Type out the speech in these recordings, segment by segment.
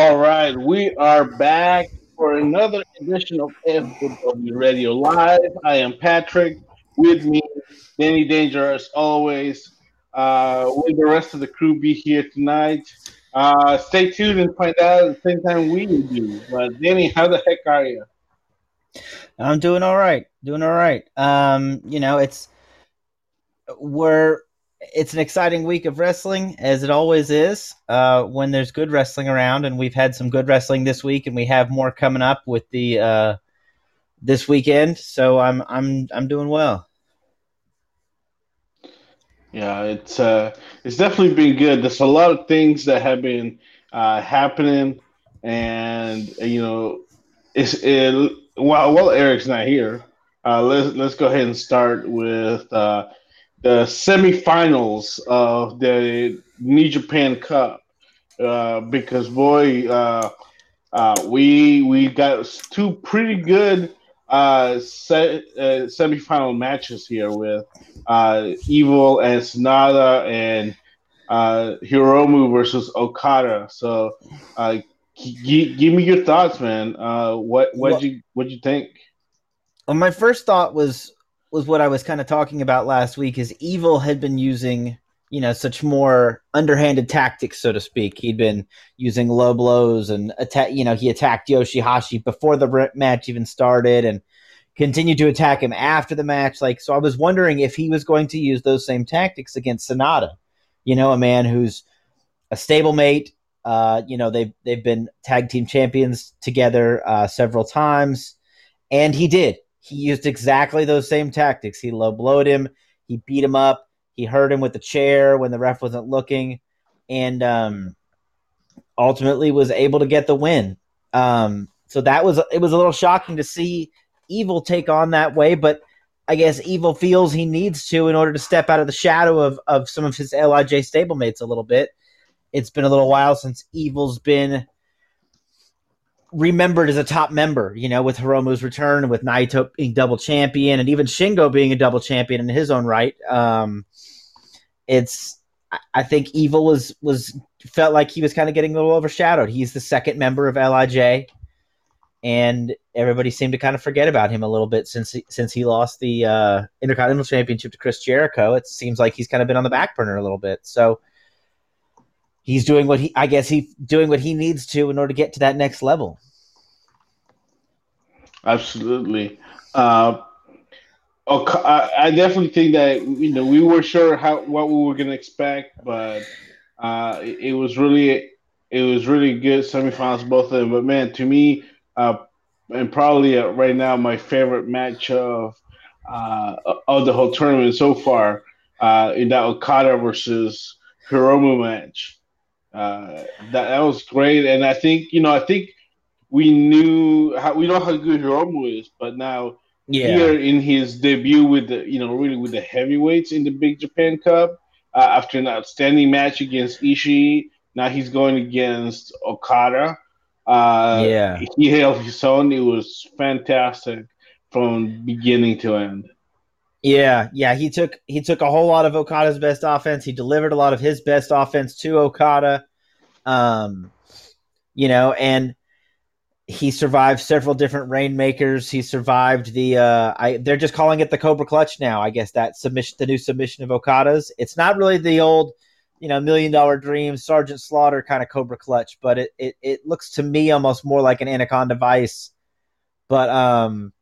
All right, we are back for another edition of FW Radio Live. I am Patrick. With me, Danny Danger, as always. Uh, will the rest of the crew be here tonight? Uh, stay tuned and find out at the same time we do. But Danny, how the heck are you? I'm doing all right. Doing all right. Um, you know, it's we're it's an exciting week of wrestling, as it always is. Uh, when there's good wrestling around, and we've had some good wrestling this week, and we have more coming up with the uh, this weekend. So I'm I'm I'm doing well. Yeah, it's uh, it's definitely been good. There's a lot of things that have been uh, happening, and you know, it's it, while while Eric's not here, uh, let's let's go ahead and start with uh, the semifinals of the New Japan Cup uh, because boy, uh, uh, we we got two pretty good uh, se- uh, semifinal matches here with uh, Evil and Sanada and uh, Hiromu versus Okada. So, uh, g- give me your thoughts, man. Uh, what what well, you what you think? Well, my first thought was was what I was kind of talking about last week. Is Evil had been using you know such more underhanded tactics, so to speak. He'd been using low blows and attack. You know, he attacked Yoshihashi before the match even started, and continued to attack him after the match. Like, so I was wondering if he was going to use those same tactics against Sanada. You know, a man who's a stablemate. Uh, you know, they've they've been tag team champions together uh, several times, and he did. He used exactly those same tactics. He low blowed him. He beat him up he hurt him with the chair when the ref wasn't looking, and um, ultimately was able to get the win. Um, so that was it was a little shocking to see Evil take on that way, but I guess Evil feels he needs to in order to step out of the shadow of of some of his LIJ stablemates a little bit. It's been a little while since Evil's been remembered as a top member, you know, with Hiromu's return with Naito being double champion and even Shingo being a double champion in his own right. Um, it's I think Evil was was felt like he was kind of getting a little overshadowed. He's the second member of LIJ, and everybody seemed to kind of forget about him a little bit since he, since he lost the uh, Intercontinental Championship to Chris Jericho. It seems like he's kind of been on the back burner a little bit. So he's doing what he I guess he doing what he needs to in order to get to that next level. Absolutely. Uh, Oh, I definitely think that you know we were sure how what we were going to expect, but uh, it, it, was really it was really good semifinals both of them. But man, to me, uh, and probably uh, right now my favorite match of uh, of the whole tournament so far uh, in that Okada versus Hiromu match. Uh, that that was great, and I think you know I think we knew how we know how good Hiromu is, but now yeah. here in his debut with the you know really with the heavyweights in the Big Japan Cup uh, after an outstanding match against Ishii. Now he's going against Okada. Uh, yeah, he held his own. It was fantastic from beginning to end. Yeah, yeah, he took he took a whole lot of Okada's best offense. He delivered a lot of his best offense to Okada. Um, you know, and he survived several different rainmakers. He survived the uh I they're just calling it the Cobra Clutch now. I guess that submission the new submission of Okada's. It's not really the old, you know, million dollar dream Sergeant Slaughter kind of Cobra Clutch, but it, it it looks to me almost more like an Anaconda Vice. But um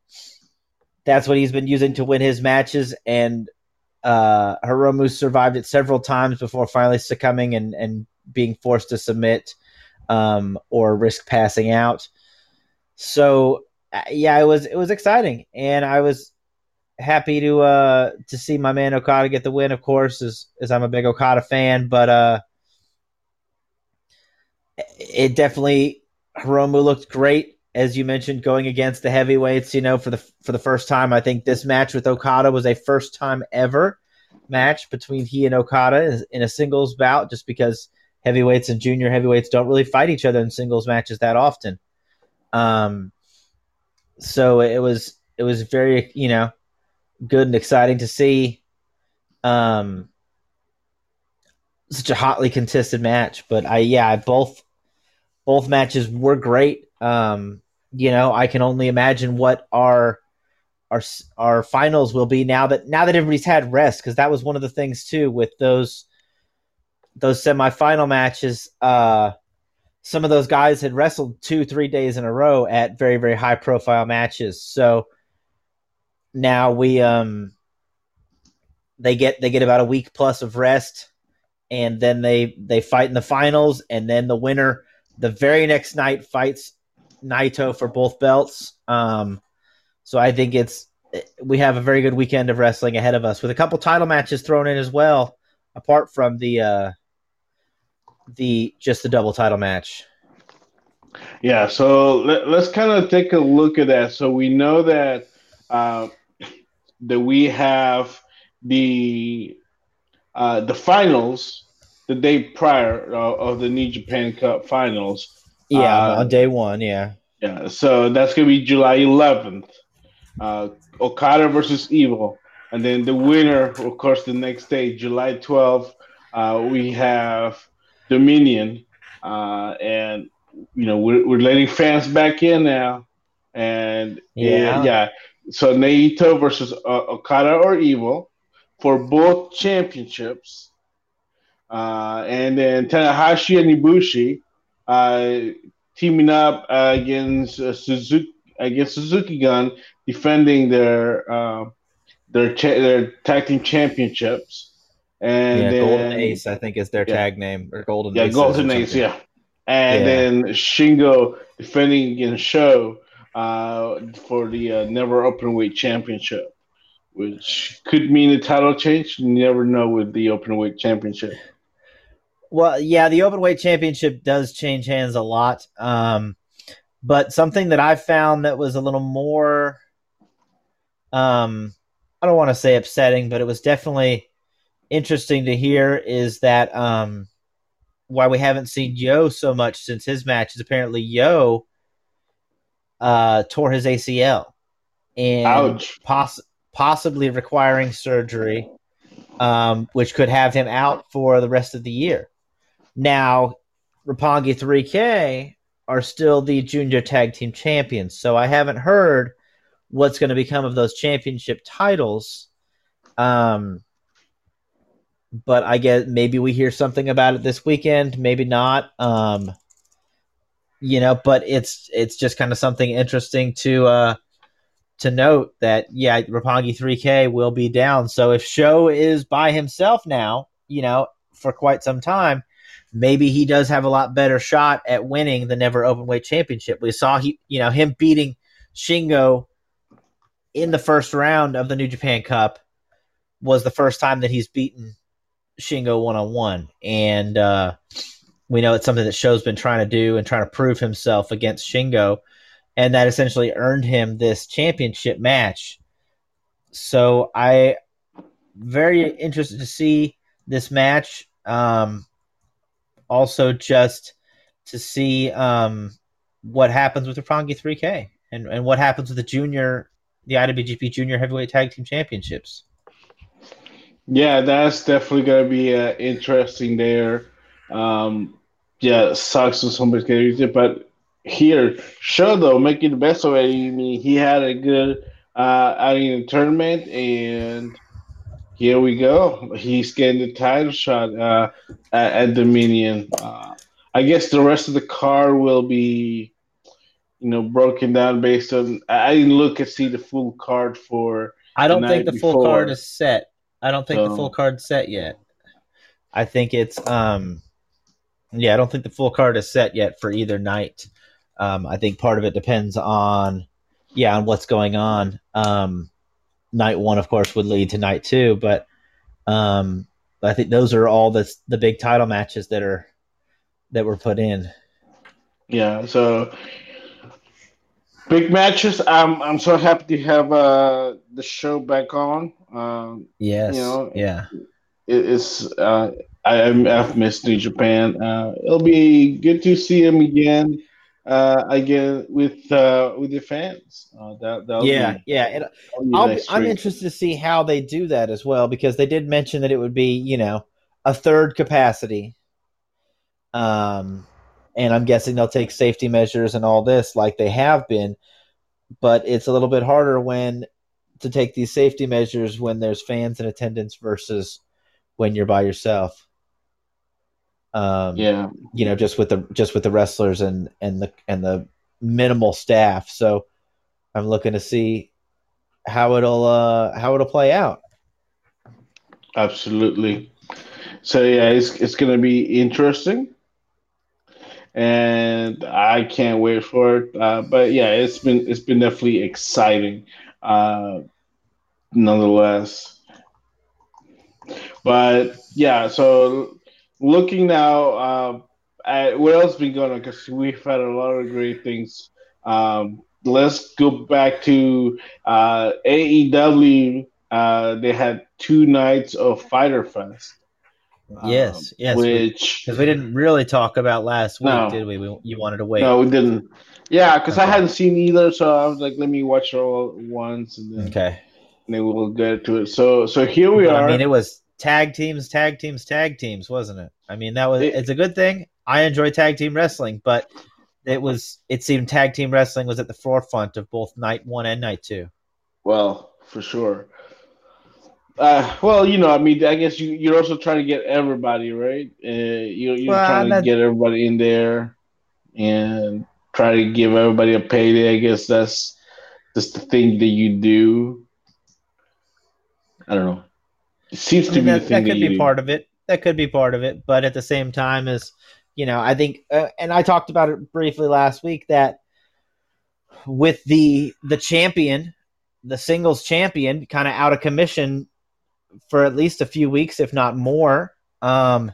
that's what he's been using to win his matches and uh Hiromu survived it several times before finally succumbing and and being forced to submit um or risk passing out so uh, yeah, it was it was exciting, and I was happy to uh to see my man Okada get the win. Of course, as as I'm a big Okada fan, but uh, it definitely Hiromu looked great as you mentioned, going against the heavyweights. You know, for the for the first time, I think this match with Okada was a first time ever match between he and Okada in a singles bout, just because heavyweights and junior heavyweights don't really fight each other in singles matches that often. Um, so it was it was very you know good and exciting to see. Um, such a hotly contested match, but I yeah, both both matches were great. Um, you know, I can only imagine what our our our finals will be now that now that everybody's had rest because that was one of the things too with those those semifinal matches. Uh, some of those guys had wrestled two three days in a row at very very high profile matches, so now we um they get they get about a week plus of rest and then they they fight in the finals and then the winner the very next night fights Naito for both belts. Um, so I think it's we have a very good weekend of wrestling ahead of us with a couple title matches thrown in as well, apart from the uh, the just the double title match. Yeah, so let, us kind of take a look at that. So we know that uh, that we have the uh, the finals the day prior uh, of the New Japan Cup finals. Yeah, uh, on day one. Yeah. Yeah, so that's gonna be July 11th. Uh, Okada versus Evil, and then the winner, of course, the next day, July 12th, uh, we have Dominion, uh, and you know we're, we're letting fans back in now, and yeah, yeah. So Naito versus uh, Okada or Evil for both championships, uh, and then Tanahashi and Ibushi uh, teaming up uh, against uh, Suzuki against Suzuki Gun, defending their uh, their cha- their tag team championships. And yeah, then, Golden Ace, I think, is their yeah. tag name or Golden. Yeah, Ace Golden Ace, yeah. And yeah. then Shingo defending against Sho uh, for the uh, Never Openweight Championship, which could mean a title change. You never know with the Open Weight Championship. Well, yeah, the open weight championship does change hands a lot. Um, but something that I found that was a little more, um, I don't want to say upsetting, but it was definitely interesting to hear is that um, why we haven't seen Yo so much since his match is apparently Yo uh, tore his ACL and poss- possibly requiring surgery, um, which could have him out for the rest of the year. Now, Roppongi 3K are still the junior tag team champions, so I haven't heard what's going to become of those championship titles. Um, but I guess maybe we hear something about it this weekend, maybe not. Um, you know, but it's it's just kind of something interesting to uh to note that yeah, Roppongi 3K will be down. So if Sho is by himself now, you know, for quite some time, maybe he does have a lot better shot at winning the never open weight championship. We saw he, you know, him beating Shingo in the first round of the New Japan Cup was the first time that he's beaten Shingo one on one, and uh, we know it's something that Sho's been trying to do and trying to prove himself against Shingo, and that essentially earned him this championship match. So I very interested to see this match. Um, also just to see um, what happens with the Roppongi 3K and, and what happens with the junior, the IWGP Junior Heavyweight Tag Team Championships. Yeah, that's definitely going to be uh, interesting there. Um, yeah, sucks when somebody's getting it, but here, sure though, making the best of it. I mean, he had a good uh, outing tournament, and here we go. He's getting the title shot uh, at, at, Dominion. Uh, I guess the rest of the card will be, you know, broken down based on. I didn't look and see the full card for. I don't the think the before. full card is set. I don't think so, the full card's set yet. I think it's um, yeah, I don't think the full card is set yet for either night. Um, I think part of it depends on, yeah, on what's going on. Um, night one, of course, would lead to night two. But um, I think those are all the the big title matches that are that were put in. Yeah. So big matches. I'm I'm so happy to have uh, the show back on. Um, yes. You know. Yeah. It, it's. Uh, I, I've missed New Japan. Uh, it'll be good to see him again uh, again with uh, with the fans. Uh, that, yeah, be, yeah. Nice I'm interested to see how they do that as well because they did mention that it would be you know a third capacity. Um, and I'm guessing they'll take safety measures and all this like they have been. But it's a little bit harder when to take these safety measures when there's fans in attendance versus when you're by yourself. Um, yeah, you know, just with the just with the wrestlers and and the and the minimal staff. So I'm looking to see how it'll uh, how it'll play out. Absolutely. So yeah, it's it's going to be interesting, and I can't wait for it. Uh, but yeah, it's been it's been definitely exciting, uh, nonetheless. But yeah, so looking now uh, at what else been going on because we've had a lot of great things. Um, let's go back to uh, AEW. Uh, they had two nights of Fyter Fest. Yes, um, yes. Which because we, we, didn't really talk about last week, no, did we? we? You wanted to wait. No, we didn't. Yeah, because okay. I hadn't seen either, so I was like, let me watch it all once, and then okay, and then we'll get to it. So, so here we but, are. I mean, it was tag teams, tag teams, tag teams, wasn't it? I mean, that was it, it's a good thing. I enjoy tag team wrestling, but it was it seemed tag team wrestling was at the forefront of both night one and night two. Well, for sure. Uh, well, you know, I mean, I guess you, you're also trying to get everybody, right? Uh, you, you're well, trying to get everybody in there and try to give everybody a payday. I guess that's just the thing that you do. I don't know. It seems I mean, to be that, that could that be part of it. That could be part of it, but at the same time, as you know, I think, uh, and I talked about it briefly last week that with the the champion, the singles champion, kind of out of commission for at least a few weeks, if not more. Um,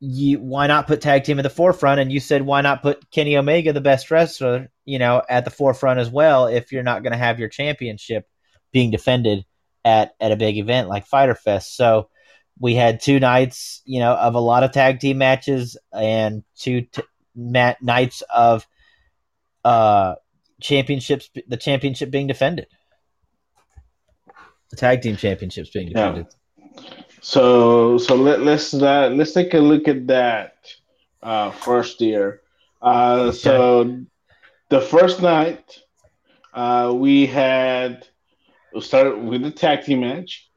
you why not put tag team at the forefront? And you said why not put Kenny Omega, the best wrestler, you know, at the forefront as well if you're not going to have your championship being defended at at a big event like Fyter Fest. So we had two nights, you know, of a lot of tag team matches and two t- mat- nights of uh championships the championship being defended. The tag team championships being defended. Yeah. So so let, let's uh, let's take a look at that uh, first year. Uh, okay. So the first night uh, we had we started with the tag team match.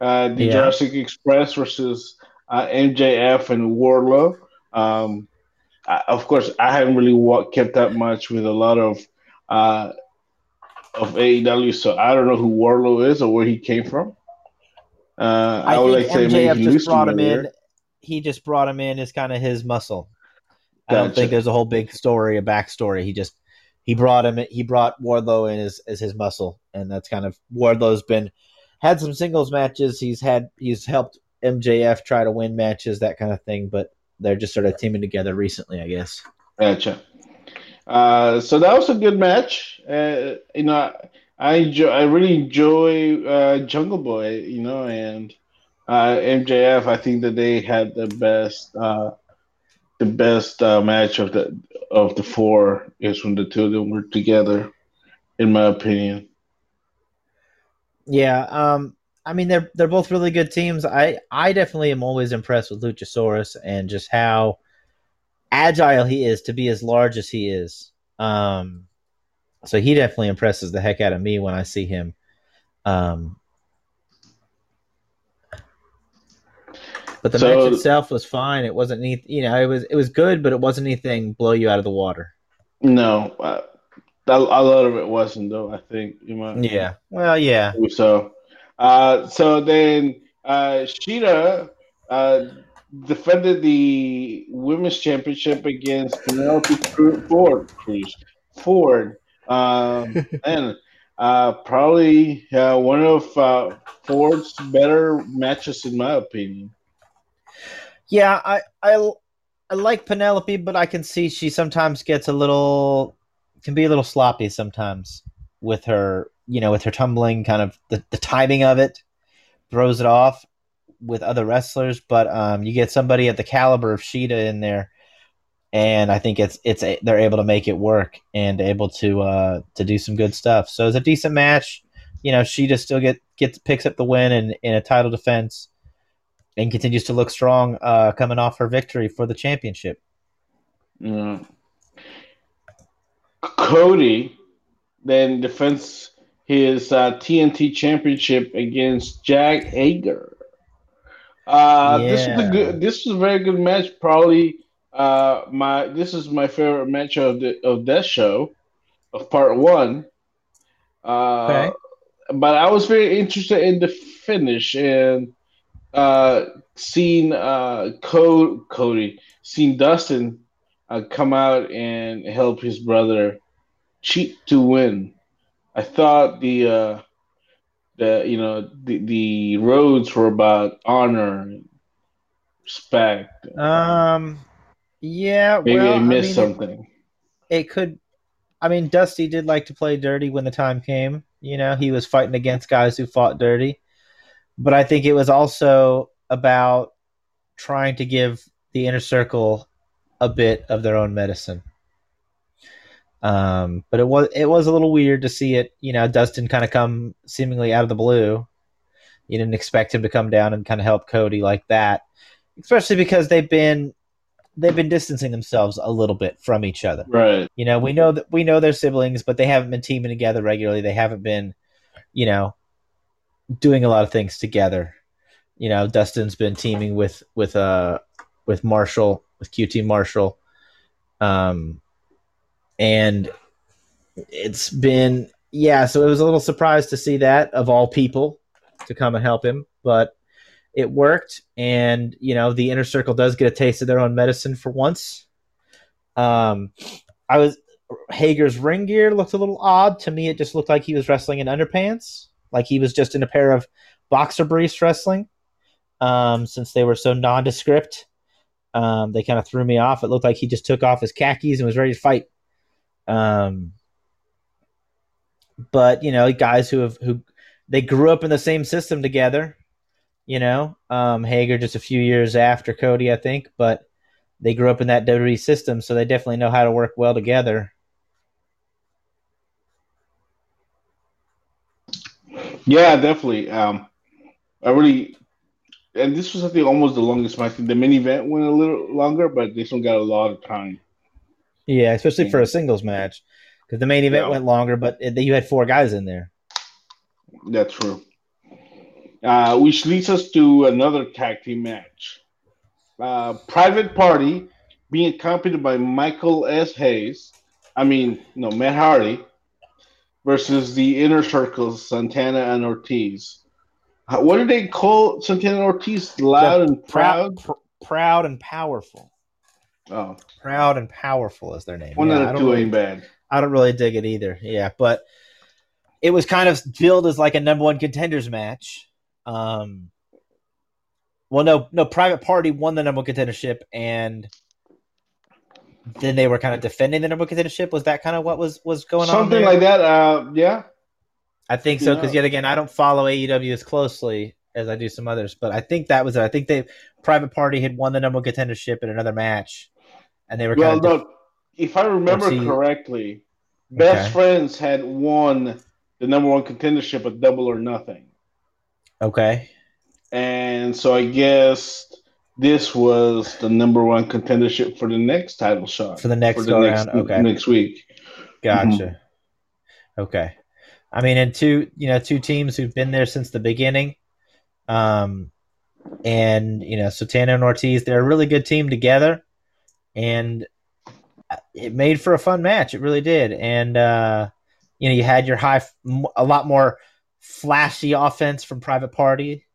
Uh, the yeah. Jurassic Express versus uh, MJF and Wardlow. Um, I, of course, I haven't really walked, kept up much with a lot of uh, of AEW, so I don't know who Wardlow is or where he came from. Uh, I, I would like to MJF just brought him in. He just brought him in as kind of his muscle. Gotcha. I don't think there's a whole big story, a backstory. He just he brought him. He brought Wardlow in as, as his muscle, and that's kind of Wardlow's been had some singles matches. He's had he's helped MJF try to win matches, that kind of thing. But they're just sort of teaming together recently, I guess. Gotcha. Uh, so that was a good match. Uh, you know, I enjoy, I really enjoy uh, Jungle Boy. You know, and uh, MJF. I think that they had the best, uh, the best uh, match of the of the four is when the two of them were together. In my opinion. Yeah. Um. I mean, they're they're both really good teams. I I definitely am always impressed with Luchasaurus and just how agile he is to be as large as he is. Um, so he definitely impresses the heck out of me when I see him. Um, but the so, match itself was fine. It wasn't any, you know, it was it was good, but it wasn't anything blow you out of the water. No, uh, a lot of it wasn't though. I think you might. Yeah. Well, yeah. So, uh, so then uh, Shida uh, defended the women's championship against Penelope Ford. Cruz Ford, um, and uh, probably uh, one of uh, Ford's better matches, in my opinion. Yeah, I, I I like Penelope, but I can see she sometimes gets a little can be a little sloppy sometimes with her, you know, with her tumbling, kind of the, the timing of it throws it off with other wrestlers, but um, you get somebody at the caliber of Shida in there, and I think it's it's they're able to make it work and able to uh, to do some good stuff. So it's a decent match. You know, Shida still get gets picks up the win in, in a title defense and continues to look strong uh, coming off her victory for the championship. Yeah. Cody then defends his uh, TNT championship against Jake Hager. Uh, yeah. This was a good. This was a very good match. Probably uh, my this is my favorite match of the of that show, of part one. Uh, okay. But I was very interested in the finish and uh, seeing uh, Cody, seen Dustin uh, come out and help his brother cheat to win. I thought the uh, the you know the the Rhodes were about honor, respect. Um, yeah, maybe well, I missed I mean, something. It, it could. I mean, Dusty did like to play dirty when the time came. You know, he was fighting against guys who fought dirty. But I think it was also about trying to give the inner circle a bit of their own medicine. Um, but it was it was a little weird to see it. You know, Dustin kind of come seemingly out of the blue. You didn't expect him to come down and kind of help Cody like that, especially because they've been they've been distancing themselves a little bit from each other. Right. You know, we know that we know they're siblings, but they haven't been teaming together regularly. They haven't been, you know, doing a lot of things together. You know, Dustin's been teaming with with uh with Marshall with QT Marshall. Um and it's been yeah, so it was a little surprised to see that of all people to come and help him, but it worked, and you know the inner circle does get a taste of their own medicine for once. Um, I was Hager's ring gear looked a little odd to me. It just looked like he was wrestling in underpants, like he was just in a pair of boxer briefs wrestling. Um, since they were so nondescript, um, they kind of threw me off. It looked like he just took off his khakis and was ready to fight. Um, but you know, guys who have who they grew up in the same system together. You know, um, Hager just a few years after Cody, I think, but they grew up in that WWE system, so they definitely know how to work well together. Yeah, definitely. Um, I really, and this was I think almost the longest match. The main event went a little longer, but this one got a lot of time. Yeah, especially for a singles match, because the main event yeah. went longer, but it, you had four guys in there. That's true. Uh, which leads us to another tag team match. Uh, Private Party being accompanied by Michael S. Hayes, I mean, no, Matt Hardy, versus the Inner Circles, Santana and Ortiz. What did they call Santana and Ortiz? Loud the and proud? Pr- proud and powerful. Oh. Proud and powerful is their name. One yeah, of the two really, ain't bad. I don't really dig it either. Yeah, but it was kind of billed as like a number one contenders match. Um, well, no, no. Private Party won the number one contendership, and then they were kind of defending the number one contendership. Was that kind of what was was going Something on? Something like that. Uh, yeah. I think so because yet again, I don't follow AEW as closely as I do some others, but I think that was it. I think they Private Party had won the number one contendership in another match, and they were well. Kind of no, if I remember correctly, Best okay. Friends had won the number one contendership at Double or Nothing. Okay. And so I guess this was the number one contendership for the next title shot for the next for the go next, around. Okay, next week. Gotcha. Mm-hmm. Okay. I mean, and two, you know, two teams who've been there since the beginning. Um, and you know, Santana and Ortiz, they're a really good team together, and it made for a fun match. It really did. And uh, you know, you had your high, a lot more flashy offense from Private Party,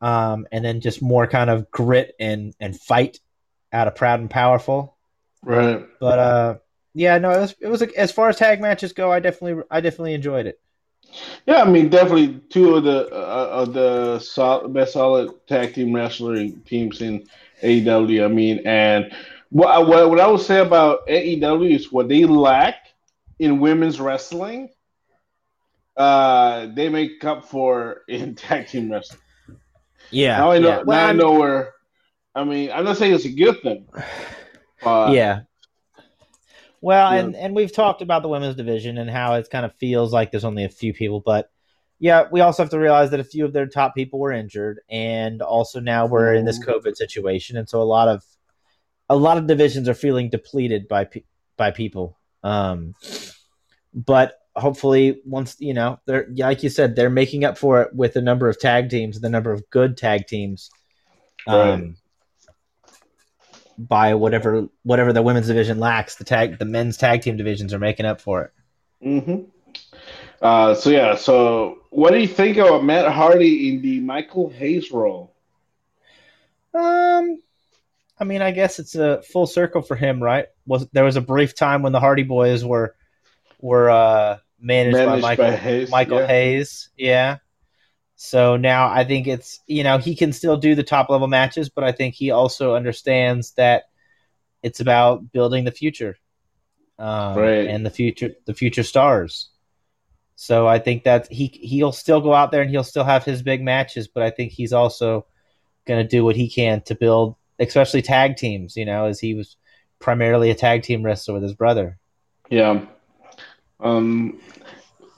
um, and then just more kind of grit and and fight out of Proud and Powerful. Right. But uh, yeah, no, it was it was a, as far as tag matches go, I definitely I definitely enjoyed it. Yeah, I mean, definitely two of the uh, of the sol- best solid tag team wrestling teams in AEW. I mean, and what what, what I would say about AEW is what they lack in women's wrestling uh, they make up for in tag team wrestling. Yeah. Now I know. Yeah. Well, now I know where. I mean, I'm not saying it's a good thing. But, yeah. Well, yeah. and and we've talked about the women's division and how it kind of feels like there's only a few people, but yeah, we also have to realize that a few of their top people were injured, and also now we're in this mm-hmm. COVID situation, and so a lot of a lot of divisions are feeling depleted by by people. Um, but hopefully, once you know, they're like you said, they're making up for it with the number of tag teams, the number of good tag teams. Um, right. By whatever whatever the women's division lacks, the tag the men's tag team divisions are making up for it. Mm-hmm. Uh, so yeah, so what do you think about Matt Hardy in the Michael Hayes role? Um, I mean, I guess it's a full circle for him, right? Was there was a brief time when the Hardy Boys were were uh, managed, managed by Michael by Hayes, Michael yeah. Hayes, yeah. So now I think it's you know he can still do the top level matches, but I think he also understands that it's about building the future, um, right. and the future the future stars. So I think that he he'll still go out there and he'll still have his big matches, but I think he's also going to do what he can to build especially tag teams, you know, as he was primarily a tag team wrestler with his brother. Yeah. Um,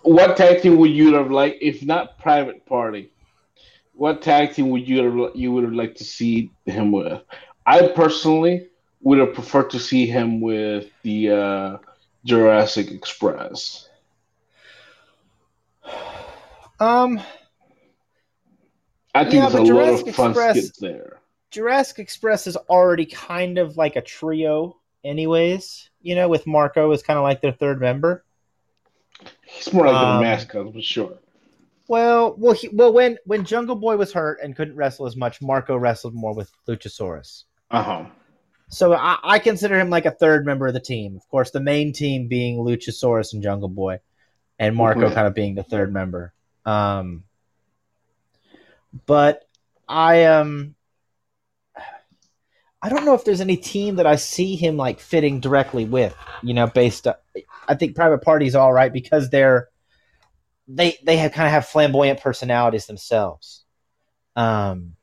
what tag team would you have liked, if not Private Party? What tag team would you have, you would have liked to see him with? I personally would have preferred to see him with the uh, Jurassic Express. Um, I think yeah, there's a Jurassic lot of fun Express, skits there. Jurassic Express is already kind of like a trio, anyways. You know, with Marco as kind of like their third member. He's more like um, the mascot, for sure. Well, well, he, well, when when Jungle Boy was hurt and couldn't wrestle as much, Marco wrestled more with Luchasaurus. Uh huh. So I, I, consider him like a third member of the team. Of course, the main team being Luchasaurus and Jungle Boy, and Marco mm-hmm. kind of being the third member. Um, but I um I don't know if there's any team that I see him like fitting directly with. You know, based. On, I think Private Party's all right because they're they they have kind of have flamboyant personalities themselves. Um,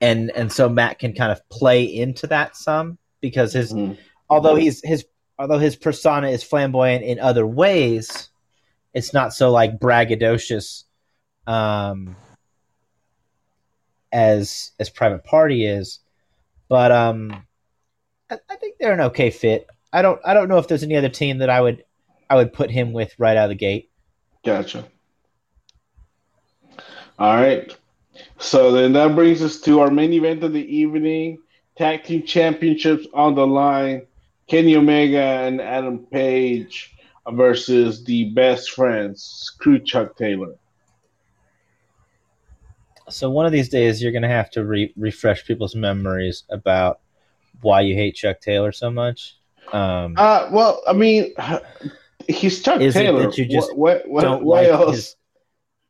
and and so Matt can kind of play into that some because his mm-hmm. although he's his although his persona is flamboyant in other ways, it's not so like braggadocious um, as as Private Party is. But um, I, I think they're an okay fit. I don't I don't know if there's any other team that I would I would put him with right out of the gate. Gotcha. All right. So then that brings us to our main event of the evening. Tag team championships on the line. Kenny Omega and Adam Page versus the best friends, Screw Chuck Taylor. So one of these days, you're going to have to re- refresh people's memories about why you hate Chuck Taylor so much. Um, uh, well, I mean, he's Chuck is Taylor. It that you just what, what, don't what like his,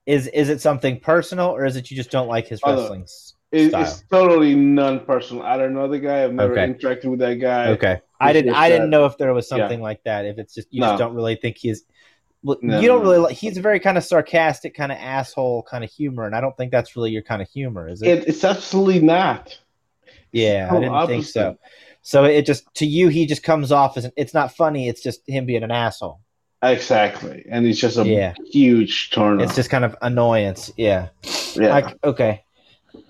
is is it something personal, or is it you just don't like his wrestling it, style? It's totally non-personal. I don't know the guy. I've never okay. interacted with that guy. Okay, I didn't. I didn't know if there was something yeah. like that. If it's just you no. just don't really think he's you don't really like he's a very kind of sarcastic kind of asshole kind of humor and i don't think that's really your kind of humor is it, it it's absolutely not. Yeah i didn't opposite. think so. so it just to you he just comes off as an, it's not funny it's just him being an asshole. Exactly and it's just a yeah. huge turn it's just kind of annoyance yeah. Yeah. I, okay.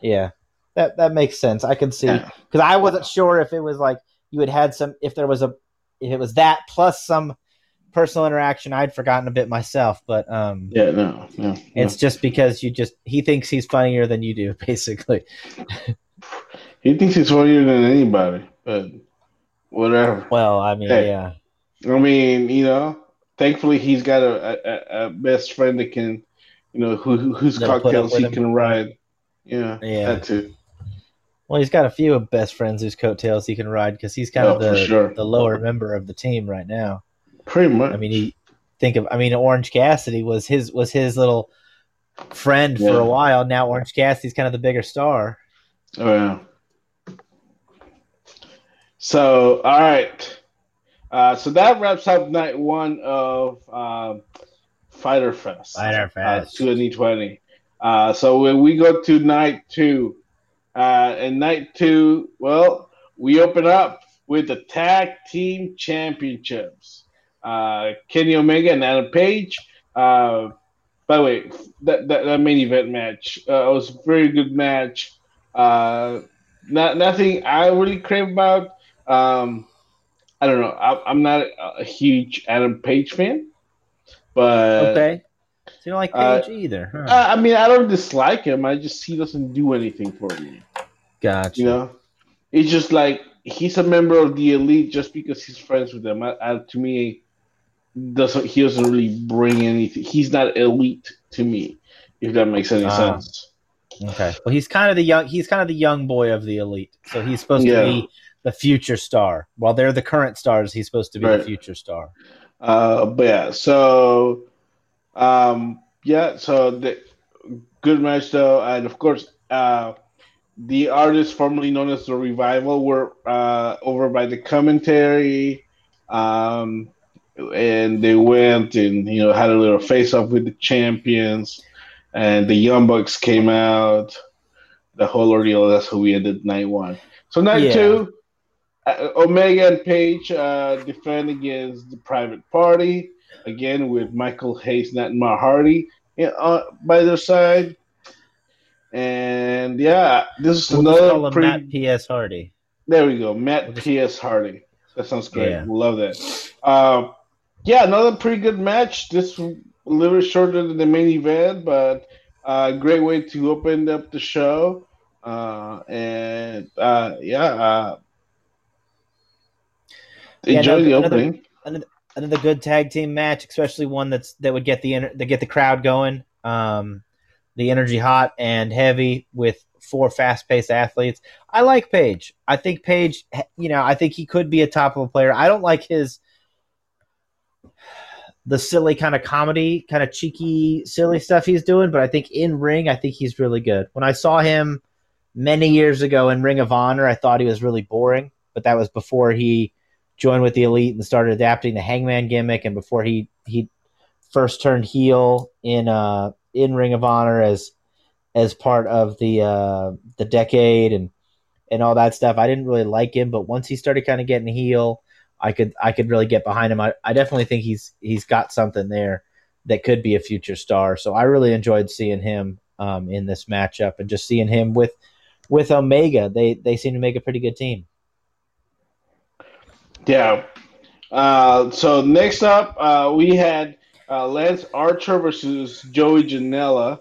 Yeah that that makes sense i can see. Because yeah. i wasn't sure if it was like you had had some if there was a if it was that plus some personal interaction I'd forgotten a bit myself, but um, yeah, no, no, it's just because you just he thinks he's funnier than you do, basically. he thinks he's funnier than anybody, but whatever. Well, I mean, hey, yeah. I mean, you know, thankfully he's got a, a, a best friend that can, you know, who whose cocktails he him. can ride. Yeah, yeah, that too. Well, he's got a few best friends whose coattails he can ride because he's kind oh, of the sure. the lower member of the team right now. Pretty much. I mean, he think of. I mean, Orange Cassidy was his was his little friend yeah. for a while. Now Orange Cassidy's kind of the bigger star. Oh yeah. So all right. Uh, so that wraps up night one of uh, Fyter Fest. Fyter uh, Fest. Uh, 2020. Uh, so when we go to night two, uh, and night two, well, we open up with the tag team championships uh, Kenny Omega and Adam Page. Uh, by the way, that, that, that main event match uh, was a very good match. Uh, not nothing I really crave about. Um, I don't know. I, am not a huge Adam Page fan, but okay. So you don't like uh, Page uh, either? Huh? I mean, I don't dislike him. I just he doesn't do anything for me. Gotcha. You know, it's just like he's a member of the elite just because he's friends with them. I, I, to me, doesn't he doesn't really bring anything. He's not elite to me, if that makes any uh, sense. Okay. Well, he's kind of the young. He's kind of the young boy of the elite. So he's supposed yeah. to be the future star. While they're the current stars, he's supposed to be right. the future star. Uh, but yeah. So, um, yeah. So the good match though, and of course, uh, the artists formerly known as the Revival were uh, over by the commentary. Um, and they went and you know had a little face off with the champions and the Young Bucks came out. The whole ordeal. That's how we ended night one. So night yeah. two, uh, Omega and Page uh, defend against the Private Party again with Michael Hayes, and Matt Hardy uh, by their side. And yeah, this is we'll another Matt P.S. Hardy. There we go, Matt we'll just... P.S. Hardy. That sounds great. Yeah. Love that. Uh, yeah, another pretty good match. This a little shorter than the main event, but a uh, great way to open up the show. Uh, and uh, yeah, uh, enjoy yeah, no, the another, opening. Another, another, good tag team match, especially one that's that would get the that get the crowd going. Um, the energy hot and heavy with four fast paced athletes. I like Page. I think Page, you know, I think he could be a top level player. I don't like his the silly kind of comedy, kind of cheeky, silly stuff he's doing. But I think in ring, I think he's really good. When I saw him many years ago in Ring of Honor, I thought he was really boring. But that was before he joined with the Elite and started adapting the Hangman gimmick, and before he he first turned heel in uh in Ring of Honor as as part of the uh the decade and and all that stuff. I didn't really like him, but once he started kind of getting heel I could I could really get behind him. I, I definitely think he's he's got something there that could be a future star. So I really enjoyed seeing him um, in this matchup and just seeing him with with Omega. They they seem to make a pretty good team. Yeah. Uh, so next up, uh, we had uh, Lance Archer versus Joey Janela,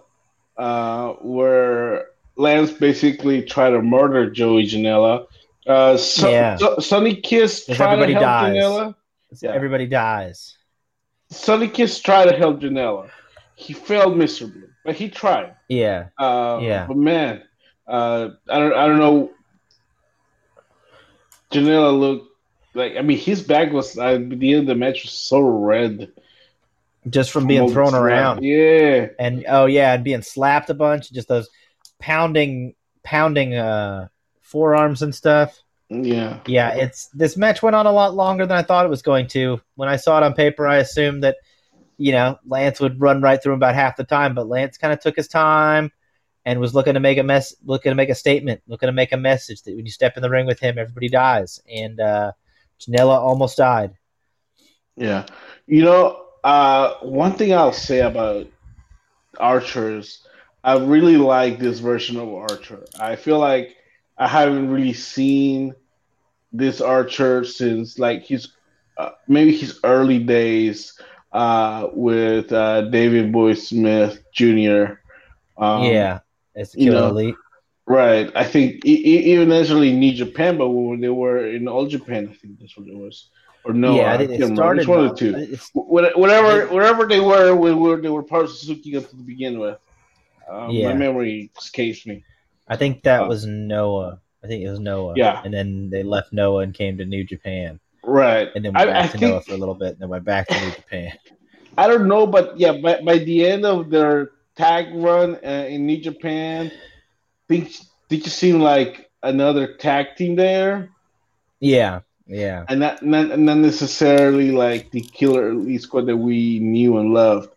uh, where Lance basically tried to murder Joey Janela. Uh, so, yeah. So, Sonny Kiss tried to help dies. Janela. Yeah. Everybody dies. Sonny Kiss tried to help Janela. He failed miserably, but he tried. Yeah. Uh, yeah. But man, uh, I don't. I don't know. Janela looked like. I mean, his back was at the end of the match was so red. Just from being thrown around. Yeah. And oh yeah, and being slapped a bunch. Just those pounding, pounding. Uh, forearms and stuff. Yeah. Yeah, it's this match went on a lot longer than I thought it was going to. When I saw it on paper, I assumed that you know, Lance would run right through him about half the time, but Lance kind of took his time and was looking to make a mess, looking to make a statement, looking to make a message that when you step in the ring with him, everybody dies. And uh, Janela almost died. Yeah, you know, uh, one thing I'll say about Archers, I really like this version of Archer. I feel like I haven't really seen this Archer since like his uh, maybe his early days uh, with uh, Davey Boy Smith Jr. Um, yeah, it's you know, elite. Right. I think e- even necessarily New Japan, but when they were in All Japan, I think that's what it was. Or no, yeah, I, think it started. It's one of the two. Whatever, wherever they were, we were they were part of Suzuki to begin with. Um, yeah. My memory escapes me. I think that uh, was Noah. I think it was Noah. Yeah. And then they left Noah and came to New Japan. Right. And then went back I, I to think, Noah for a little bit, and then went back to New Japan. I don't know, but yeah, by, by the end of their tag run uh, in New Japan, think did you seem like another tag team there? Yeah, yeah, and not not, not necessarily like the Killer Elite Squad that we knew and loved.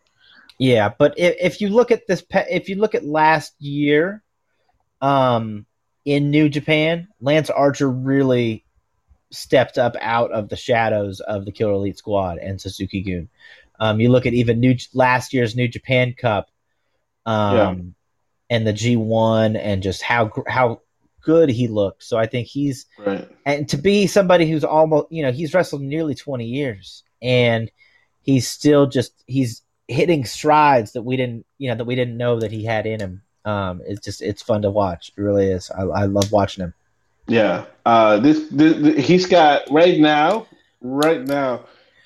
Yeah, but if, if you look at this, if you look at last year, um, in New Japan, Lance Archer really stepped up out of the shadows of the Killer Elite Squad and Suzuki Gun. Um, you look at even new last year's New Japan Cup, um, yeah. and the G one, and just how how good he looked. So I think he's right. and to be somebody who's almost you know he's wrestled nearly 20 years and he's still just he's hitting strides that we didn't you know that we didn't know that he had in him um it's just it's fun to watch it really is i, I love watching him yeah uh this, this, this he's got right now right now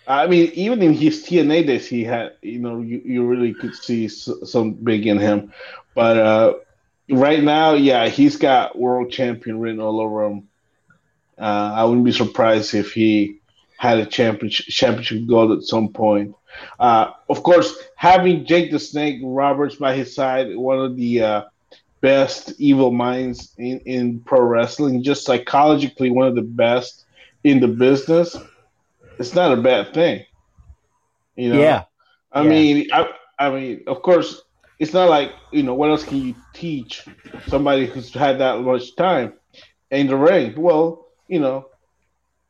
I mean, even in his TNA days, he had, you know, you, you really could see some big in him. But uh, right now, yeah, he's got world champion written all over him. Uh, I wouldn't be surprised if he had a championship championship gold at some point. Uh, of course, having Jake the Snake Roberts by his side, one of the uh, best evil minds in, in pro wrestling, just psychologically one of the best in the business. It's not a bad thing. You know? Yeah. I Yeah. mean, I, I mean, of course, it's not like you know what else can you teach somebody who's had that much time in the ring? Well, you know,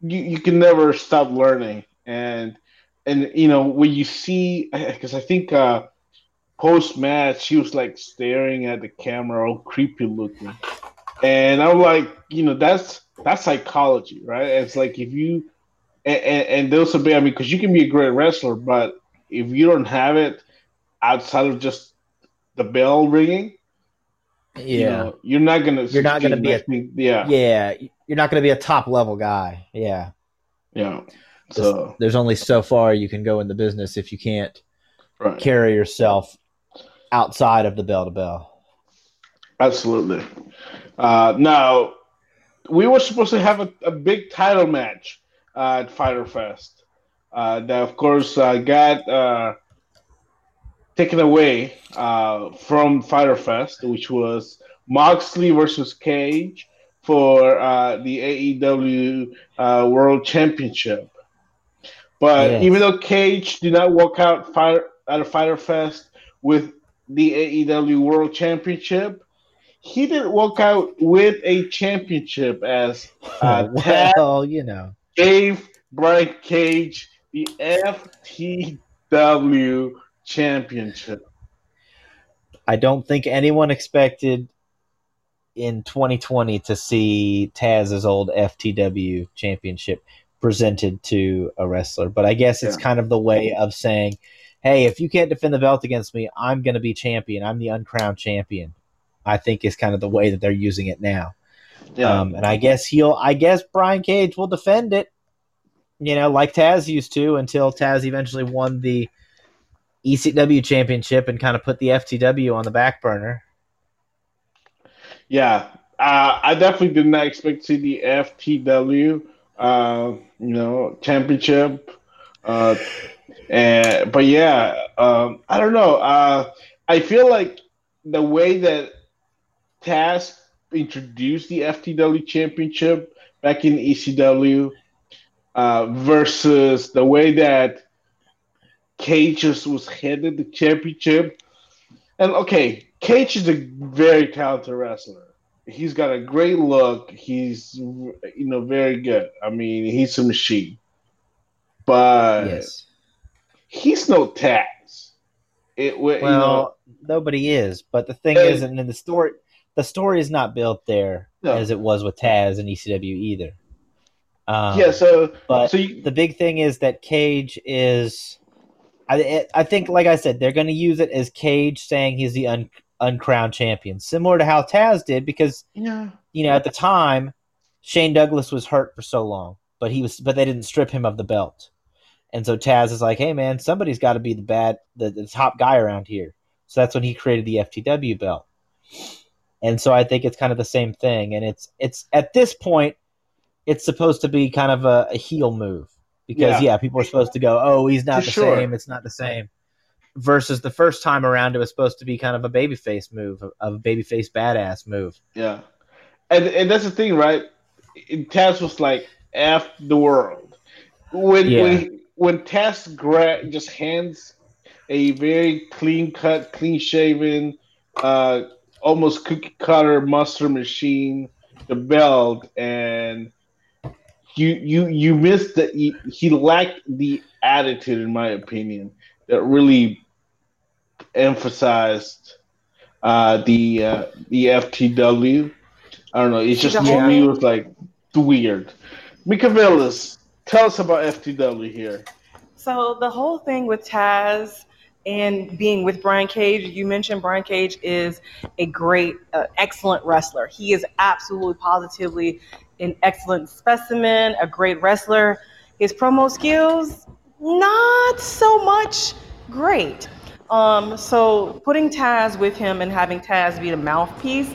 you, you can never stop learning, and and you know when you see because I think uh, post match he was like staring at the camera, all creepy looking, and I'm like, you know, that's that's psychology, right? It's like if you and, and, and those are big, I mean, because you can be a great wrestler, but if you don't have it outside of just the bell ringing, yeah you know, you're not gonna. You're not gonna be a- yeah, yeah you're not going to be a top level guy yeah yeah. So there's only so far you can go in the business if you can't right, carry yourself outside of the bell to bell absolutely. Uh, now we were supposed to have a, a big title match uh, at Fyter Fest. Uh, that of course uh, got uh, taken away uh, from Fyter Fest, which was Moxley versus Cage for uh, the AEW uh, World Championship. But Yes. even though Cage did not walk out fire, out of Fyter Fest with the AEW World Championship, he didn't walk out with a championship as uh, Taz well you know gave Brian Cage the FTW championship. I don't think anyone expected in 2020 to see Taz's old FTW championship presented to a wrestler. But I guess it's Yeah. kind of the way of saying, hey, if you can't defend the belt against me, I'm going to be champion. I'm the uncrowned champion. I think is kind of the way that they're using it now. Yeah, Um, and I guess he'll, I guess Brian Cage will defend it, you know, like Taz used to until Taz eventually won the ECW championship and kind of put the FTW on the back burner. yeah. Uh, I definitely did not expect to see the FTW, uh, you know, championship. Uh, and but yeah, um, I don't know. Uh, I feel like the way that Taz introduced the FTW championship back in ECW uh, versus the way that Cage was headed the championship. And okay, Cage is a very talented wrestler. He's got a great look. He's you know very good. I mean, he's a machine. But yes. he's no Taz. It wa- you know, Well, nobody is, but the thing is, and in the story, the story is not built there No. as it was with Taz and ECW either. Um, yeah. So but so you, the big thing is that Cage is. I I think, like I said, they're going to use it as Cage saying he's the un, uncrowned champion, similar to how Taz did, because yeah, you know at the time Shane Douglas was hurt for so long, but he was, but they didn't strip him of the belt, and so Taz is like, hey man, somebody's got to be the bad, the, the top guy around here. So that's when he created the FTW belt, and so I think it's kind of the same thing, and it's it's at this point, it's supposed to be kind of a, a heel move because Yeah. yeah. people are supposed to go, oh, he's not For the sure. same, it's not the same. Versus the first time around, it was supposed to be kind of a babyface move, a, babyface badass move. yeah, and and that's the thing, right? Taz was like "f the world" when Yeah. when when Taz gra- just hands a very clean cut, clean shaven, uh, almost cookie cutter mustard machine the belt, and you you you missed that he, he lacked the attitude, in my opinion, that really emphasized uh, the uh, the FTW. I don't know. It's just to me it was like weird. Mika Villas, tell us about FTW here. So the whole thing with Taz and being with Brian Cage, you mentioned Brian Cage is a great, uh, excellent wrestler. He is absolutely positively an excellent specimen, a great wrestler. His promo skills, not so much great. Um, so putting Taz with him and having Taz be the mouthpiece,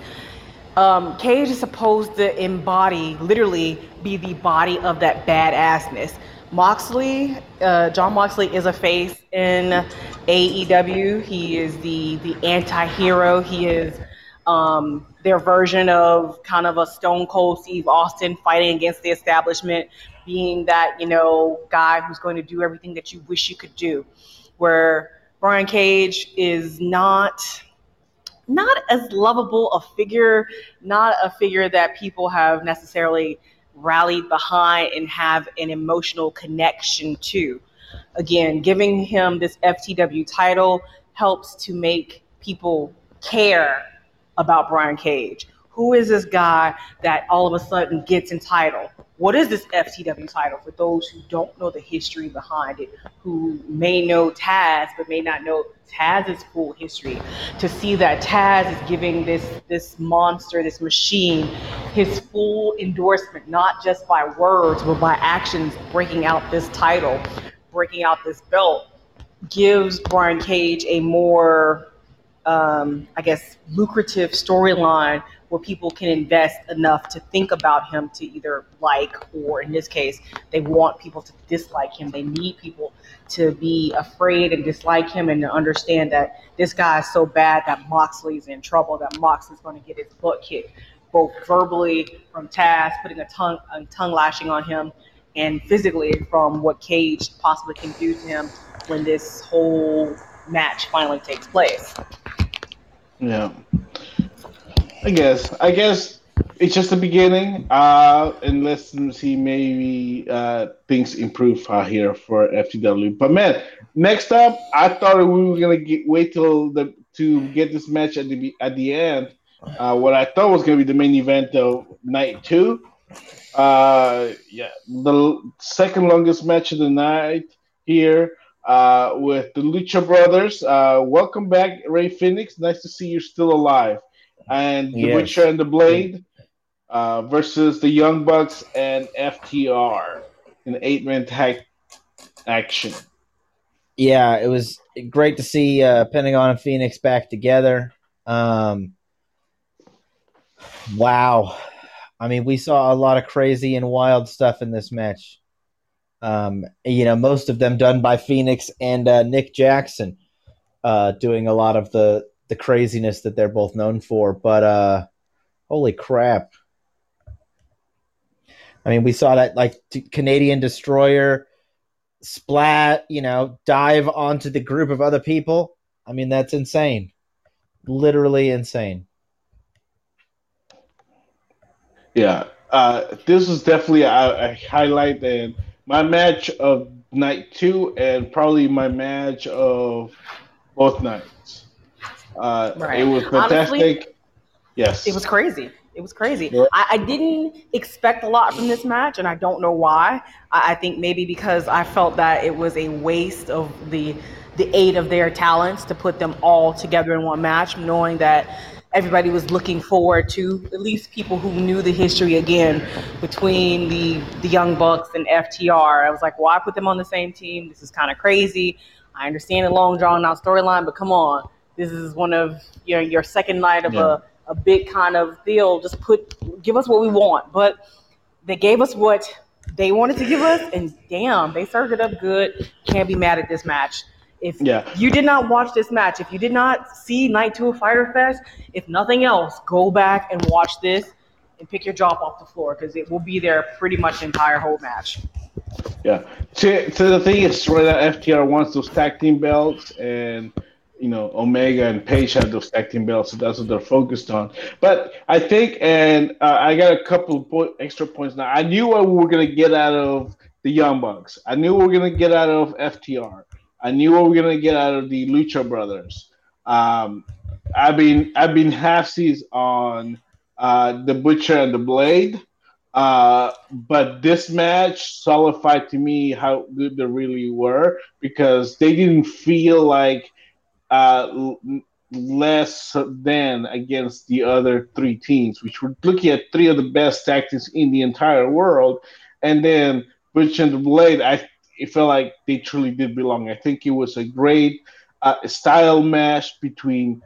um, Cage is supposed to embody, literally, be the body of that badassness. Moxley, uh, Jon Moxley is a face in AEW. He is the the anti-hero. He is um, their version of kind of a Stone Cold Steve Austin fighting against the establishment, being that you know guy who's going to do everything that you wish you could do. Where Brian Cage is not not as lovable a figure, not a figure that people have necessarily rallied behind and have an emotional connection to. Again, giving him this FTW title helps to make people care about Brian Cage. Who is this guy that all of a sudden gets entitled? What is this FTW title for those who don't know the history behind it, who may know Taz but may not know Taz's full history? To see that Taz is giving this this monster, this machine, his full endorsement, not just by words but by actions, breaking out this title, breaking out this belt, gives Brian Cage a more um, I guess, lucrative storyline where people can invest enough to think about him to either like, or in this case, they want people to dislike him. They need people to be afraid and dislike him and to understand that this guy is so bad that Moxley's in trouble, that Moxley's going to get his butt kicked, both verbally from Taz, putting a tongue, a tongue lashing on him, and physically from what Cage possibly can do to him when this whole match finally takes place. Yeah. I guess. I guess it's just the beginning. Uh, and let's see maybe uh, things improve uh, here for FTW. But man, next up, I thought we were gonna get, wait till the to get this match at the at the end. Uh, what I thought was gonna be the main event of night two. Uh, yeah, the second longest match of the night here uh, with the Lucha Brothers. Uh, welcome back, Rey Fenix. Nice to see you're still alive. And the yes. Butcher and the Blade uh, versus the Young Bucks and FTR in eight man tag action. Yeah, it was great to see uh, Pentagon and Fenix back together. Um, wow. I mean, we saw a lot of crazy and wild stuff in this match. Um, you know, most of them done by Fenix and uh, Nick Jackson, uh, doing a lot of the the craziness that they're both known for. But uh, holy crap! I mean, we saw that like Canadian destroyer splat, you know, dive onto the group of other people. I mean, that's insane. Literally insane. Yeah, uh, this was definitely a, a highlight and my match of night two and probably my match of both nights. Uh, right. It was fantastic. Honestly, yes. It was crazy. It was crazy. Yeah. I, I, didn't expect a lot from this match, and I don't know why. I, I, think maybe because I felt that it was a waste of the the eight of their talents to put them all together in one match, knowing that everybody was looking forward to, at least people who knew the history again between the the Young Bucks and FTR. I was like, why put them on the same team? This is kind of crazy. I understand the long drawn out storyline, but come on, this is one of your your second night of yeah. a, a big kind of deal. Just put give us what we want. But they gave us what they wanted to give us, and damn, they served it up good. Can't be mad at this match. If yeah. you did not watch this match, if you did not see Night Two of Fyter Fest, if nothing else, go back and watch this and pick your jaw off the floor because it will be there pretty much the entire whole match. Yeah. So, so the thing is, right now, FTR wants those tag team belts, and you know, Omega and Page have those tag team belts, so that's what they're focused on. But I think, and uh, I got a couple of po- extra points now. I knew what we were gonna get out of the Young Bucks. I knew we were gonna get out of FTR. I knew what we were gonna get out of the Lucha Brothers. Um, I've been I've been half seas on uh, the Butcher and the Blade. Uh, but this match solidified to me how good they really were because they didn't feel like uh, less than against the other three teams, which were looking at three of the best tactics in the entire world. And then Butcher and the Blade, I it felt like they truly did belong. I think it was a great uh, style match between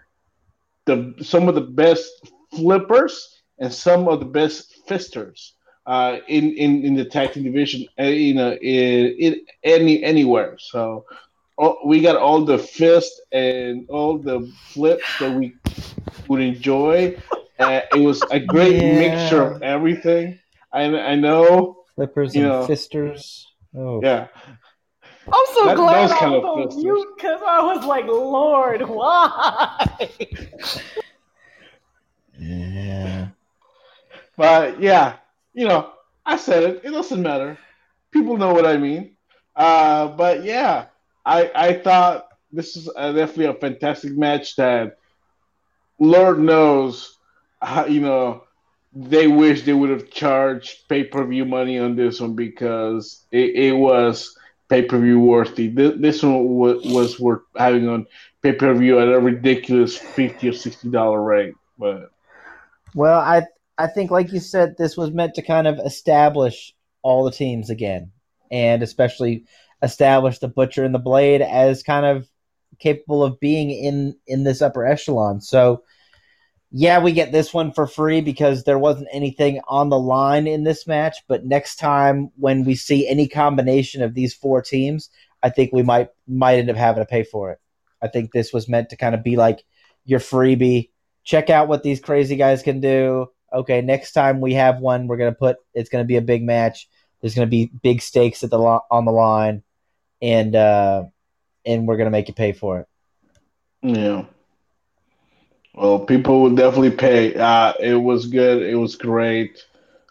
the some of the best flippers and some of the best fisters uh, in, in in the tag team division. Uh, you know, in, in any anywhere. So all, we got all the fist and all the flips that we would enjoy. Uh, it was a great yeah. mixture of everything. I I know flippers and know, fisters. Oh yeah. I'm so that, glad I was on mute because I was like, Lord, why? yeah. But yeah, you know, I said it. It doesn't matter. People know what I mean. Uh, but yeah, I I thought this is definitely a fantastic match that Lord knows, how, you know, they wish they would have charged pay per view money on this one because it, it was pay per view worthy. This, one was worth having on pay per view at a ridiculous fifty or sixty dollar rate. But well, I I think like you said, this was meant to kind of establish all the teams again, and especially establish the Butcher and the Blade as kind of capable of being in in this upper echelon. So yeah, we get this one for free because there wasn't anything on the line in this match. But next time when we see any combination of these four teams, I think we might might end up having to pay for it. I think this was meant to kind of be like your freebie. Check out what these crazy guys can do. Okay, next time we have one, we're gonna put it's gonna be a big match. There's gonna be big stakes at the lo- on the line and uh, and we're gonna make you pay for it. Yeah. Well, people would definitely pay. Uh, it was good. It was great.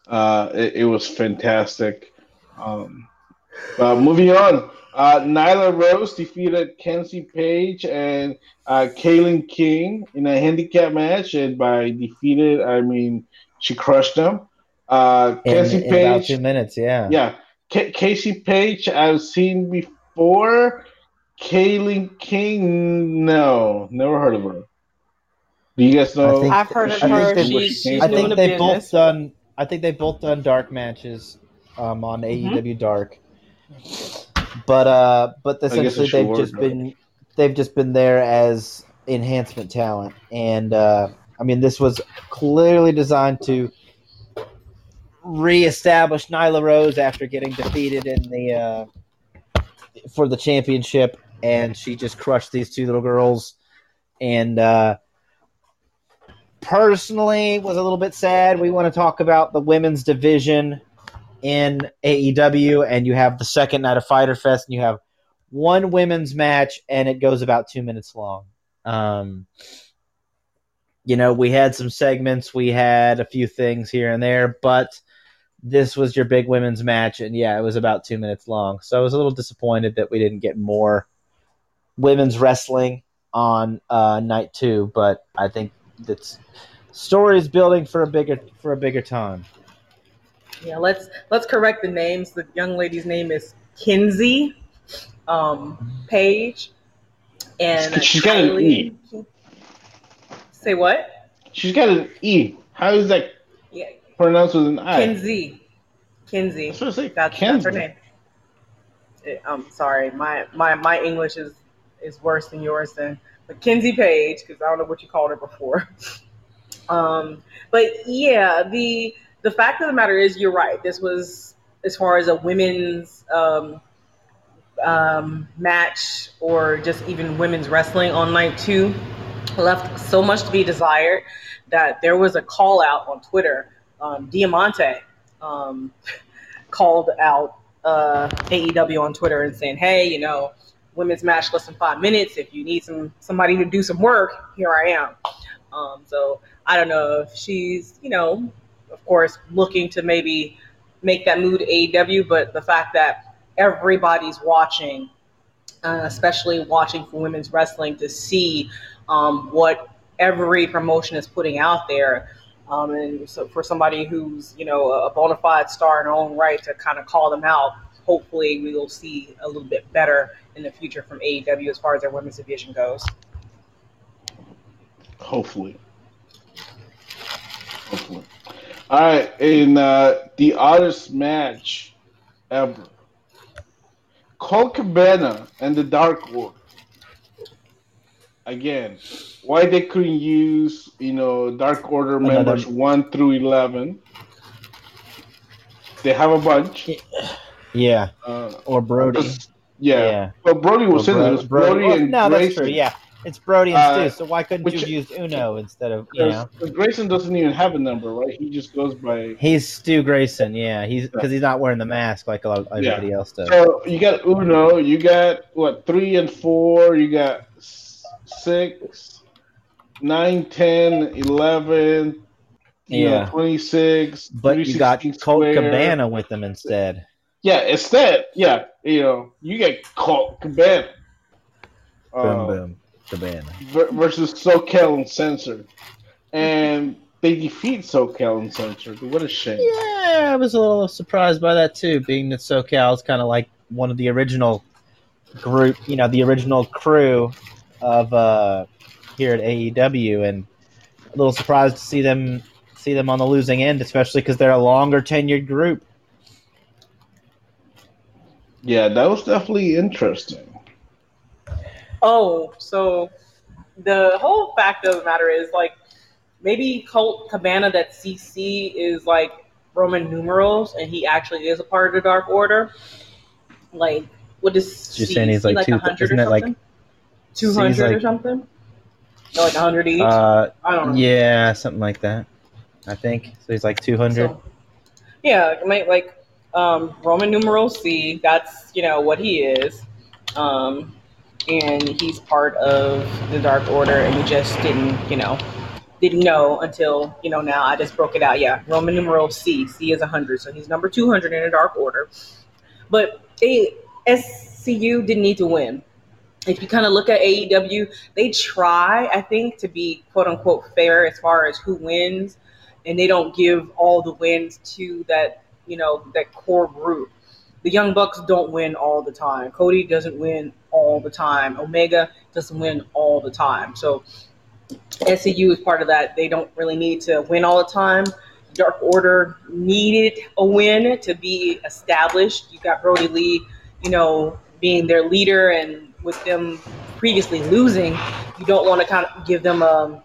Uh, it, it was fantastic. Um, but moving on, uh, Nyla Rose defeated Kenzie Page and uh, Kaylin King in a handicap match, and by defeated, I mean she crushed them. Uh, Kenzie in, in about two minutes, yeah, yeah. K- Casey Page, I've seen before Kaylin King, no, never heard of her. Do you guys know? I think, I've heard of her. She's, she's I think they both done. I think they both done dark matches um, on mm-hmm. AEW Dark. But uh, but essentially they've just been they've just been there as enhancement talent, and uh, I mean this was clearly designed to reestablish Nyla Rose after getting defeated in the uh, for the championship, and she just crushed these two little girls. And uh, personally, was a little bit sad. We want to talk about the women's division in AEW, and you have the second night of Fyter Fest, and you have one women's match, and it goes about two minutes long. Um, you know, we had some segments, we had a few things here and there, but this was your big women's match, and yeah, it was about two minutes long. So I was a little disappointed that we didn't get more women's wrestling on uh, night two, but I think that's story is building for a bigger for a bigger time. Yeah, let's let's correct the names. The young lady's name is Kinsey um, Page, and she's got an E. Say what? She's got an E. How is that yeah. pronounced with an I. Kinsey. Kinsey. That's, that's, that's her name. It, I'm sorry, my, my my English is is worse than yours. Then, Kinsey Page, because I don't know what you called her before. um, but yeah, the the fact of the matter is, you're right. This was as far as a women's um, um, match or just even women's wrestling on night two left so much to be desired that there was a call out on Twitter um, Diamante um, called out uh, AEW on Twitter and saying, "Hey, you know, women's match less than five minutes. If you need some somebody to do some work, here I am." Um, so I don't know if she's, you know, of course, looking to maybe make that move to AEW, but the fact that everybody's watching, uh, especially watching for women's wrestling, to see um, what every promotion is putting out there Um, and so for somebody who's you know a bona fide star in her own right to kind of call them out, hopefully we will see a little bit better in the future from AEW as far as their women's division goes. Hopefully. Hopefully. All right, in uh, the oddest match ever, Colt Cabana and the Dark Order. Again, why they couldn't use you know Dark Order Another- members one through eleven? They have a bunch. Yeah, Uh, or Brodie. just- yeah. Yeah. Well, Brodie was Or in it. It was Brodie, well, and no, Grayson. that's true. Yeah, it's Brodie and Uh, Stu. So why couldn't which- you have used Uno instead of you know? Grayson doesn't even have a number, right? He just goes by. He's Stu Grayson. Yeah, he's because he's not wearing the mask like a lot, of everybody else does. So you got Uno, you got what three and four, you got six, nine, ten, eleven, you Yeah. know, twenty six. But you got Colt Cabana with them instead. Yeah, instead, yeah, you know, you get Colt Cabana. Boom, Uh, boom, Cabana. ver- versus SoCal Uncensored. And they defeat SoCal Uncensored. What a shame. Yeah, I was a little surprised by that too, being that SoCal is kind of like one of the original group, you know, the original crew of uh, here at AEW, and a little surprised to see them see them on the losing end, especially because they're a longer tenured group. Yeah, that was definitely interesting. Oh, so the whole fact of the matter is like maybe Colt Cabana that CC is like Roman numerals and he actually is a part of the Dark Order. Like, what is You're saying he's like two- 100 isn't it like- two hundred or like- something? No, like hundred each. Uh, I don't know. yeah, something like that. I think so. He's like two hundred. So, yeah, like, like um, Roman numeral C. That's you know what he is, um, and he's part of the Dark Order, and we just didn't you know didn't know until you know now. I just broke it out. Yeah, Roman numeral C. C is hundred, so he's number two hundred in the Dark Order. But they SCU didn't need to win. If you kind of look at AEW, they try, I think, to be quote unquote fair as far as who wins and they don't give all the wins to that you know that core group. The Young Bucks don't win all the time. Cody doesn't win all the time. Omega doesn't win all the time. So SCU is part of that. They don't really need to win all the time. Dark Order needed a win to be established. You got Brodie Lee, you know, being their leader, and with them previously losing, you don't want to kind of give them a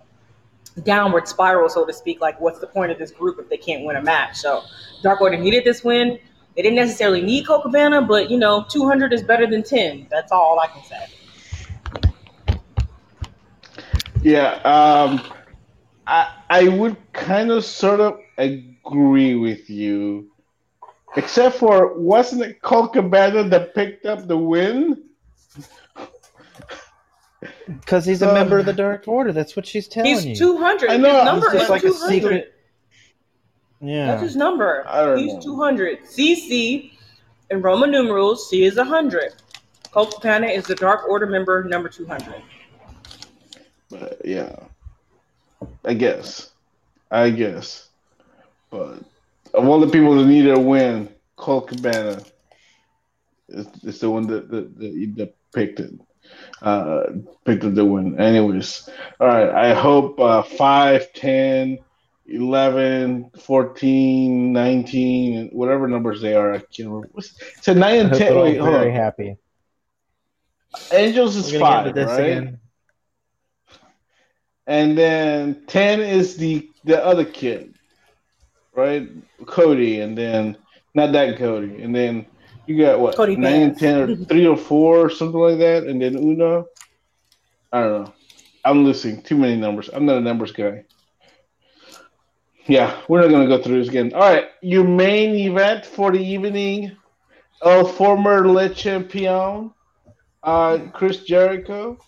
downward spiral, so to speak. Like, what's the point of this group if they can't win a match? So, Dark Order needed this win. They didn't necessarily need Cabana, but you know, 200 is better than 10. That's all I can say. Yeah, um, I I would kind of sort of agree with you, except for wasn't it Colt Cabana that picked up the win? Because he's a Uh, member of the Dark Order. That's what she's telling me. He's you. 200. I know, His number It's is just like a secret. Yeah. That's his number. I don't He's know. 200. CC in Roman numerals, C is 100. Colt is the Dark Order member number 200. But yeah, I guess, I guess. But of all the people that need a win, Colt Cabana is, is the one that that, that, that picked it. Uh, picked up the win. Anyways, all right. I hope uh, 5, 10, 11, 14, 19, whatever numbers they are. I can't remember. What's, so 9 and 10. they're Wait, hold very on. happy. Angels is We're 5, this right? again. And then 10 is the the other kid, right? Cody, and then not that Cody. And then you got what? Cody 9 and 10 or 3 or 4 or something like that. And then Uno. I don't know. I'm losing too many numbers. I'm not a numbers guy. Yeah, we're not going to go through this again. All right, your main event for the evening El former Le Champion, uh, Chris Jericho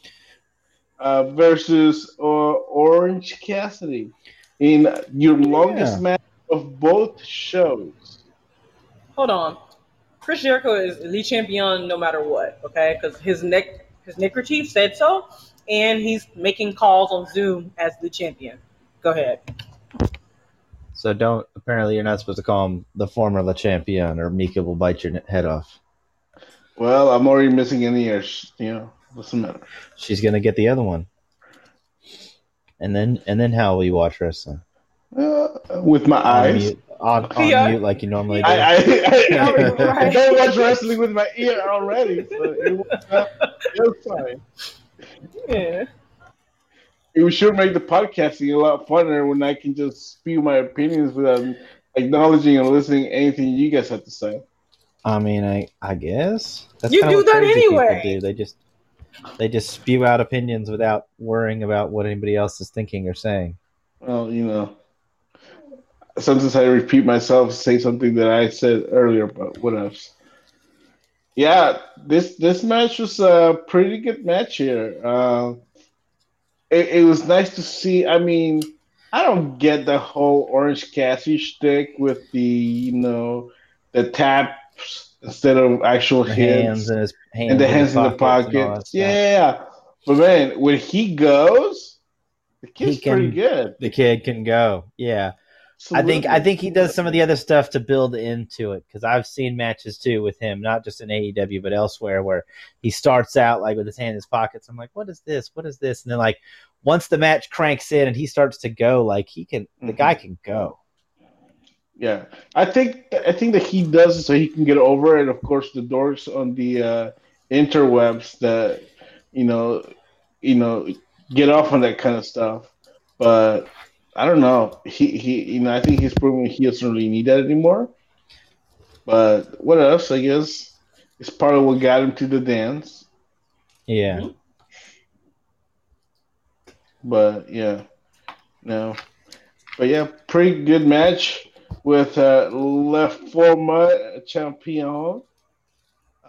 uh, versus uh, Orange Cassidy in your longest Yeah. match of both shows. Hold on. Chris Jericho is elite champion no matter what, okay? Because his neck his neckerchief said so, and he's making calls on Zoom as the champion. Go ahead. So don't. Apparently, you're not supposed to call him the former Le Champion, or Mika will bite your head off. Well, I'm already missing an ear. You know, what's the matter? She's gonna get the other one. And then, and then, how will you watch wrestling? Uh, with my On eyes. Mute, on, on Yeah. mute, like you normally do. I, I, I, I, don't watch wrestling with my ear already, so it was, uh, it was fine. Yeah. It should make the podcasting a lot funner when I can just spew my opinions without acknowledging and listening to anything you guys have to say. I mean, I I guess that's You kinda do that anyway. do. They just they just spew out opinions without worrying about what anybody else is thinking or saying. Well, you know, sometimes I repeat myself, say something that I said earlier, but what else? Yeah, this this match was a pretty good match here. Uh, it, it was nice to see. I mean, I don't get the whole Orange Cassidy shtick with the you know the taps instead of actual The hits hands and his hands and the in hands in the pockets and all that pockets. stuff. Yeah, but man, when he goes, the kid's He can- pretty good. the kid can go. Yeah, I think I think he does some of the other stuff to build into it because I've seen matches too with him, not just in AEW but elsewhere, where he starts out like with his hand in his pockets. I'm like, what is this? What is this? And then like once the match cranks in and he starts to go, like he can, the Mhm. guy can go. Yeah, I think I think that he does it so he can get over it. Of course, the doors on the uh, interwebs that you know, you know, get off on that kind of stuff. But I don't know. He he, you know, I think he's proving he doesn't really need that anymore. But what else? I guess it's part of what got him to the dance. Yeah, But yeah, no. But yeah, pretty good match with uh, Le Format Champion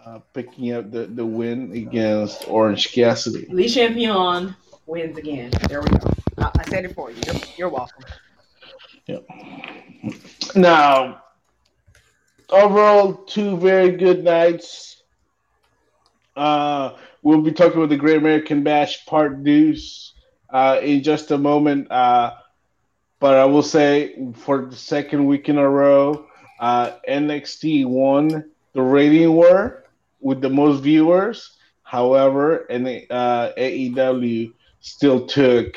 uh, picking up the, the win against Orange Cassidy. Le Champion wins again. There we go. I, I said it for you. You're, you're welcome. Now, overall, two very good nights. Uh, we'll be talking about the Great American Bash Part Deuce uh, in just a moment. Uh, but I will say for the second week in a row, uh, NXT won the rating war with the most viewers. However, and uh, AEW still took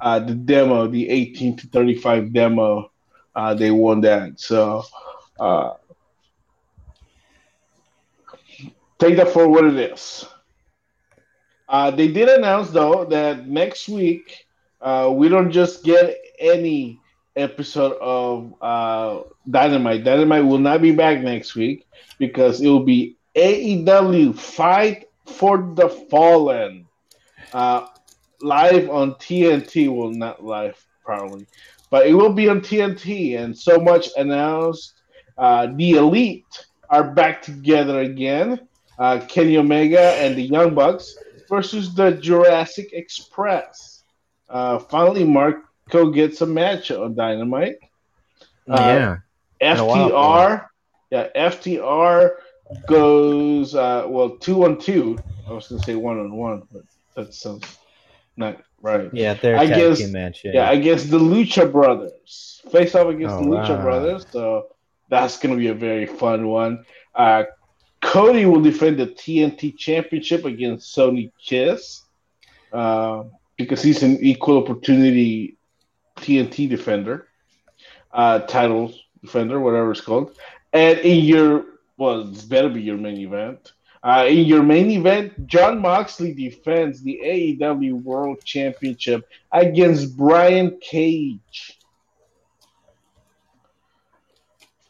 uh, the demo, the 18 to 35 demo. Uh, they won that. So uh, take that for what it is. Uh, they did announce though that next week uh, we don't just get any episode of uh, Dynamite. Dynamite will not be back next week because it will be AEW Fight for the Fallen uh, live on TNT. Well, not live probably, but it will be on TNT. And so much announced. Uh, the Elite are back together again. Uh, Kenny Omega and the Young Bucks versus the Jurassic Express. Uh, finally, Marko gets a match on Dynamite. Uh, yeah. Been a while for FTR, yeah, FTR goes uh, well two on two. I was gonna say one on one, but that sounds not right. Yeah, their I guess- match. Yeah. Yeah, against the Lucha Brothers, face off against Oh, the Lucha wow. Brothers. So that's gonna be a very fun one. Uh, Cody will defend the TNT Championship against Sonny Kiss uh, because he's an equal opportunity TNT defender, uh, title defender, whatever it's called. And in your well, this better be your main event. Uh, in your main event, Jon Moxley defends the AEW World Championship against Brian Cage.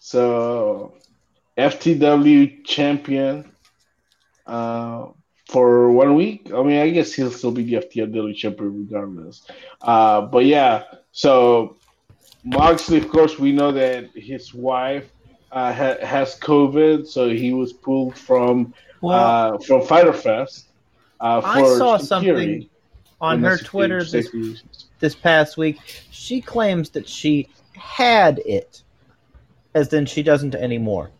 So, FTW champion uh, for one week. I mean, I guess he'll still be the FTW champion regardless. Uh, but yeah, so Moxley, of course, we know that his wife uh, ha- has COVID, so he was pulled from well, uh, from Fyter Fest. Uh, I saw security, something on her Twitter this, this past week. She claims that she had it, as then she doesn't anymore.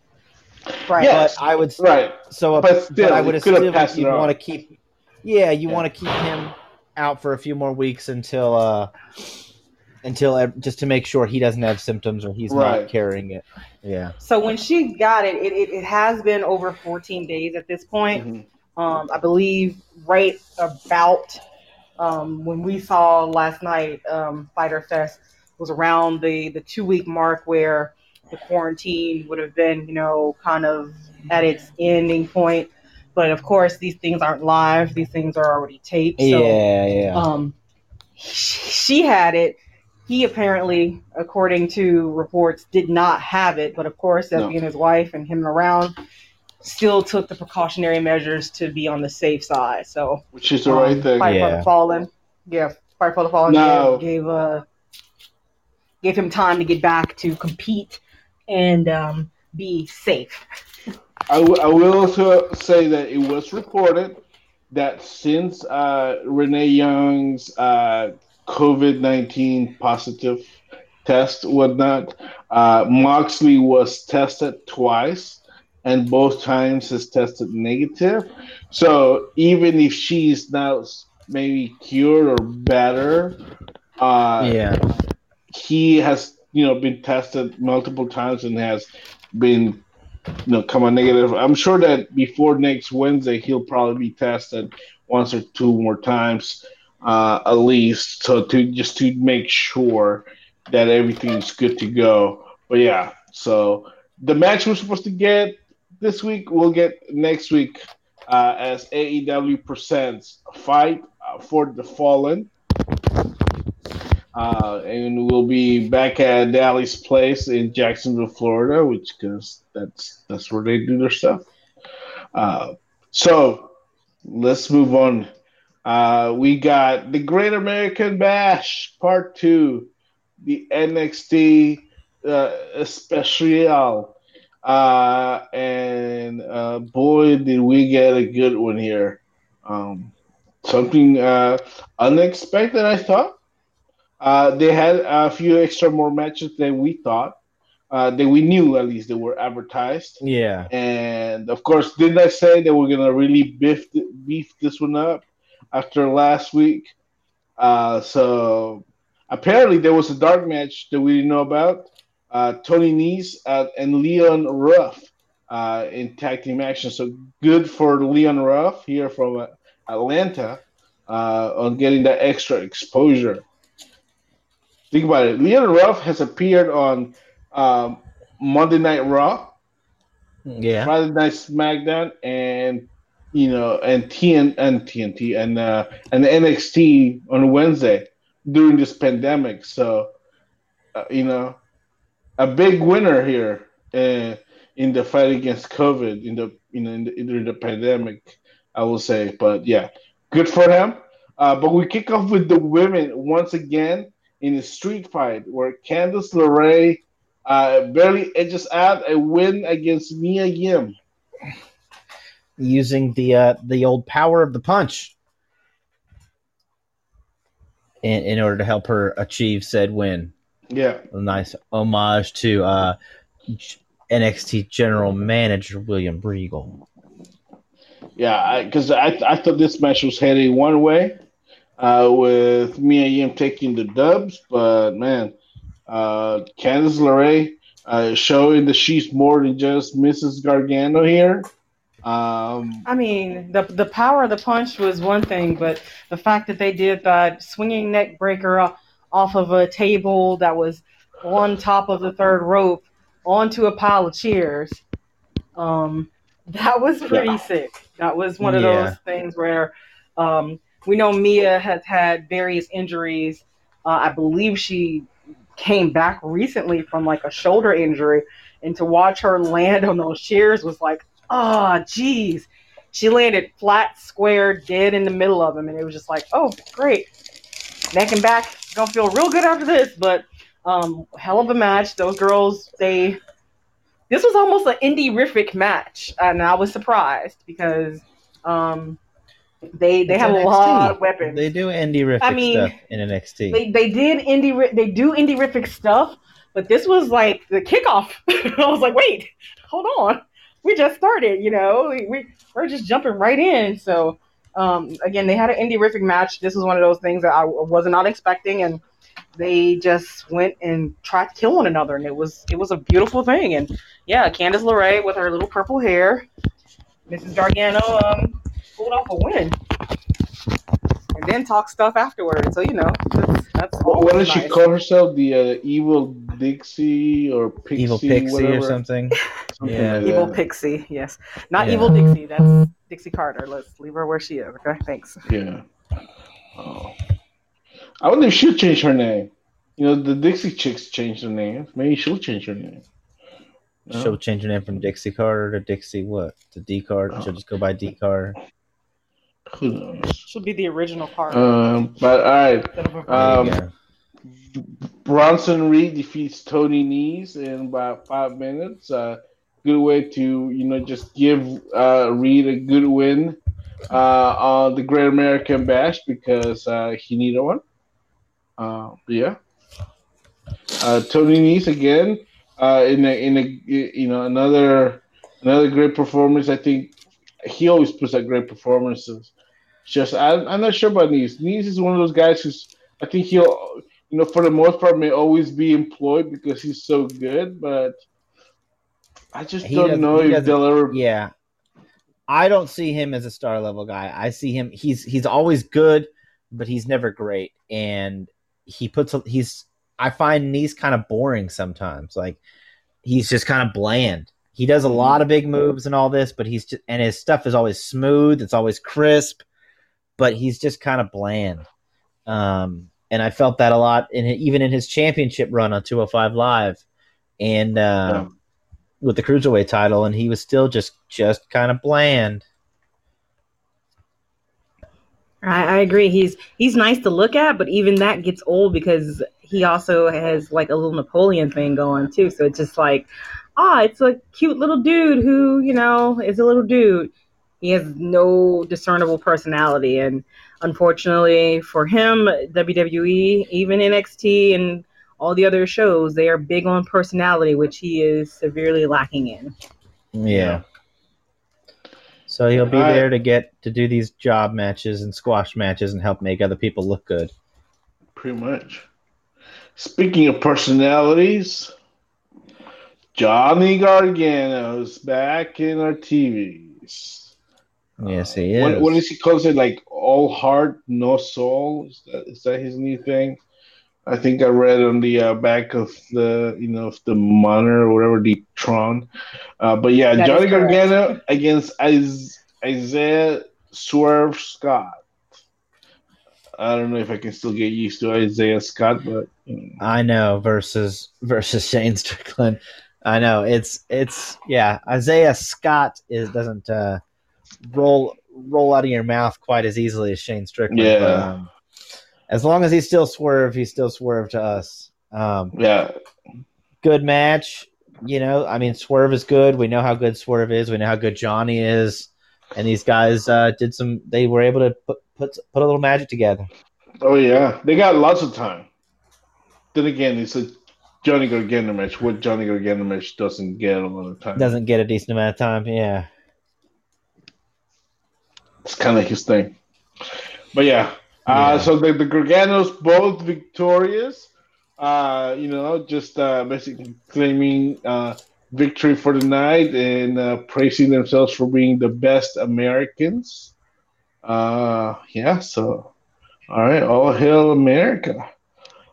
Right. Yes. But I would Right. so, But but, still, I would you could have assume passed you'd want to keep. Yeah, you Yeah. want to keep him out for a few more weeks until uh until just to make sure he doesn't have symptoms or he's Right. not carrying it. Yeah. So when she got it, it, it, it has been over 14 days at this point. Mhm. Um, I believe right about um, when we saw last night, um, Fyter Fest was around the, the two week mark where the quarantine would have been, you know, kind of at its ending point. But of course, these things aren't live; these things are already taped. So, yeah, yeah. um, she, she had it. He apparently, according to reports, did not have it. But of course, as No. being his wife and him around, still took the precautionary measures to be on the safe side. So, Which is the um, right thing. Fight for Yeah. the Fallen, yeah, Fight for the Fallen No. gave gave, uh, gave him time to get back to compete and um, be safe. I, w- I will also say that it was reported that since uh, Renee Young's uh, COVID 19 positive test, whatnot, uh, Moxley was tested twice, and both times has tested negative. So even if she's now maybe cured or better, uh, yeah. he has you know been tested multiple times and has been you know come on negative. I'm sure that before next Wednesday he'll probably be tested once or two more times uh, at least, so to just to make sure that everything's good to go. But yeah, so the match we're supposed to get this week we'll get next week uh, as AEW presents Fight for the Fallen. Uh, and we'll be back at Daily's place in Jacksonville, Florida, which because that's that's where they do their stuff. Uh, so let's move on. Uh, we got the Great American Bash Part Two, the NXT uh, Special, uh, and uh, boy, did we get a good one here. Um, something uh, unexpected, I thought. Uh, they had a few extra more matches than we thought. Uh, that we knew at least they were advertised. Yeah. And of course, didn't I say that we're gonna really beef beef this one up after last week? Uh, so apparently there was a dark match that we didn't know about. Uh, Tony Nese uh, and Leon Ruff uh, in tag team action. So good for Leon Ruff here from uh, Atlanta uh, on getting that extra exposure. Think about it. Leon Ruff has appeared on um, Monday Night Raw, Yeah. Friday Night SmackDown, and you know, and TN and TNT and uh, and NXT on Wednesday during this pandemic. So, uh, you know, a big winner here uh, in the fight against COVID in the you know in the, during the pandemic, I will say. But yeah, good for him. Uh, but we kick off with the women once again in a street fight where Candice LeRae uh, barely edges out a win against Mia Yim. Using the uh, the old power of the punch in, in order to help her achieve said win. Yeah, A nice homage to uh, NXT General Manager William Regal. yeah, because I, I, I thought this match was heading one way uh, with Mia Yim taking the dubs, but man, uh, Candice LeRae uh, showing that she's more than just Mrs. Gargano here. Um, I mean, the the power of the punch was one thing, but the fact that they did that swinging neck breaker off, off of a table that was on top of the third rope onto a pile of chairs, um, that was pretty Yeah. sick. That was one of Yeah. those things where um, we know Mia has had various injuries. Uh, I believe she came back recently from like a shoulder injury, and to watch her land on those chairs was like, oh, geez. She landed flat, square, dead in the middle of them, and it was just like, oh, great. Neck and back, gonna feel real good after this, but um, hell of a match. Those girls, they. This was almost an indie-rific match, and I was surprised because um, they they It's have a lot of weapons. They do indie riff I mean, stuff in NXT. they they did indie they do indie riffic stuff, but this was like the kickoff. I was like, wait, hold on, we just started. You know, we, we we're just jumping right in. So um, again, they had an indie riffing match. This was one of those things that I was not expecting, and they just went and tried to kill one another, and it was it was a beautiful thing. And yeah, Candice LeRae with her little purple hair, Mrs. Gargano um, pulled off a win, and then talk stuff afterwards. So you know, that's, that's What, what does she nice. call herself? The uh, evil Dixie or Pixie? Evil Pixie whatever? or something. Something Yeah. like Evil that. Pixie, yes, not Yeah. Evil Dixie. That's Dixie Carter. Let's leave her where she is. Okay, thanks. Yeah. Oh. I wonder if she'll change her name. You know, the Dixie Chicks changed their names. Maybe she'll change her name. No? She'll change her name from Dixie Carter to Dixie what? To D Carter. She'll just go by D Carter. Who knows? She'll be the original Carter. Um, but all right, instead of a- There Um, you. Bronson Reed defeats Tony Nese in about five minutes. Uh, good way to you know just give uh, Reed a good win uh, on the Great American Bash because uh, he needed one. Uh, yeah. Uh, Tony Nese again uh, in a in a you know another another great performance. I think he always puts out great performances. Just I, I'm not sure about Nese. Nese is one of those guys who's I think he'll you know for the most part may always be employed because he's so good, but I just He don't know if they'll ever. Yeah. I don't see him as a star level guy. I see him he's he's always good, but he's never great. And he puts a, he's I find he's kind of boring sometimes. Like he's just kind of bland. He does a lot of big moves and all this, but he's just and his stuff is always smooth, it's always crisp, but he's just kind of bland. Um and I felt that a lot in even in his championship run on 205 Live. And uh Yeah. With the cruiserweight title, and he was still just just kind of bland. I, I agree. He's he's nice to look at, but even that gets old because he also has like a little Napoleon thing going too. So it's just like, ah, it's a cute little dude who you know is a little dude. He has no discernible personality, and unfortunately for him, WWE, even NXT, and all the other shows, they are big on personality, which he is severely lacking in. Yeah. So he'll be I- there to get to do these job matches and squash matches and help make other people look good. Pretty much. Speaking of personalities, Johnny Gargano's back in our TVs. Yes, he is. What, what does he call it? Like all heart, no soul? Is that, is that his new thing? I think I read on the uh, back of the you know of the monitor or whatever the Tron. Uh, but yeah, That is Johnny correct. Gargano against Is- Isaiah Swerve Scott. I don't know if I can still get used to Isaiah Scott, but you know. I know versus versus Shane Strickland. I know it's it's yeah. Isaiah Scott is doesn't uh, roll roll out of your mouth quite as easily as Shane Strickland. Yeah. But, um, as long as he still swerve, he still swerve to us. Um, yeah, good match. You know, I mean, Swerve is good. We know how good Swerve is. We know how good Johnny is. And these guys uh, did some. They were able to put put put a little magic together. Oh yeah, they got lots of time. Then again, it's a Johnny Gargano match. What Johnny Gargano match doesn't get a lot of time. Doesn't get a decent amount of time. Yeah. It's kind of his thing. But yeah, Yeah. uh, so the, the Garganos both victorious. Uh, you know, just uh, basically claiming uh, victory for the night and uh, praising themselves for being the best Americans. Uh, yeah, so all right, all hail America.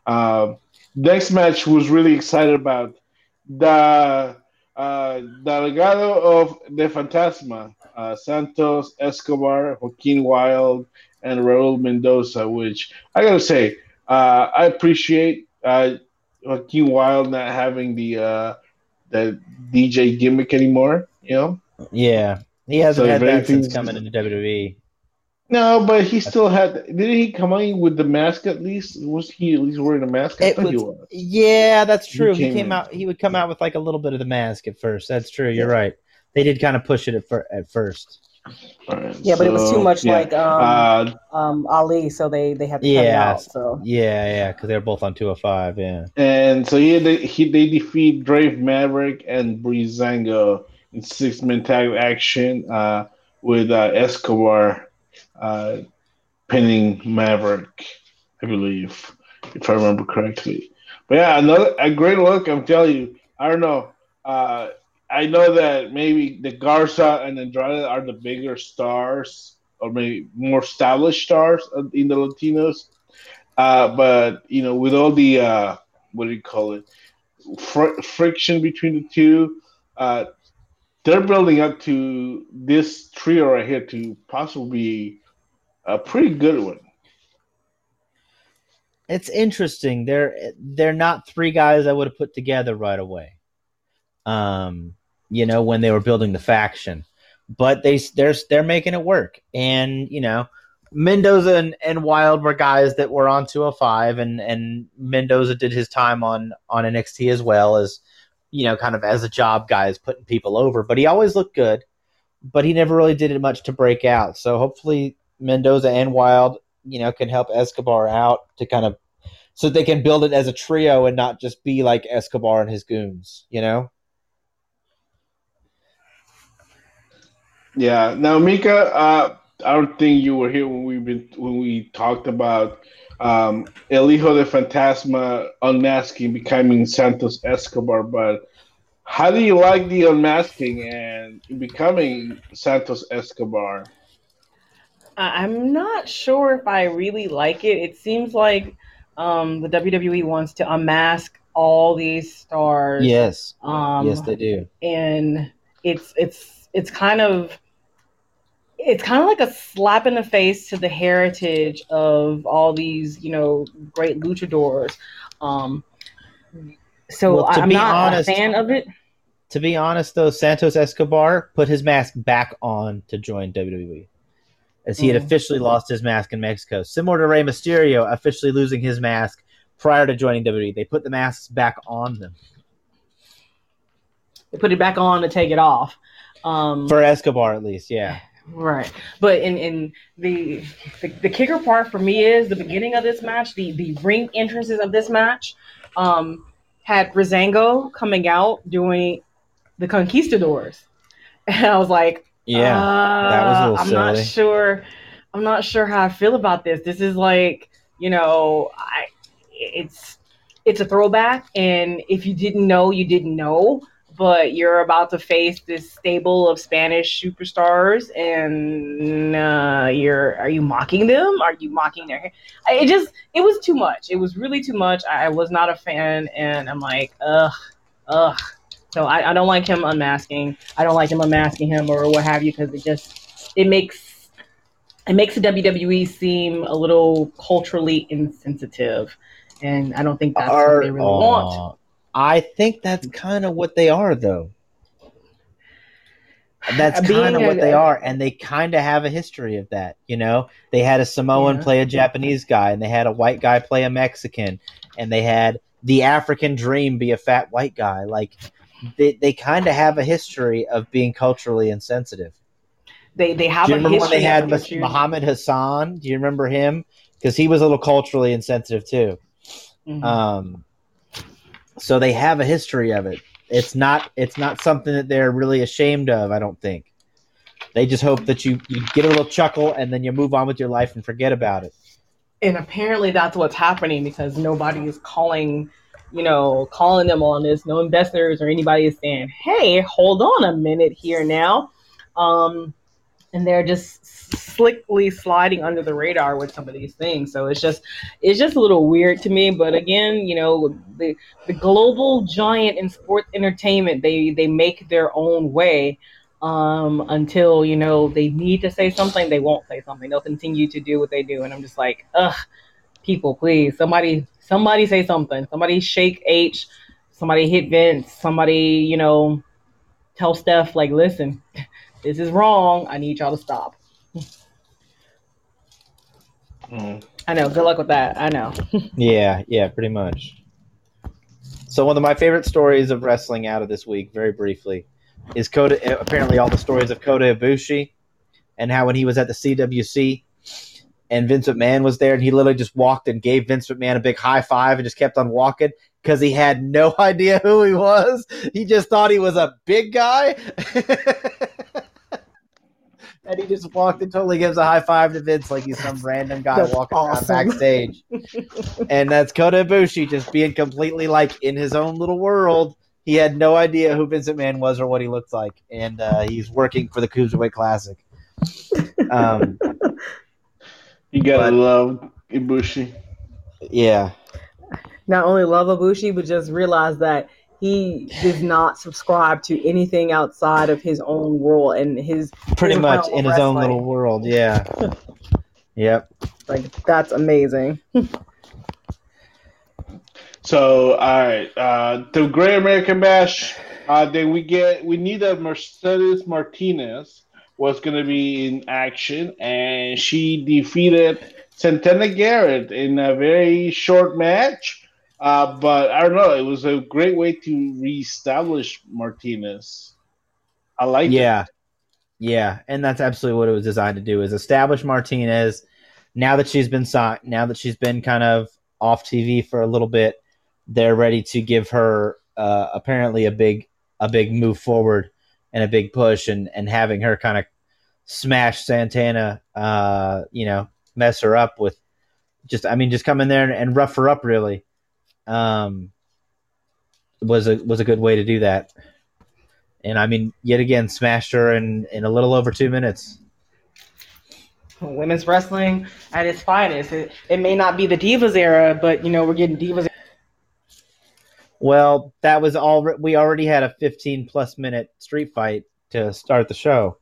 Uh, next match was really excited about the uh, Delegado of the Fantasma, uh, Santos Escobar, Joaquin Wilde, and Raul Mendoza. Which I gotta say, uh, I appreciate uh, Joaquin Wilde not having the uh, the DJ gimmick anymore. You know, Yeah. He hasn't So had that since coming into. WWE. no, but he still had. Didn't he come in with the mask at least? Was he at least wearing a mask? I It thought he was- was. Yeah, that's true. He came came, out. He would come out with like a little bit of the mask at first. That's true. You're right. They did kind of push it at, fir- at first. All right, Yeah, but it was too much yeah. like um, Uh, um, Ali, so they they had to cut Yeah. out. So Yeah, yeah, because they're both on 205. Yeah. And so he, they, he they defeat Drake Maverick and Breezango in six man tag action uh, with uh, Escobar uh, pinning Maverick, I believe. if I remember correctly. But yeah, another a great look. I'm telling you. I don't know. I know that maybe the Garza and Andrade are the bigger stars, or maybe more established stars in the Latinos. Uh, but you know, with all the uh, what do you call it, Fr- friction between the two, uh, they're building up to this trio right here to possibly be a pretty good one. It's interesting. They're they're not three guys I would have put together right away. Um, you know, when they were building the faction, but they they're they're making it work, and you know, Mendoza and, and Wilde were guys that were on 205, and and Mendoza did his time on on NXT as well as you know, kind of as a job guy, is putting people over. But he always looked good, but he never really did it much to break out. So hopefully Mendoza and Wilde, you know, can help Escobar out to kind of so they can build it as a trio and not just be like Escobar and his goons, you know? Yeah. Now, Mika, uh, I don't think you were here when we been when we talked about um, El Hijo de Fantasma unmasking, becoming Santos Escobar. But how do you like the unmasking and becoming Santos Escobar? I'm not sure if I really like it. It seems like um, the WWE wants to unmask all these stars. Yes. Um, yes, they do. And it's it's it's kind of it's kind of like a slap in the face to the heritage of all these, you know, great luchadors. Um, so well, I'm not honest, a fan of it. To be honest, though, Santos Escobar put his mask back on to join WWE, as he mm. had officially lost his mask in Mexico, similar to Rey Mysterio officially losing his mask prior to joining WWE. They put the masks back on them. They put it back on to take it off. Um, For Escobar, at least, yeah. Right. But in, in the, the, the kicker part for me is the beginning of this match, the the ring entrances of this match, um, had Breezango coming out doing the Conquistadors. And I was like, Yeah, uh, that was a little I'm silly. not sure I'm not sure how I feel about this. This is like, you know, I it's it's a throwback and if you didn't know, you didn't know but you're about to face this stable of Spanish superstars, and uh, you're are you mocking them? Are you mocking their? It just it was too much. It was really too much. I, was not a fan, and I'm like, ugh, ugh. So I, I don't like him unmasking. I don't like him unmasking him or what have you because it just it makes it makes the WWE seem a little culturally insensitive, and I don't think that's Are, what they really uh, want. I think that's kind of what they are, though. That's kind of what they are, and they kind of have a history of that. You know, they had a Samoan yeah. play a Japanese guy, and they had a white guy play a Mexican, and they had the African Dream be a fat white guy. Like they, they kind of have a history of being culturally insensitive. They they have. Do you remember when they had Muhammad Hassan? Do you remember him? Because he was a little culturally insensitive too. Mm-hmm. Um, so they have a history of it. It's not it's not something that they're really ashamed of. I don't think. They just hope that you, you get a little chuckle and then you move on with your life and forget about it. And apparently that's what's happening because nobody is calling, you know, calling them on this. No investors or anybody is saying, "Hey, hold on a minute here now." Um, and they're just slickly sliding under the radar with some of these things. So it's just it's just a little weird to me. But again, you know, the the global giant in sports entertainment, they they make their own way um, until you know they need to say something, they won't say something. They'll continue to do what they do, and I'm just like, ugh, people, please, somebody, somebody say something. Somebody shake H. Somebody hit Vince. Somebody, you know, tell Steph like, listen, this is wrong. I need y'all to stop. Mm. I know. Good luck with that. I know. yeah, yeah, pretty much. So one of my favorite stories of wrestling out of this week, very briefly, is Kota. Apparently, all the stories of Kota Ibushi, and how when he was at the CWC, and Vince McMahon was there, and he literally just walked and gave Vince McMahon a big high five, and just kept on walking because he had no idea who he was. He just thought he was a big guy. and he just walked and totally gives a high five to Vince like he's some random guy That's walking awesome. around backstage. and that's Kota Ibushi just being completely like in his own little world. He had no idea who Vincent McMahon was or what he looked like, and uh, he's working for the Cruiserweight Classic. Um, You gotta But- love Ibushi. yeah, Not only love Ibushi, but just realize that he does not subscribe to anything outside of his own world and his pretty His much in of his own wrestling. little world. Yeah, yep. like that's amazing. So, all right, uh, the Great American Bash. Uh, then we get we need that Mercedes Martinez was going to be in action, and she defeated Santana Garrett in a very short match. Uh, but I don't know, it was a great way to reestablish Martinez. I like it. Yeah. Yeah, and that's absolutely what it was designed to do is establish Martinez now that she's been signed, now that she's been kind of off TV for a little bit, they're ready to give her uh, apparently a big a big move forward and a big push and and having her kind of smash Santana uh, you know, mess her up with just I mean just come in there and, and rough her up really. Um was a was a good way to do that and I mean, yet again, smashed her in in a little over two minutes. Women's wrestling at its finest. It, it may not be the Divas era, but you know we're getting Divas. Well, that was all. We already had a 15 plus minute street fight to start the show.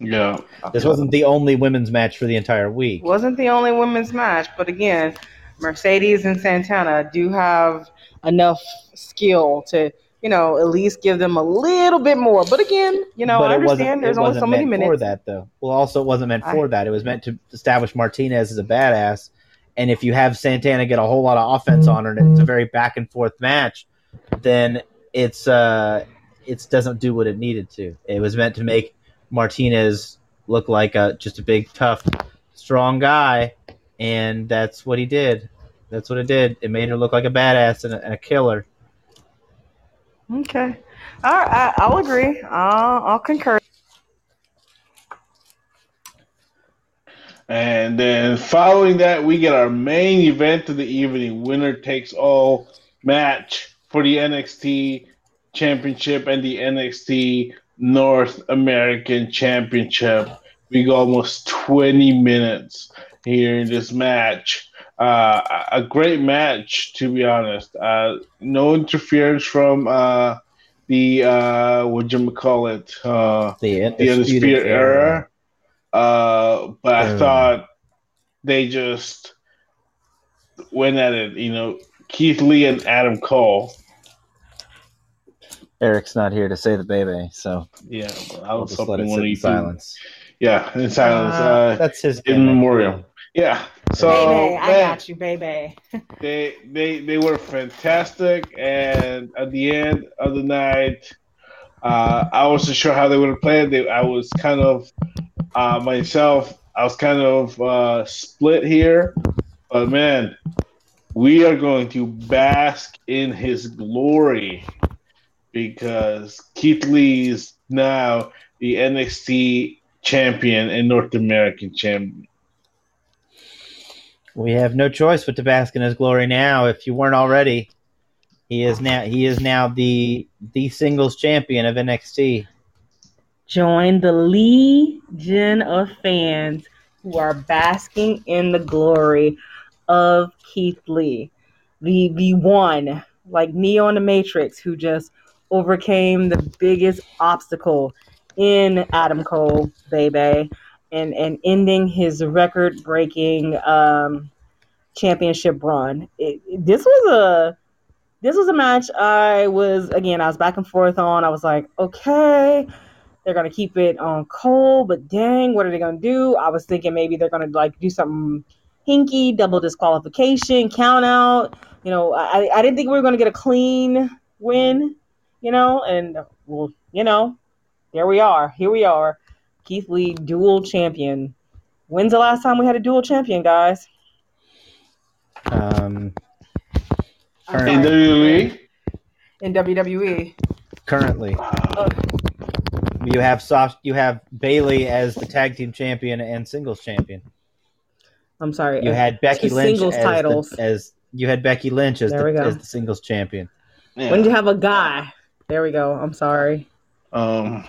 Yeah. This wasn't the only women's match for the entire week. Wasn't the only women's match, but again, Mercedes and Santana do have enough skill to you know at least give them a little bit more. But again, you know but I understand there's only so many meant minutes. for that, though. Well, also, it wasn't meant I- for that. It was meant to establish Martinez as a badass. And if you have Santana get a whole lot of offense on her, and it's a very back and forth match, then it's uh, it doesn't do what it needed to. It was meant to make Martinez look like a just a big, tough, strong guy, and that's what he did. That's what it did. It made her look like a badass and a, and a killer. Okay, all right, I, I'll agree. I'll, I'll concur. And then following that, we get our main event of the evening winner takes all match for the NXT Championship and the NXT North American Championship. We go almost 20 minutes here in this match. Uh, a a great match, to be honest. Uh, no interference from uh, the, uh, what you call it? Uh, The, the Undisputed Era. Uh, but I Um, thought they just went at it. You know, Keith Lee and Adam Cole. Eric's not here to say the baby, so Yeah, I I'll was just let hoping it one sit of in you silence. Yeah, in silence. Uh, Uh, That's his in gimmick. memorial. Yeah. So baby, I man, got you, baby. they they they were fantastic, and at the end of the night, uh, I wasn't sure how they would have played. They, I was kind of uh, myself. I was kind of uh, split here, but man, we are going to bask in his glory because Keith Lee is now the NXT champion and North American champion. We have no choice but to bask in his glory now. If you weren't already, he is now he is now the the singles champion of NXT. Join the legion of fans who are basking in the glory of Keith Lee, the the one like Neo in the Matrix who just overcame the biggest obstacle in Adam Cole, baby, and and ending his record breaking um, championship run. It, this was a this was a match I was again I was back and forth on. I was like, okay, they're gonna keep it on Cole, but dang, what are they gonna do? I was thinking maybe they're gonna like do something hinky, double disqualification, count out. You know, I, I didn't think we were gonna get a clean win, you know, and well, you know, there we are. Here we are. Keith Lee, dual champion. When's the last time we had a dual champion, guys? Um, I'm In. WWE, In WWE. currently, uh, You have soft. You have Bayley as the tag team champion and singles champion. I'm sorry. You had Becky two Lynch singles as, titles. The, as you had Becky Lynch as the, as the singles champion. Yeah. When did you have a guy? There we go. I'm sorry. um,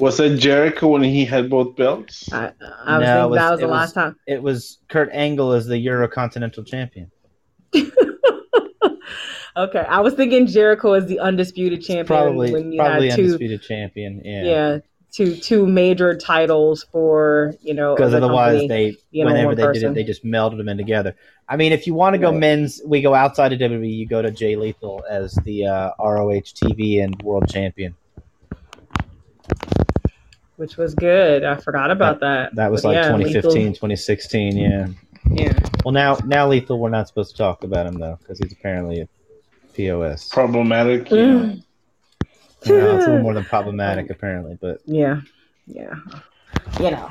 was that Jericho when he had both belts? I, I was No, thinking was- that was the it last time. It was Kurt Angle as the Eurocontinental champion. Okay, I was thinking Jericho as the undisputed champion Probably, when you probably had two, undisputed champion. yeah. Yeah, two two major titles for you know because otherwise company. they, you know, whenever one they did it, they just melded them in together. I mean, if you want to go Right. men's, we go outside of WWE. You go to Jay Lethal as the uh, ROH TV and World Champion. Which was good. I forgot about that. That was But like yeah, 2015, Lethal- 2016. Yeah. yeah. Well, now now Lethal, we're not supposed to talk about him though because he's apparently a POS. Problematic. Yeah. Mm. Well, it's a little more than problematic apparently, but Yeah, yeah, you know.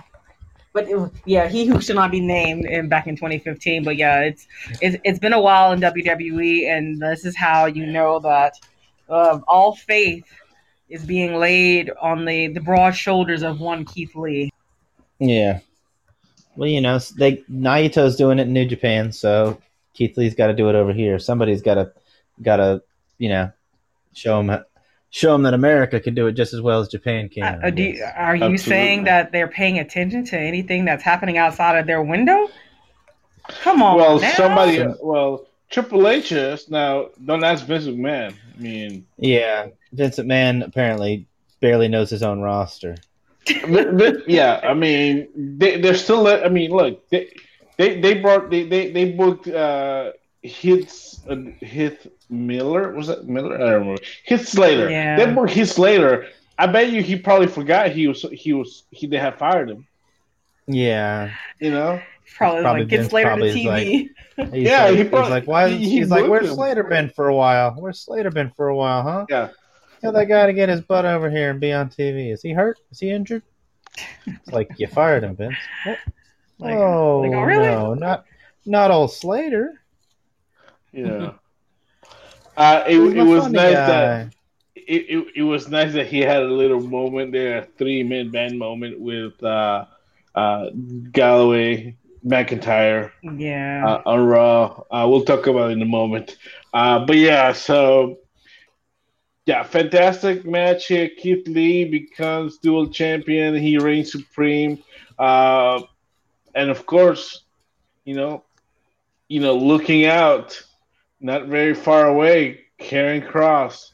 But it, yeah, he who should not be named in back in 2015. But yeah, it's it's, it's been a while in WWE, and this is how you know that uh, all faith is being laid on the the broad shoulders of one Keith Lee. yeah. Well, you know, they Naito's doing it in New Japan, so Keith Lee's got to do it over here. Somebody's got to got to you know show him show him that America can do it just as well as Japan can. Uh, do you, are you Absolutely. saying that they're paying attention to anything that's happening outside of their window? Come on, Well, now. somebody. Well, Triple H is now. Don't ask Vince McMahon. I mean, Yeah, Vince McMahon apparently barely knows his own roster. But- but, yeah, I mean, they, they're still. I mean, look, they they, they brought they they, they booked uh, Hits uh, Hit Miller was that Miller? I don't remember. Heath Slater. Yeah. They booked Heath Slater. I bet you he probably forgot he was he was he they had fired him. Yeah, You know. probably, probably like gets Vince later to probably is TV. he's Yeah, like, he he's like, why? he- he he's like, where's him. Slater been for a while? Where's Slater been for a while, huh? Yeah. Tell that guy to get his butt over here and be on TV. Is he hurt? Is he injured? It's like you fired him, Vince. What? Like- oh like, oh, really? no, not not old Slater. Yeah. Uh, it, it was nice guy. that it, it, it was nice that he had a little moment there, a three man band moment with uh, uh, Galloway, McIntyre Yeah. uh, on Raw. Uh, we'll talk about it in a moment. Uh, but yeah, so yeah, fantastic match here. Keith Lee becomes dual champion. He reigns supreme, uh, and of course, you know, you know, looking out, not very far away, Karrion Kross.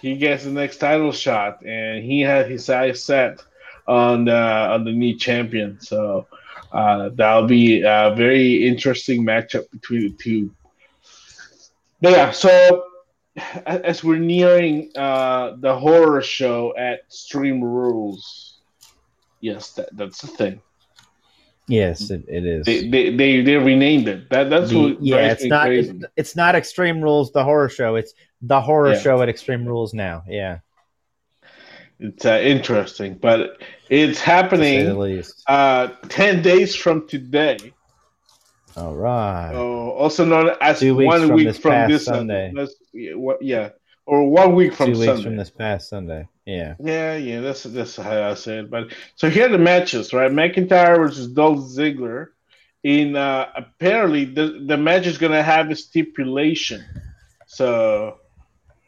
He gets the next title shot, and he had his eyes set on the on the new champion. So uh, that'll be a very interesting matchup between the two. But yeah, so as we're nearing uh, the horror show at Extreme Rules, yes, that, that's the thing. Yes, it, it is. They, they, they, they renamed it. That that's The- what yeah, it's not. It's, it's not Extreme Rules, the horror show. It's the horror Yeah. show at Extreme Rules now. Yeah, It's uh, interesting, but it's to say the happening uh, ten days from today. All right. Oh, also known as Two weeks one from week this from past this Sunday. Yeah, what, yeah, or one week from Two weeks Sunday. from this past Sunday. Yeah. Yeah, yeah, that's that's how I said. But so here are the matches, right? McIntyre versus Dolph Ziggler. In uh, apparently the the match is gonna have a stipulation, so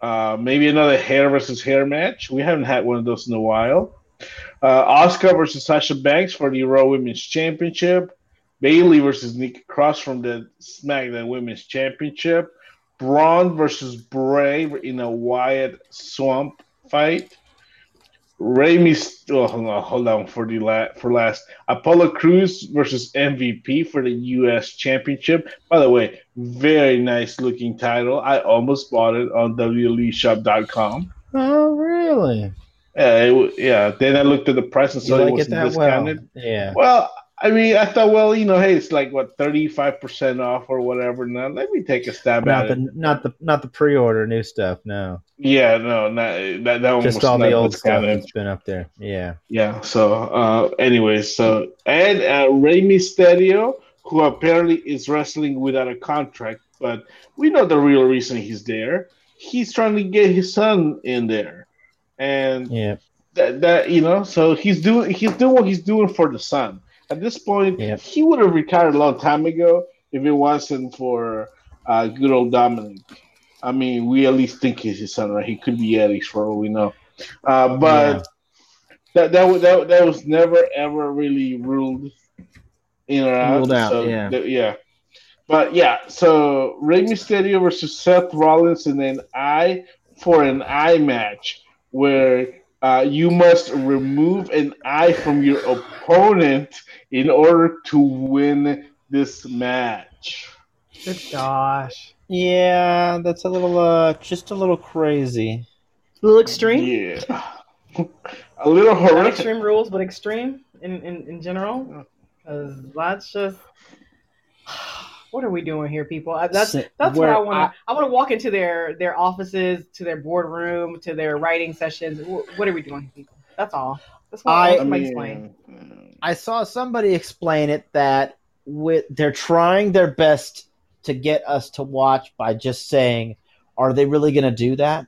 uh, maybe another hair versus hair match. We haven't had one of those in a while. Uh, Asuka versus Sasha Banks for the Raw Women's Championship. Bayley versus Nikki Cross from the SmackDown Women's Championship. Braun versus Bray in a Wyatt Swamp fight. Rey Mysterio, oh, hold on, hold on for the la- for last. Apollo Crews versus MVP for the U.S. Championship. By the way, very nice looking title. I almost bought it on WWEshop.com. Oh, really? Yeah, it, yeah. Then I looked at the price and saw it like it wasn't that well? discounted. Yeah. Well, I mean, I thought, well, you know, hey, it's like what thirty five percent off or whatever. Now let me take a stab Not at the it. not the not the pre-order new stuff. No, Yeah, no, not that. That one just all the old stuff that's been up there. Yeah. Yeah. So, uh, anyways, so and uh, Rey Mysterio, who apparently is wrestling without a contract, but we know the real reason he's there. He's trying to get his son in there. and Yeah. that, that you know, so he's doing he's doing what he's doing for the son. At this point, Yeah. he would have retired a long time ago if it wasn't for uh, good old Dominic. I mean, we at least think he's his son, right? He could be Eddie's for all we know. Uh, but Yeah. that that was that, that was never ever really ruled in or out. Ruled out, So, yeah. th- yeah. But yeah, so Rey Mysterio versus Seth Rollins and then I for an eye match where uh, you must remove an eye from your opponent in order to win this match. Good gosh. Yeah, that's a little uh just a little crazy. A little extreme. Yeah. A little Not extreme rules, but extreme in, in, in general. Because that's just. What are we doing here, people? I- That's Si- that's what I want to. I, want to walk into their their offices, to their boardroom, to their writing sessions. What are we doing, people? That's all. That's what I- I, I somebody mean, explain. I saw somebody explain it that with they're trying their best to get us to watch by just saying, "Are they really going to do that?"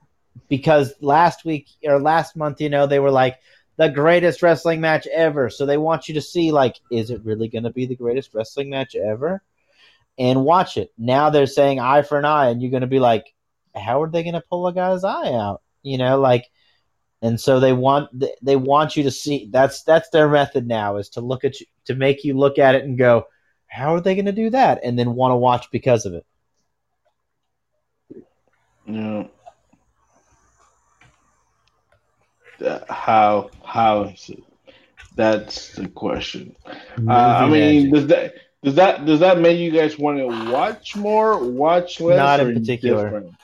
Because last week or last month, you know, they were like the greatest wrestling match ever. So they want you to see, like, is it really going to be the greatest wrestling match ever? And watch it. Now they're saying eye for an eye, and you're going to be like, how are they going to pull a guy's eye out? You know, like and so they want they want you to see that's that's their method now is to look at you to make you look at it and go how are they going to do that and then want to watch because of it Yeah. How how is it? That's the question. Uh, I mean, does that does that does that make you guys want to watch more, watch less? Not in particular. indifferent?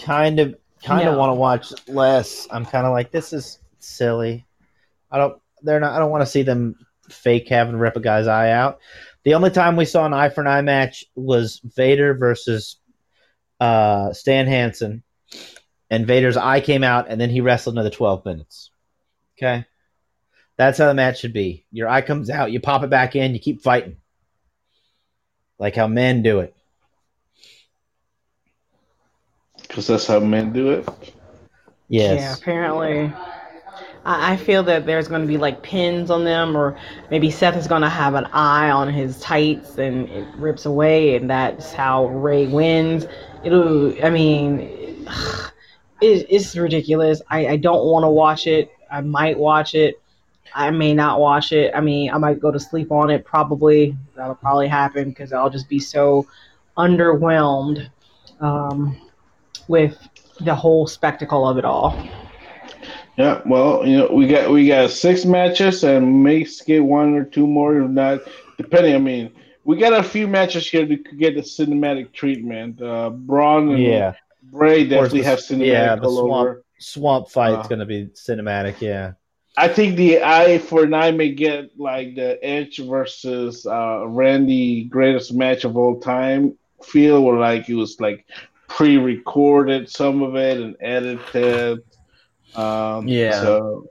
kind of kind of want to watch less i'm kind of like this is silly i don't they're not i don't want to see them fake having rip a guy's eye out the only time we saw an eye for an eye match was vader versus uh stan hansen and vader's eye came out and then he wrestled another 12 minutes okay that's how the match should be your eye comes out you pop it back in you keep fighting like how men do it Because that's how men do it. yes Yeah, apparently. I, I feel that there's going to be like pins on them, or maybe Seth is going to have an eye on his tights and it rips away, and that's how Rey wins. It'll, I mean, it, it's ridiculous. I, I don't want to watch it. I might watch it. I may not watch it. I mean, I might go to sleep on it. Probably that'll probably happen because I'll just be so underwhelmed um, with the whole spectacle of it all. Yeah, well, you know, we got we got six matches and may get one or two more, if not, depending. I mean, we got a few matches here to get the cinematic treatment. Uh, Braun and yeah Bray course, definitely the- have cinematic yeah, the all swamp. over. swamp fight's Uh, going to be cinematic. Yeah, I think the eye for an eye may get like the Edge versus uh, Randy greatest match of all time feel, where like it was like pre-recorded some of it and edited. Um, Yeah. So,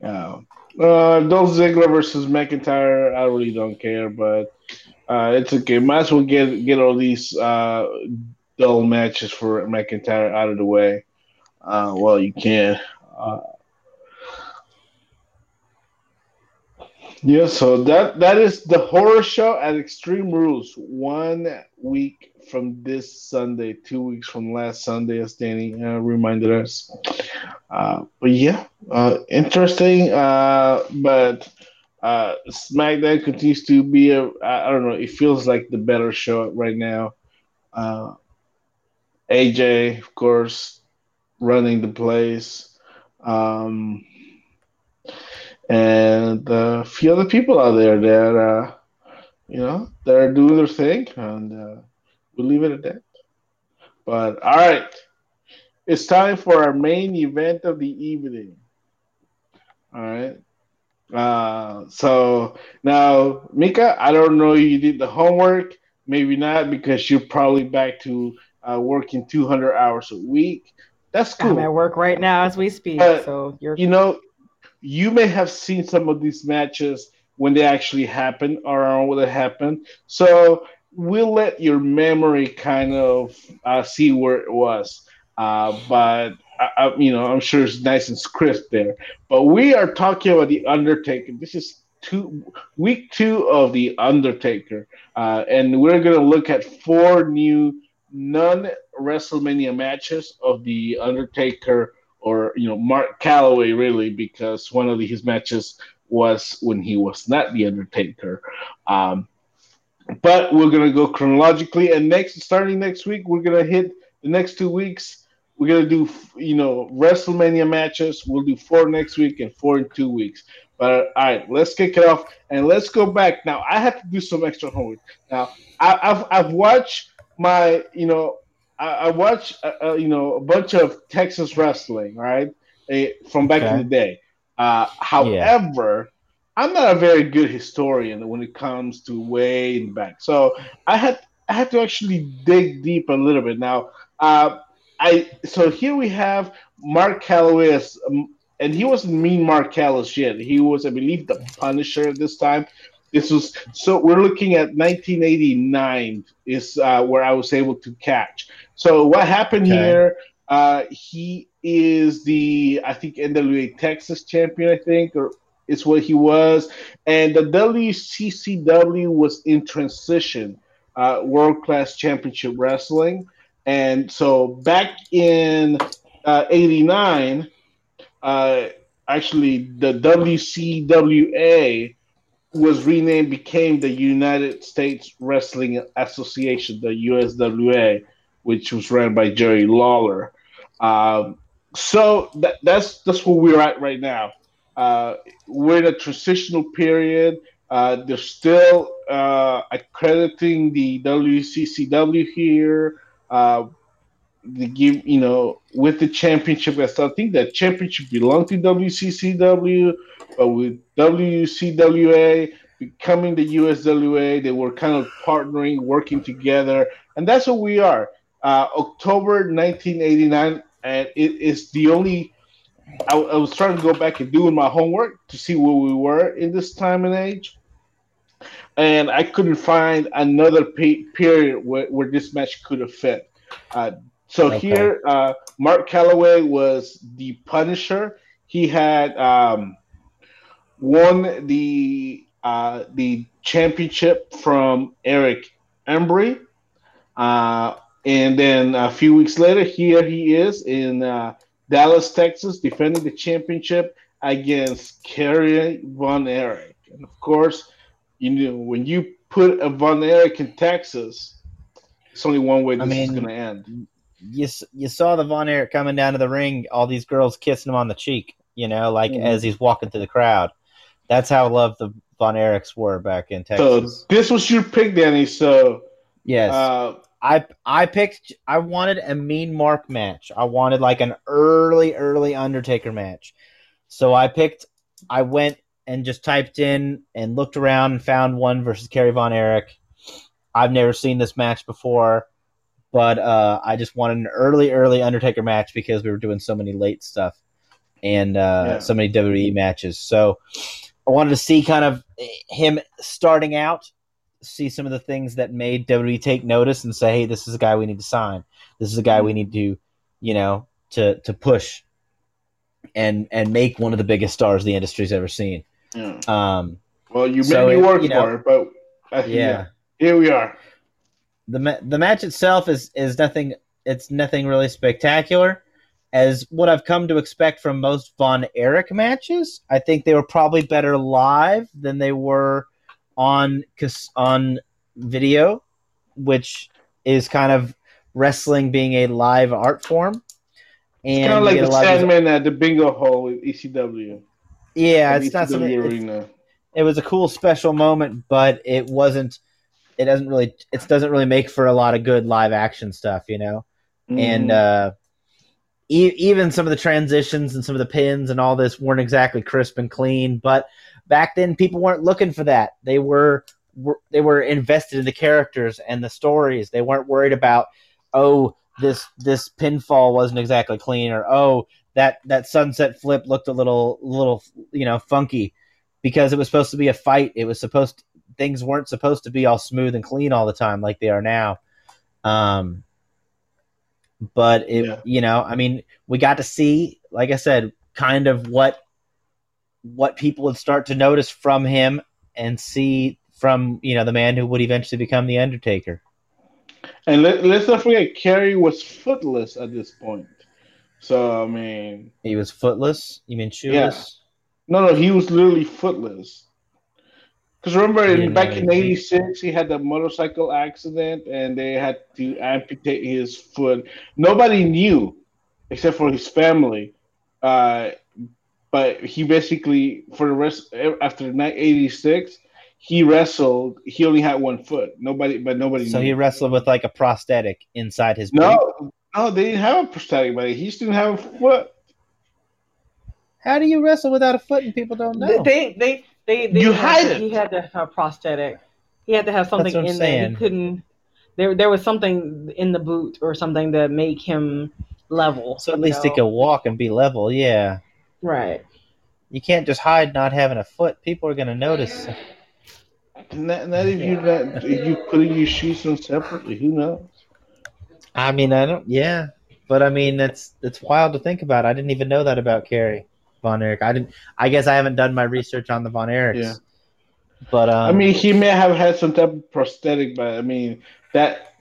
yeah. Uh, Dolph Ziggler versus McIntyre, I really don't care, but uh, it's okay. Might as well get get all these uh, dull matches for McIntyre out of the way. Uh, well, you can. Uh, Yeah, so that that is the horror show at Extreme Rules. One week from this Sunday, two weeks from last Sunday, as Danny uh, reminded us. Uh, but yeah, uh, interesting. Uh, but uh, SmackDown continues to be a I don't know. It feels like the better show right now. Uh, AJ, of course, running the place. Um, and uh, a few other people out there that uh, you know that are doing their thing, and uh, we'll leave it at that. But all right, it's time for our main event of the evening. All right. Uh, so now, Mika, I don't know if you did the homework. Maybe not because you're probably back to uh, working 200 hours a week. That's cool. I'm at work right now as we speak, But, so you're you know, you may have seen some of these matches when they actually happen or around when they happen. So we'll let your memory kind of uh, see where it was. Uh, but I, I, you know, I'm sure it's nice and crisp there. But we are talking about the Undertaker. This is two week two of the Undertaker, uh, and we're gonna look at four new non WrestleMania matches of the Undertaker or you know Mark Calaway really because one of his matches was when he was not the Undertaker. Um, but we're gonna go chronologically, and next starting next week we're gonna hit the next two weeks we're gonna do you know WrestleMania matches. We'll do four next week and four in two weeks. But all right, let's kick it off and let's go back. Now I have to do some extra homework. Now I, have I've watched my you know I, I watched uh, uh, you know a bunch of Texas wrestling right uh, from back okay. in the day. Uh, however, yeah. I'm not a very good historian when it comes to way in back. So I had I had to actually dig deep a little bit. Now, uh, I so here we have Mark Calaway as, um, and he wasn't mean Mark Callous yet. He was, I believe, the Punisher at this time. This was so we're looking at 1989 is uh, where I was able to catch. So what happened okay. here? Uh, he is the I think NWA Texas champion, I think, or is what he was, and the WCCW was in transition, uh, World Class Championship Wrestling. And so back in uh, 89, uh, actually, the WCWA was renamed, became the United States Wrestling Association, the USWA, which was ran by Jerry Lawler. Um, so that, that's that's where we're at right now. Uh, we're in a transitional period. Uh, they're still uh, accrediting the WCCW here they give you know with the championship. I think that championship belonged to WCCW, but with WCWA becoming the USWA, they were kind of partnering, working together, and that's what we are. Uh, October 1989, and it is the only. I, I, was trying to go back and doing my homework to see where we were in this time and age, and I couldn't find another period where, where this match could have fit. Uh, so okay. here, uh, Mark Calaway was the Punisher. He had um, won the uh, the championship from Eric Embry, uh, and then a few weeks later, here he is in uh, Dallas, Texas, defending the championship against Kerry Von Erich. And of course, you know when you put a Von Erich in Texas, it's only one way this I mean, is going to end. You you saw the Von Erich coming down to the ring, all these girls kissing him on the cheek, you know, like mm-hmm. as he's walking through the crowd. That's how loved the Von Erichs were back in Texas. So this was your pick, Danny. So yes, uh, I I picked. I wanted a Mean Mark match. I wanted like an early, early Undertaker match. So I picked. I went and just typed in and looked around and found one versus Kerry Von Erich. I've never seen this match before, but uh, I just wanted an early, early Undertaker match because we were doing so many late stuff and uh, yeah. so many WWE matches. So I wanted to see kind of him starting out, see some of the things that made WWE take notice and say, "Hey, this is a guy we need to sign. This is a guy we need to, you know, to to push." And, and make one of the biggest stars the industry's ever seen. Yeah. Um, well, you so made me work you know, for it, but uh, yeah. yeah here we are. The ma- The match itself is is nothing. It's nothing really spectacular. As what I've come to expect from most Von Erich matches, I think they were probably better live than they were on on video, which is kind of wrestling being a live art form. And kind of like the Sandman at the Bingo Hall with ECW. Yeah, it's ECW not something. Arena. it was a cool special moment, but it wasn't it doesn't really it doesn't really make for a lot of good live action stuff, you know. Mm. And uh, e- even some of the transitions and some of the pins and all this weren't exactly crisp and clean. But back then, people weren't looking for that. They were, were they were invested in the characters and the stories. They weren't worried about oh this this pinfall wasn't exactly clean or oh that that sunset flip looked a little little you know funky because it was supposed to be a fight. It was supposed things weren't supposed to be all smooth and clean all the time like they are now. Um, but it, Yeah. you know, I mean, we got to see, like I said, kind of what what people would start to notice from him and see from you know the man who would eventually become the Undertaker. And let, let's not forget, Kerry was footless at this point. So I mean, He was footless. You mean shoeless? no, no, he was literally footless. Because remember, He in, didn't back have in any '86, he had the motorcycle accident, and they had to amputate his foot. Nobody knew, except for his family. Uh, but he basically, for the rest after '86, he wrestled. He only had one foot. Nobody, but nobody. So knew. he wrestled with like a prosthetic inside his boot. No, no, they didn't have a prosthetic, but he still didn't have a foot. How do you wrestle without a foot and people don't know? They they they, they You had hide to- it. He had to have prosthetic. He had to have something what I'm in there. He couldn't. There there was something in the boot or something to make him level. so at you least he could walk and be level. Yeah, Right. you can't just hide not having a foot. People are gonna notice. Not, not if you're not if you putting your shoes on separately. Who knows? I mean, I don't. Yeah, but I mean, that's that's wild to think about. I didn't even know that about Kerry Von Erich. I didn't. I guess I haven't done my research on the Von Erichs. Yeah. But um, I mean, he may have had some type of prosthetic, but I mean that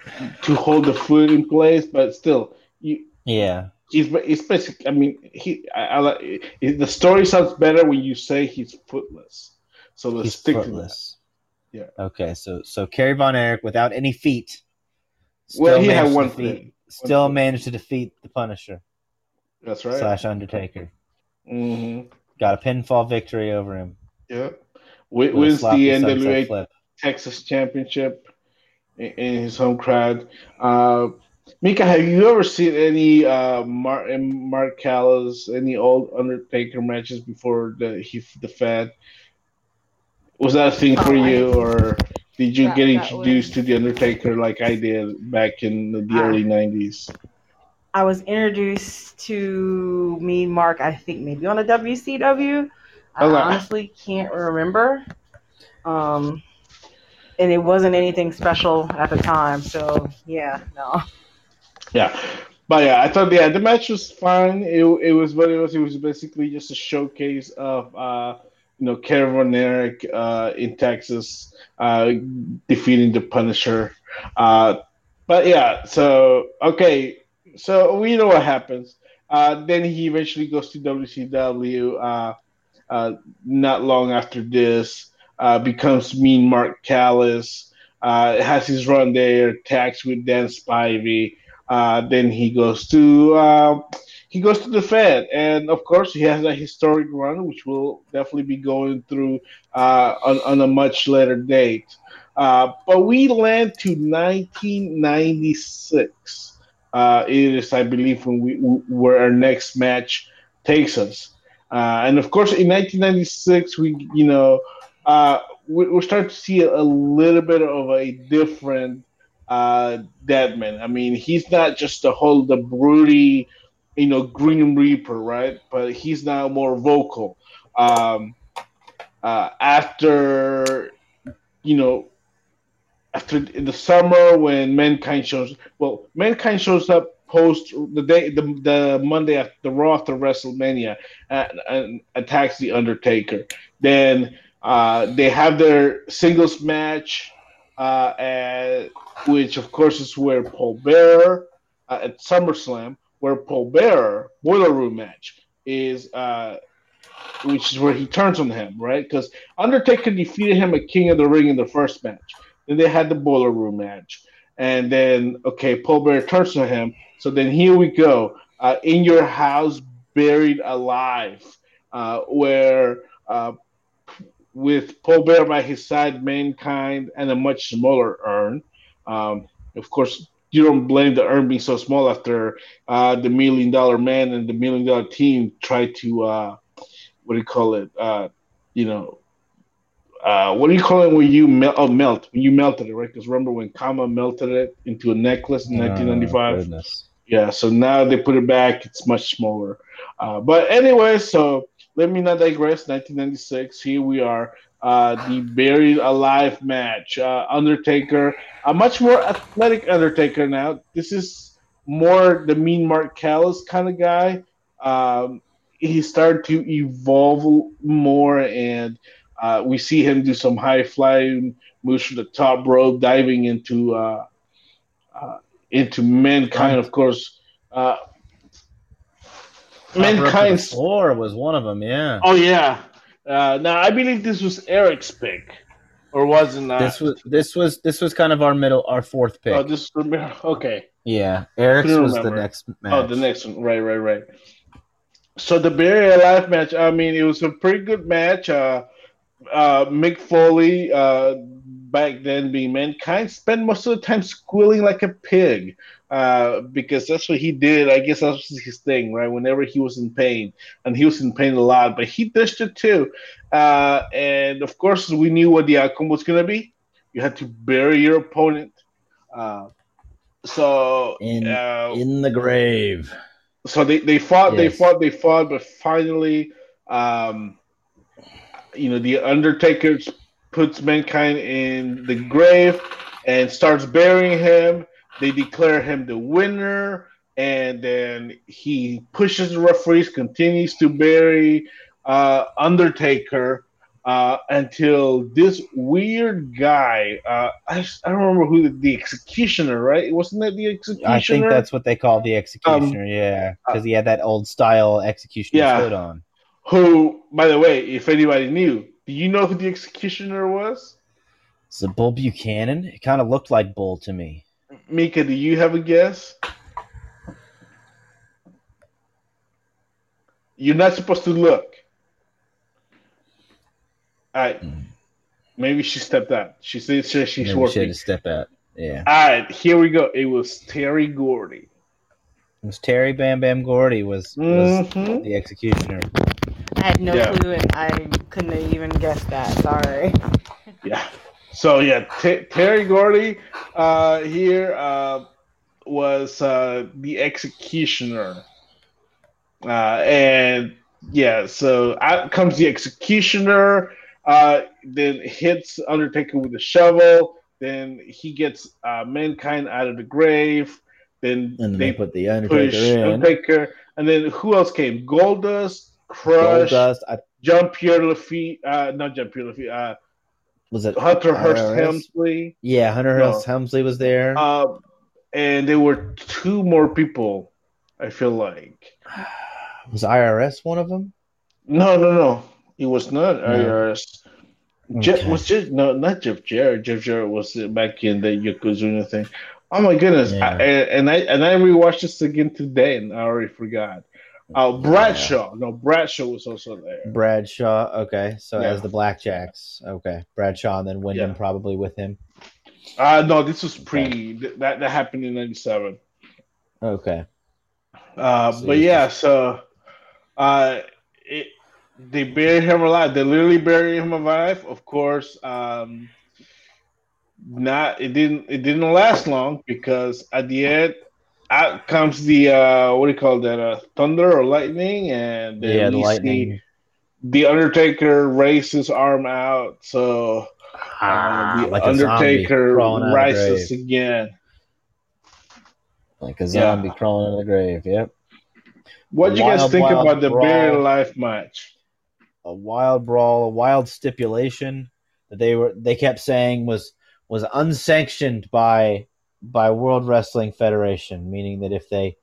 to hold the foot in place. But still, you, yeah, he's it's basic. I mean, he I, I it, the story sounds better when you say he's footless. So let's he's stick footless. Yeah. Okay, so so Kerry Von Erich without any feet. Well, he had one defeat, foot. Still foot. managed to defeat the Punisher. That's right. slash Undertaker. Hmm Got a pinfall victory over him. Yeah. Wi- with Wins the NWA flip. Texas Championship in, in his home crowd. Uh, Mika, have you ever seen any uh, Mark, Mark Callous, any old Undertaker matches before the he the Fed? Was that a thing for Oh, I- you, or did you That- get introduced was- to the Undertaker like I did back in the, the Ah. early '90s? I was introduced to me, Mark. I think maybe on a WCW. I Okay. honestly can't remember. Um, and it wasn't anything special at the time. So yeah, no. Yeah, but yeah, I thought yeah the match was fine. It, it was what it was. It was basically just a showcase of uh, you know Kevin Von Erich uh, in Texas uh, defeating the Punisher. Uh, but yeah, so okay, so we know what happens. Uh, then he eventually goes to WCW. Uh, uh, not long after this, uh, becomes Mean Mark Callous. Uh, has his run there, tags with Dan Spivey. Uh, then he goes to uh, he goes to the Fed, and of course he has a historic run, which we'll definitely be going through on, on a much later date. But we land to 1996. Uh, it is, I believe, when we where our next match takes us. Uh, and of course, in 1996, we you know uh, we, we're starting to see a, a little bit of a different uh, Deadman. I mean, he's not just the whole the broody, you know, Grim Reaper, right? But he's now more vocal. Um, uh, after you know, after in the summer when Mankind shows, well, Mankind shows up post the day the, the Monday after the Raw after WrestleMania and, and attacks the Undertaker. Then uh, they have their singles match, uh, at, which of course is where Paul Bearer uh, at SummerSlam, where Paul Bearer Boiler Room match is. Uh, which is where he turns on him, right? Because Undertaker defeated him at King of the Ring in the first match. Then they had the Boiler Room match. And then, okay, Paul Bearer turns to him. So then here we go. Uh, in Your House, Buried Alive, uh, where uh, with Paul Bearer by his side, Mankind, and a much smaller urn. Um, of course, you don't blame the urn being so small after uh, the Million Dollar Man and the Million Dollar Team tried to, uh, what do you call it? Uh, you know, uh, what do you call it when you melt? Oh, melt. When you melted it, right? Because remember when Kama melted it into a necklace in Oh, 1995? goodness. Yeah, so now they put it back. It's much smaller. Uh, but anyway, so let me not digress. 1996, here we are. Uh, the Buried Alive match. Uh, Undertaker, a much more athletic Undertaker now. This is more the mean Mark Callous kind of guy. Um, he started to evolve more, and uh, we see him do some high flying moves from the top rope, diving into uh, uh, into mankind. Of course, uh, mankind's floor was one of them. Yeah. Oh yeah. Uh, now I believe this was Eric's pick, or wasn't that? This was this was this was kind of our middle, our fourth pick. Oh, this okay. Yeah, Eric's was the next match. Oh, the next one. Right, right, right. So the Buried Alive match. I mean, it was a pretty good match. Uh, uh, Mick Foley, uh, back then being mankind, spent most of the time squealing like a pig uh, because that's what he did. I guess that was his thing, right? Whenever he was in pain, and he was in pain a lot, but he dished it too. Uh, and of course, we knew what the outcome was going to be. You had to bury your opponent. Uh, so in uh, in the grave. So they, they fought, yes. they fought, they fought, but finally, um, you know, the Undertaker puts mankind in the grave and starts burying him they declare him the winner, and then he pushes the referees, continues to bury uh, Undertaker uh, until this weird guy. Uh, I, I don't remember who the, the, executioner, right? Wasn't that the executioner? I think that's what they call the executioner. Um, yeah, because he had that old style executioner yeah. hood on. Who, by the way, if anybody knew, do you know who the executioner was? Is it Bull Buchanan? It kind of looked like Bull to me. Mika, do you have a guess? You're not supposed to look. All right. Mm. Maybe she stepped out. She said she's Maybe working. She had to step out. Yeah. All right. Here we go. It was Terry Gordy. It was Terry Bam Bam Gordy was, was mm-hmm. the executioner. I had no yeah. clue. And I couldn't even guess that. Sorry. Yeah. So yeah, T- Terry Gordy uh, here uh, was uh, the executioner, uh, and yeah, so out comes the executioner. Uh, then hits Undertaker with a shovel. Then he gets uh, mankind out of the grave. Then and they, they put the Undertaker push in. Undertaker, and then who else came? Goldust, Crush, Goldust, I... Jean Pierre Lafitte, uh, not Jean Pierre Lafitte, uh, was it Hunter Hearst Helmsley? Yeah, Hunter no. Hearst Helmsley was there. Uh, and there were two more people. I feel like was IRS one of them? No, no, no. It was not no. IRS. Okay. Jeff was just no, not Jeff Jarrett. Jeff Jarrett was back in the Yokozuna thing. Oh my goodness! Yeah. I, and I and I rewatched this again today, and I already forgot. Oh, Bradshaw. Yeah. No, Bradshaw was also there. Bradshaw. Okay, so yeah. as the Blackjacks. Okay, Bradshaw, and then Windham yeah. probably with him. Uh no, this was pre. Okay. That that happened in '97. Okay. Uh, so but yeah, so uh, it they buried him alive. They literally buried him alive. Of course, um, not it didn't it didn't last long because at the end out comes the uh, what do you call that? Uh, thunder or lightning, and yeah, the lightning. the Undertaker races his arm out, so uh, ah, the like Undertaker rises again, like a zombie yeah. crawling in the grave. Yep. What do you guys think about the buried life match? A wild brawl, a wild stipulation that they were they kept saying was was unsanctioned by by World Wrestling Federation, meaning that if they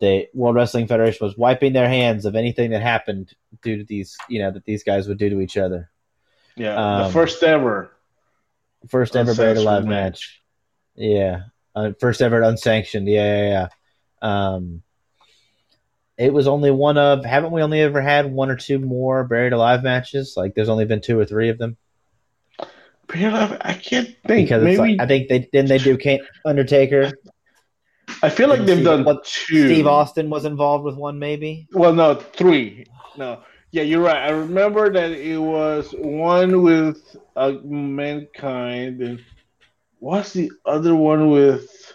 the World Wrestling Federation was wiping their hands of anything that happened due to these, you know, that these guys would do to each other. Yeah, um, the first ever, first ever buried alive match. Yeah, uh, first ever unsanctioned. Yeah, yeah, yeah. Um, it was only one of. Haven't we only ever had one or two more buried alive matches? Like, there's only been two or three of them. I can't think. Because Maybe like, I think they didn't they do Kane Undertaker. I feel like they've done what, two. Steve Austin was involved with one, maybe. Well, no, three. No, yeah, you're right. I remember that it was one with uh, mankind, and what's the other one with?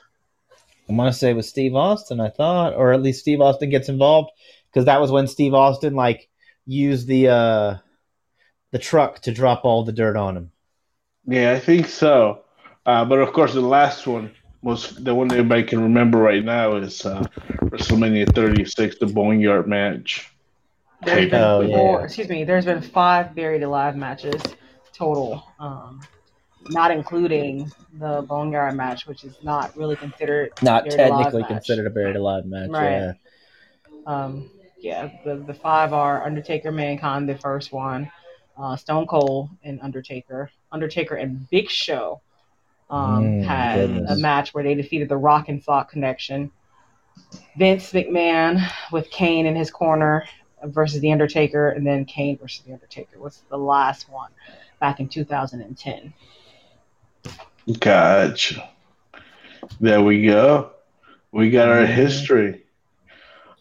I want to say with Steve Austin. I thought, or at least Steve Austin gets involved because that was when Steve Austin like used the uh the truck to drop all the dirt on him. Yeah, I think so. Uh, but of course, the last one was the one everybody can remember right now is uh, WrestleMania 36, the Boneyard match. There's been Oh, four, yeah. excuse me. There's been five buried alive matches total, um, not including the Boneyard match, which is not really considered Not buried alive technically considered a buried alive match. Right. Yeah. Um, yeah, the the five are Undertaker, Mankind, the first one, uh, Stone Cold, and Undertaker. Undertaker and Big Show um, Mm, had goodness. a match where they defeated the Rock and Sock Connection. Vince McMahon with Kane in his corner versus the Undertaker, and then Kane versus the Undertaker was the last one back in 2010. Gotcha. There we go. We got our Mhm. history.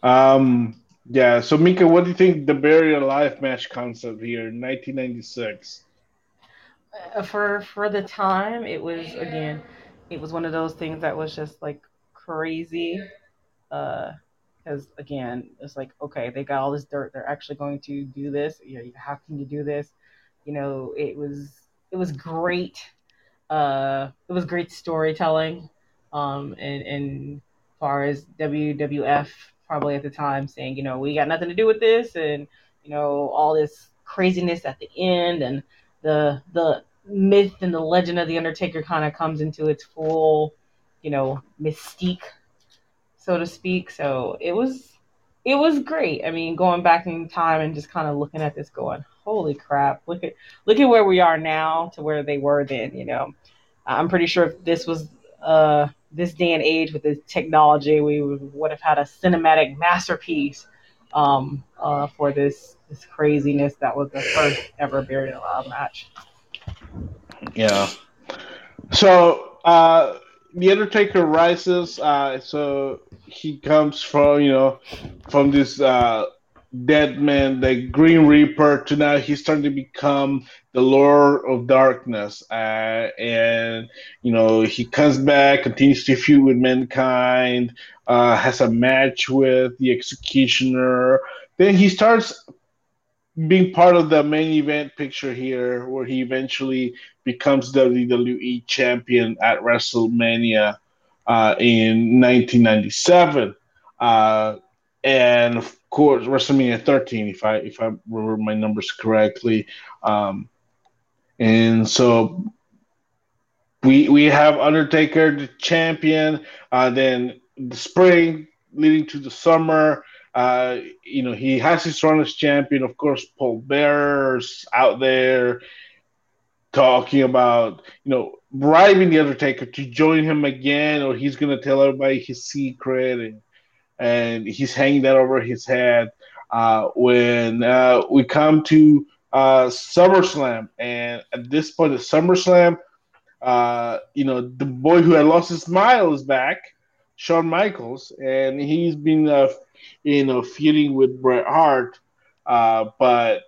Um, yeah. So, Mika, what do you think the buried alive match concept here, 1996? Uh, for for the time it was again it was one of those things that was just like crazy uh because again it's like okay they got all this dirt they're actually going to do this you know how can you do this you know it was it was great uh it was great storytelling um and and far as WWF probably at the time saying you know we got nothing to do with this and you know all this craziness at the end and the the myth and the legend of the Undertaker kind of comes into its full, you know, mystique, so to speak. So it was it was great. I mean, going back in time and just kind of looking at this, going, "Holy crap! Look at look at where we are now to where they were then." You know, I'm pretty sure if this was uh this day and age with this technology, we would, have had a cinematic masterpiece um, uh, for this this craziness that was the first ever buried alive match. Yeah. So uh the Undertaker rises, uh so he comes from, you know, from this uh dead man, the Grim Reaper to now he's starting to become the Lord of Darkness. Uh and you know, he comes back, continues to feud with mankind, uh has a match with the executioner. Then he starts being part of the main event picture here, where he eventually becomes WWE champion at WrestleMania uh, in 1997, uh, and of course WrestleMania 13, if I if I remember my numbers correctly. Um, and so we we have Undertaker the champion. Uh, then the spring leading to the summer. Uh, you know, he has his run as champion. Of course, Paul Bearer's out there talking about, you know, bribing the Undertaker to join him again, or he's gonna tell everybody his secret, and and he's hanging that over his head. Uh, when uh, we come to uh, SummerSlam, and at this point at SummerSlam, uh, you know, the boy who had lost his smile is back, Shawn Michaels, and he's been, uh, you know, feuding with Bret Hart, uh, but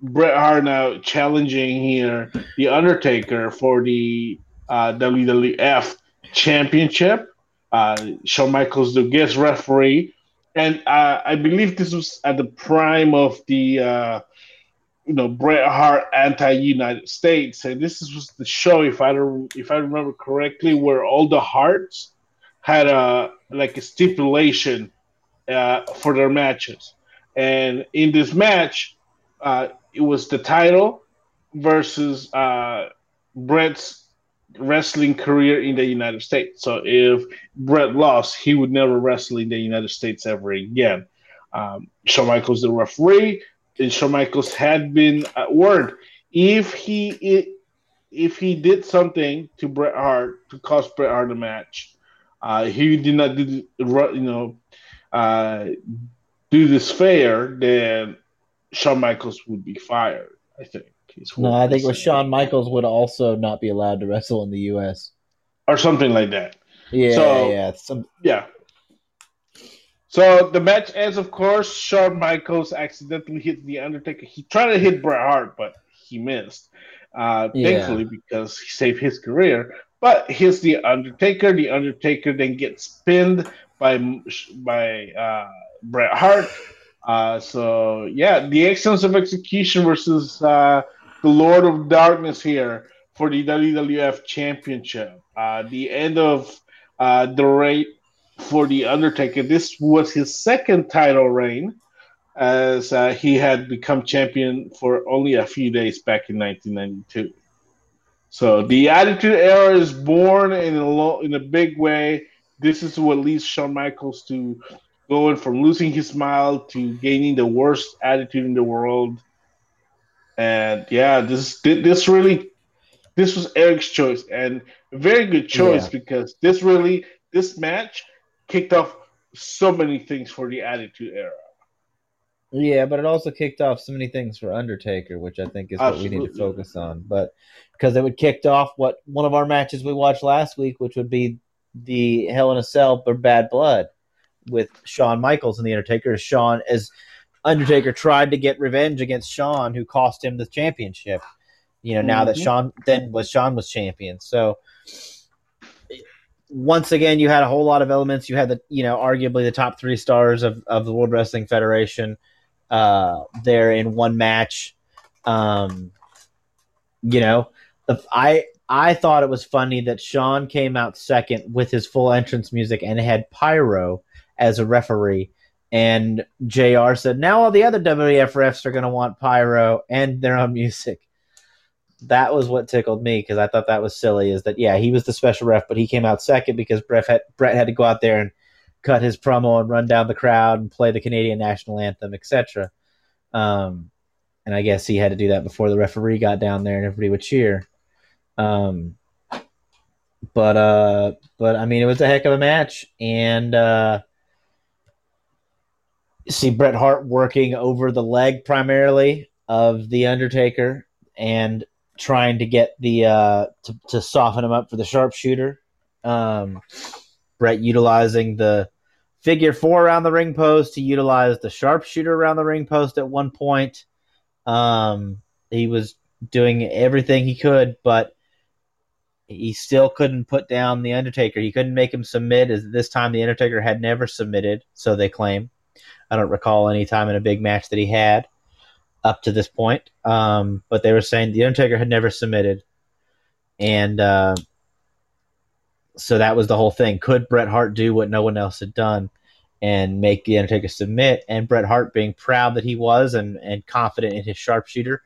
Bret Hart now challenging here the Undertaker for the uh, WWF Championship. Uh, Shawn Michaels, the guest referee, and uh, I believe this was at the prime of the uh, you know Bret Hart anti-United States, and this is- was the show, if I don't, if I remember correctly, where all the Hearts had a like a stipulation uh, for their matches, and in this match, uh, it was the title versus uh, Bret's wrestling career in the United States. So if Bret lost, he would never wrestle in the United States ever again. Um, Shawn Michaels, the referee, and Shawn Michaels had been warned if he if he did something to Bret Hart to cost Bret Hart a match, uh, he did not do you know uh, do this fair, then Shawn Michaels would be fired. I think. Is No, I think with said. Shawn Michaels would also not be allowed to wrestle in the U.S. or something like that. Yeah, So- yeah. Some Yeah. So the match ends, of course. Shawn Michaels accidentally hits the Undertaker. He tried to hit Bret Hart, but he missed. Uh, Yeah. Thankfully, because he saved his career. But hits the Undertaker. The Undertaker then gets pinned by by uh, Bret Hart. Uh, so yeah, the excellence of execution versus uh, the Lord of Darkness here for the WWF Championship. Uh, the end of uh, the reign for the Undertaker. This was his second title reign, as uh, he had become champion for only a few days back in 1992. So the Attitude Era is born in a lo- in a big way. This is what leads Shawn Michaels to going from losing his smile to gaining the worst attitude in the world. And yeah, this this really this was Eric's choice and very good choice yeah. because this really this match kicked off so many things for the Attitude Era. Yeah, but it also kicked off so many things for Undertaker, which I think is what we need to focus on. But because it would kicked off what one of our matches we watched last week, which would be the Hell in a Cell or Bad Blood with Shawn Michaels and the Undertaker. Shawn as Undertaker tried to get revenge against Shawn, who cost him the championship. You know, now mm-hmm. that Shawn then was Shawn was champion. So once again, you had a whole lot of elements. You had the, you know, arguably the top three stars of, of the World Wrestling Federation uh, there in one match. Um, you know, I I thought it was funny that Shawn came out second with his full entrance music and had pyro as a referee. And JR said, now all the other WWF refs are going to want pyro and their own music that was what tickled me because I thought that was silly. Is that yeah, he was the special ref, but he came out second because Bret had, Bret had to go out there and cut his promo and run down the crowd and play the Canadian national anthem, etc. Um, and I guess he had to do that before the referee got down there and everybody would cheer. Um, but uh, but I mean, it was a heck of a match, and uh, see Bret Hart working over the leg primarily of the Undertaker, and trying to get the uh, to, to soften him up for the sharpshooter. Um, Bret utilizing the figure four around the ring post to utilize the sharpshooter around the ring post at one point. Um, he was doing everything he could, but he still couldn't put down the Undertaker. He couldn't make him submit. As this time, the Undertaker had never submitted, so they claim. I don't recall any time in a big match that he had up to this point. Um, but they were saying the Undertaker had never submitted, and uh, so that was the whole thing. Could Bret Hart do what no one else had done and make the Undertaker submit? And Bret Hart, being proud that he was and and confident in his sharpshooter,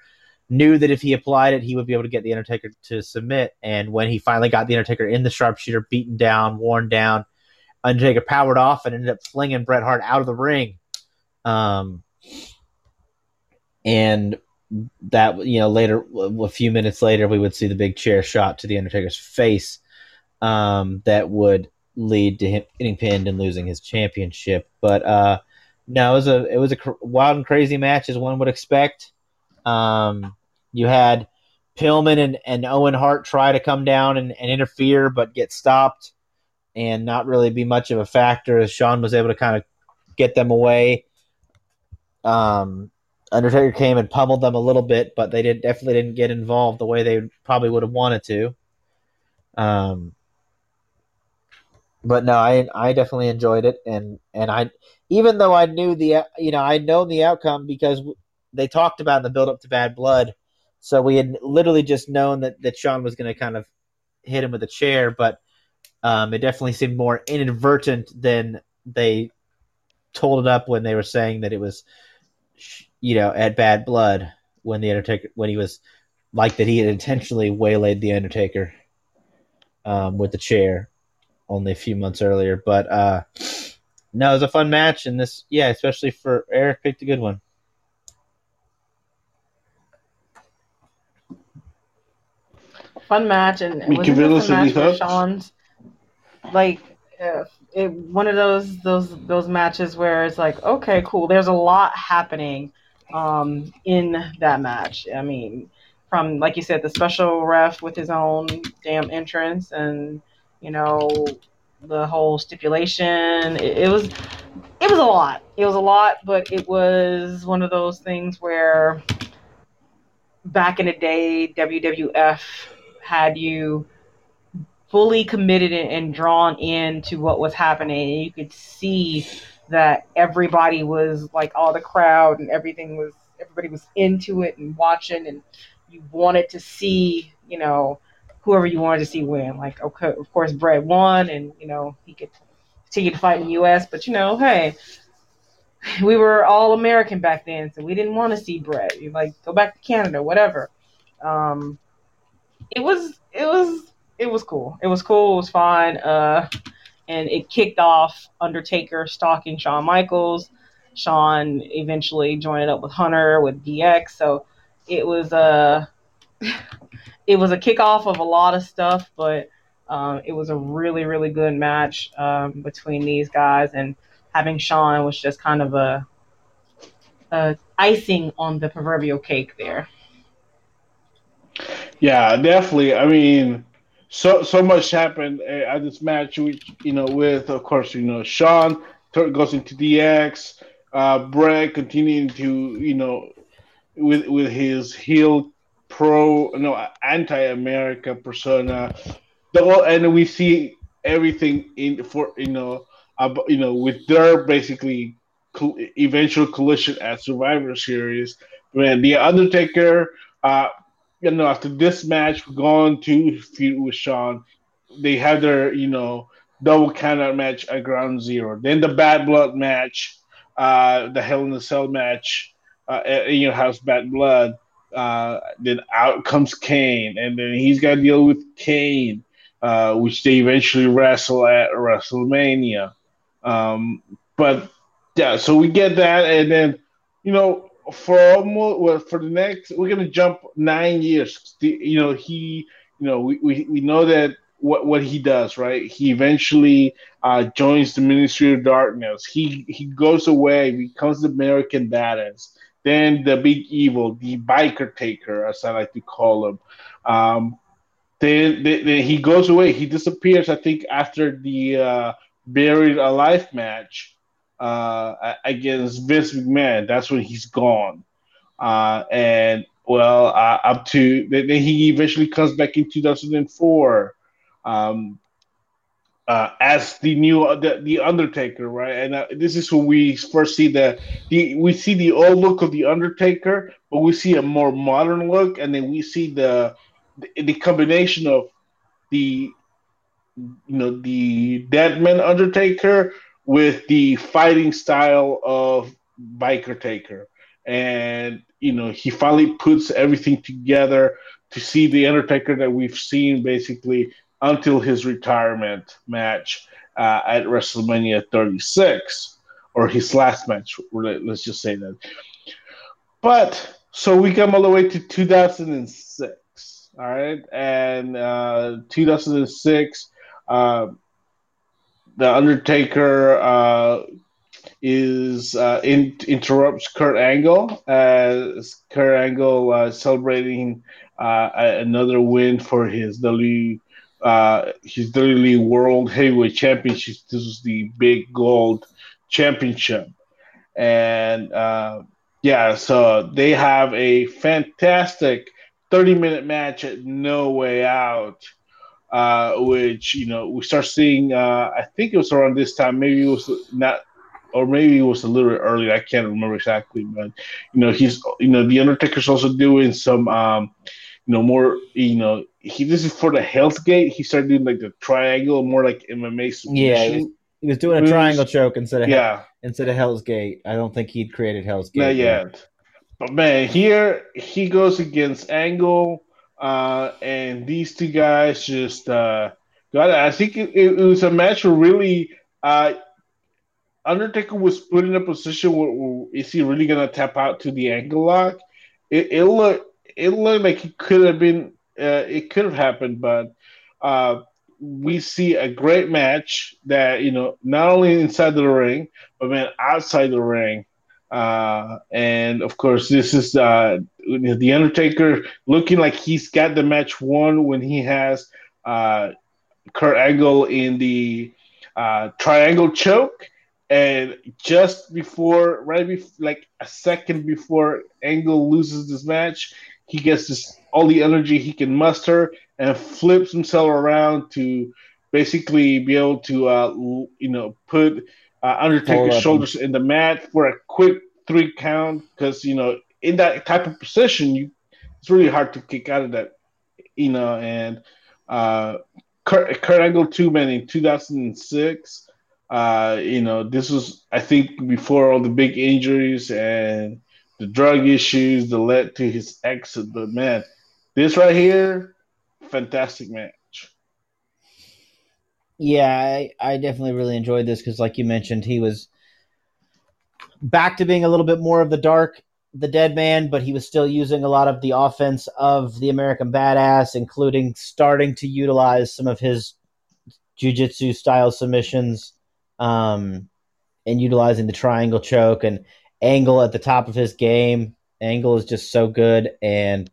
knew that if he applied it, he would be able to get the Undertaker to submit. And when he finally got the Undertaker in the sharpshooter, beaten down, worn down, Undertaker powered off and ended up flinging Bret Hart out of the ring. Um, and that you know later a few minutes later we would see the big chair shot to the undertaker's face um, that would lead to him getting pinned and losing his championship. But uh, no it was a it was a cr- wild and crazy match as one would expect. Um, you had Pillman and, and Owen Hart try to come down and, and interfere but get stopped and not really be much of a factor. As Shawn was able to kind of get them away um, Undertaker came and pummeled them a little bit, but they did definitely didn't get involved the way they probably would have wanted to. Um, but no, I I definitely enjoyed it, and and I even though I knew the you know I'd known the outcome because they talked about the build up to Bad Blood, so we had literally just known that that Shawn was going to kind of hit him with a chair, but um, it definitely seemed more inadvertent than they told it up when they were saying that it was you know, at Bad Blood when the Undertaker when he was like that he had intentionally waylaid the Undertaker um, with the chair only a few months earlier. But uh, no, it was a fun match, and this yeah, especially for Eric picked a good one. Fun match, and it was a fun match for Shawn's. Like uh, it, one of those those those matches where it's like, okay, cool. There's a lot happening um, in that match. I mean, from like you said, the special ref with his own damn entrance, and you know the whole stipulation. It, it was it was a lot. It was a lot, but it was one of those things where back in the day, WWF had you fully committed and drawn into what was happening. And You could see that everybody was like all the crowd and everything was everybody was into it and watching and you wanted to see you know whoever you wanted to see win. Like, okay, of course, Bret won, and you know he could continue to fight in the U.S. But you know, hey, we were all American back then, so we didn't want to see Bret. You like go back to Canada, whatever. Um, it was it was it was cool. It was cool. It was fine. Uh, and it kicked off Undertaker stalking Shawn Michaels. Shawn eventually joined up with Hunter with DX. So it was a it was a kickoff of a lot of stuff, but um, it was a really really good match um, between these guys, and having Shawn was just kind of a, a icing on the proverbial cake there. Yeah, definitely. I mean, so so much happened at this match. Which you know, with of course, you know, Shawn goes into DX. Uh, Bret continuing to you know, with with his heel pro no anti-America persona. The whole, and we see everything in for you know, uh, you know, with their basically eventual collision at Survivor Series. When the Undertaker uh, you know, after this match, we're going to feud with Shawn. They have their, you know, double countout match at Ground Zero. Then the Bad Blood match, uh, the Hell in the Cell match, uh, in your house, Bad Blood. Uh, then out comes Kane, and then he's got to deal with Kane, uh, which they eventually wrestle at WrestleMania. Um, but yeah, so we get that, and then you know for almost well, for the next we're gonna jump nine years. You know he you know we, we, we know that what what he does right. He eventually uh, joins the Ministry of Darkness. He he goes away, becomes the American Badass. Then the big evil, the biker taker, as I like to call him. Um, then, then, then he goes away. He disappears. I think after the uh, buried alive match uh, against Vince McMahon. That's when he's gone. Uh, and well, uh, up to then he eventually comes back in 2004 um, uh, as the new the, the Undertaker, right? And uh, this is when we first see the, the we see the old look of the Undertaker, but we see a more modern look, and then we see the the, the combination of the you know the Deadman Undertaker with the fighting style of Biker Taker. And, you know, he finally puts everything together to see the Undertaker that we've seen basically until his retirement match uh, at WrestleMania 36, or his last match, let's just say that. But so we come all the way to 2006, all right? And uh, 2006, uh, the Undertaker uh, is uh, in, interrupts Kurt Angle as Kurt Angle uh, celebrating uh, another win for his WWE uh, his WWE World Heavyweight Championship. This is the big gold championship, and uh, yeah, so they have a fantastic 30 minute match at No Way Out uh, which you know we start seeing. Uh, I think it was around this time. Maybe it was not, or maybe it was a little bit earlier. I can't remember exactly, but you know he's you know the Undertaker's also doing some um, you know more you know he this is for the Hell's Gate. He started doing like the triangle, more like MMA. Yeah, he was, he was doing a triangle choke instead of yeah instead of Hell's Gate. I don't think he'd created Hell's Gate. Not yet. But man, here he goes against Angle uh, and these two guys just uh, got it. I think it, it, was a match where really uh, Undertaker was put in a position where, where is he really gonna tap out to the angle lock? It, it looked it looked like it could have been uh, it could have happened, but uh, we see a great match that you know not only inside the ring but man outside the ring uh, and of course, this is uh, the Undertaker looking like he's got the match won when he has uh, Kurt Angle in the uh, triangle choke. And just before, right before, like a second before Angle loses this match, he gets this all the energy he can muster and flips himself around to basically be able to, uh, you know, put uh, Undertaker's shoulders in the mat for a quick three count because you know in that type of position, you it's really hard to kick out of that, you know. And uh, Kurt, Kurt Angle two man in 2006. Uh, you know, this was I think before all the big injuries and the drug issues that led to his exit. But man, this right here, fantastic match. Yeah, I, I definitely really enjoyed this because, like you mentioned, he was back to being a little bit more of the dark, the dead man, but he was still using a lot of the offense of the American Badass, including starting to utilize some of his jujitsu style submissions, um, and utilizing the triangle choke and angle at the top of his game. Angle is just so good and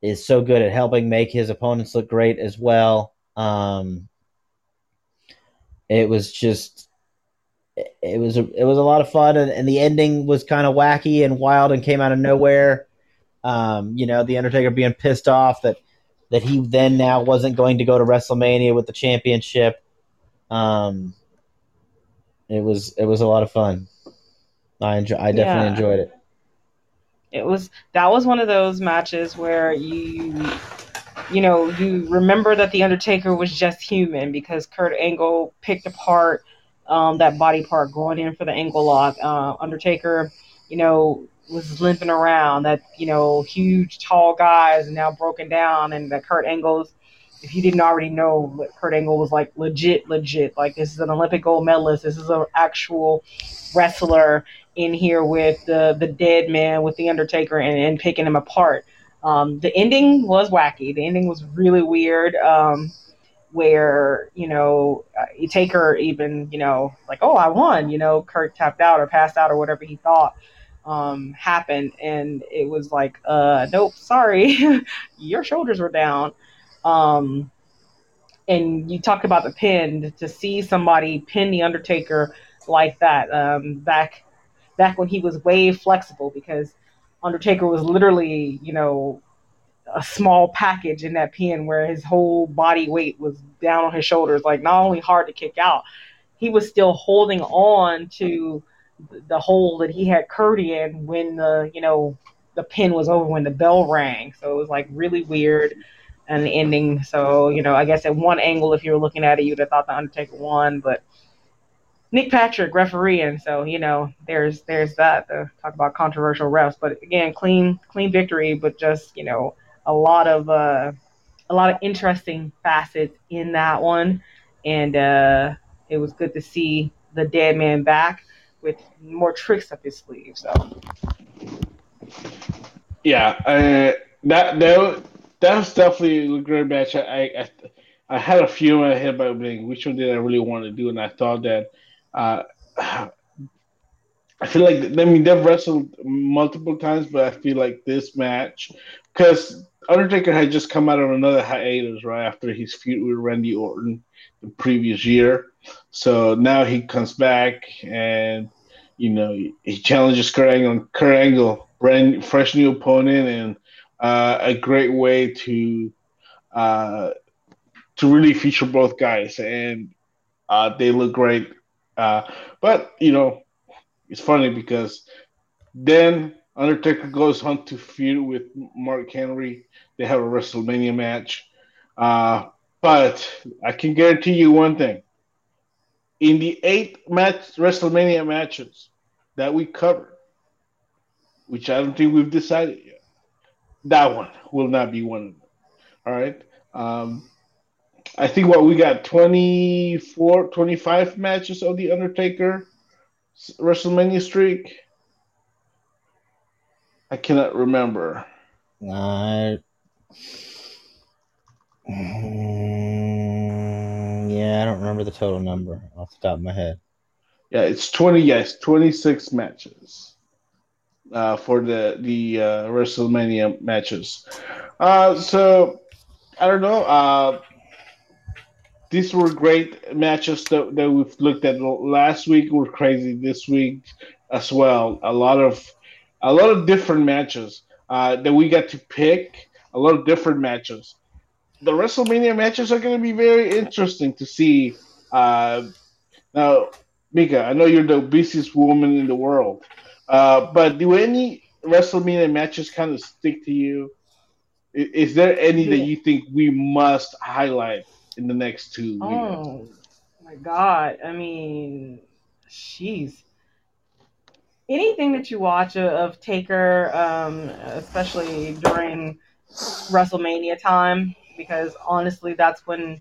is so good at helping make his opponents look great as well. Um, it was just it was a, it was a lot of fun and, and the ending was kind of wacky and wild and came out of nowhere. Um, you know the undertaker being pissed off that that he then now wasn't going to go to wrestlemania with the championship. Um, it was it was a lot of fun. I enjoy, i definitely yeah. enjoyed it. It was that was one of those matches where you you know, you remember that the Undertaker was just human because Kurt Angle picked apart um, that body part going in for the angle lock. Uh, Undertaker, you know, was limping around. That you know, huge, tall guy is now broken down, and that Kurt Angle's. If you didn't already know, Kurt Angle was like legit, legit. Like this is an Olympic gold medalist. This is an actual wrestler in here with the the dead man with the Undertaker and, and picking him apart. Um, the ending was wacky. The ending was really weird. Um, where you know uh, you take her even you know like oh I won you know Kurt tapped out or passed out or whatever he thought um, happened and it was like uh nope sorry your shoulders were down um, and you talked about the pin to see somebody pin the Undertaker like that um, back back when he was way flexible because Undertaker was literally, you know, a small package in that pin where his whole body weight was down on his shoulders, like not only hard to kick out, he was still holding on to the hole that he had Kurt in when the, you know, the pin was over when the bell rang. So it was like really weird and ending. So, you know, I guess at one angle, if you were looking at it, you'd have thought the Undertaker won, but Nick Patrick refereeing, so you know there's there's that. To talk about controversial refs, but again, clean clean victory, but just you know a lot of uh, a lot of interesting facets in that one, and uh, it was good to see the dead man back with more tricks up his sleeve. So yeah, uh, that that that was definitely a great match. I I, I had a few in my head about which one did I really want to do, and I thought that uh, I feel like I mean they've wrestled multiple times, but I feel like this match because Undertaker had just come out of another hiatus right after his feud with Randy Orton the previous year, so now he comes back and you know he challenges Kurt Angle. Kurt Angle, brand fresh new opponent, and uh, a great way to uh, to really feature both guys, and uh, they look great uh, but you know, it's funny because then Undertaker goes on to feud with Mark Henry. They have a WrestleMania match. Uh, but I can guarantee you one thing: in the eight match WrestleMania matches that we covered, which I don't think we've decided yet, that one will not be one of them. All right. Um, I think what we got 24, 25 matches of the Undertaker WrestleMania streak. I cannot remember. Uh, mm, yeah, I don't remember the total number off the top of my head. Yeah, it's twenty. Yes, twenty six matches uh, for the the uh, WrestleMania matches. Uh, so I don't know. Uh, these were great matches that, that we've looked at last week were crazy this week as well. A lot of a lot of different matches uh, that we got to pick a lot of different matches. The wrestlemania matches are going to be very interesting to see uh, now mika i know you're the busiest woman in the world uh, but do any wrestlemania matches kind of stick to you? Is there any that you think we must highlight in the next two? Oh my god! I mean, she's Anything that you watch of Taker, um, especially during WrestleMania time, because honestly, that's when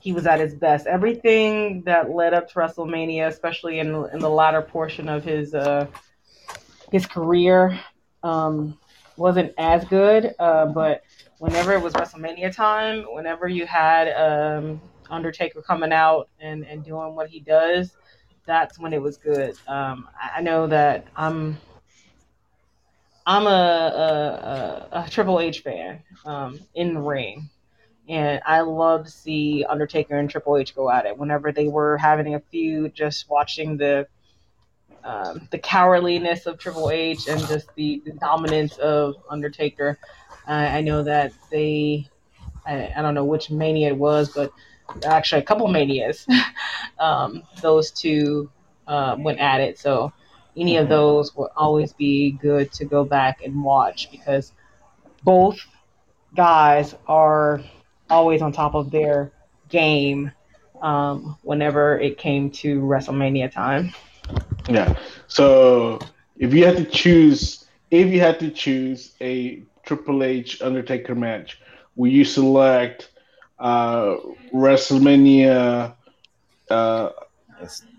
he was at his best. Everything that led up to WrestleMania, especially in in the latter portion of his uh, his career, um, wasn't as good. Uh, but whenever it was WrestleMania time, whenever you had um, Undertaker coming out and, and doing what he does, that's when it was good. Um, I know that I'm I'm a, a, a, a Triple H fan um, in the ring. And I love to see Undertaker and Triple H go at it. Whenever they were having a feud, just watching the um, the cowardliness of Triple H and just the, the dominance of Undertaker. Uh, I know that they, I, I, don't know which mania it was, but actually a couple manias, um, those two uh, went at it. So any of those will always be good to go back and watch because both guys are always on top of their game um, whenever it came to WrestleMania time. Yeah. So if you had to choose, if you had to choose a Triple H Undertaker match, will you select uh, WrestleMania uh,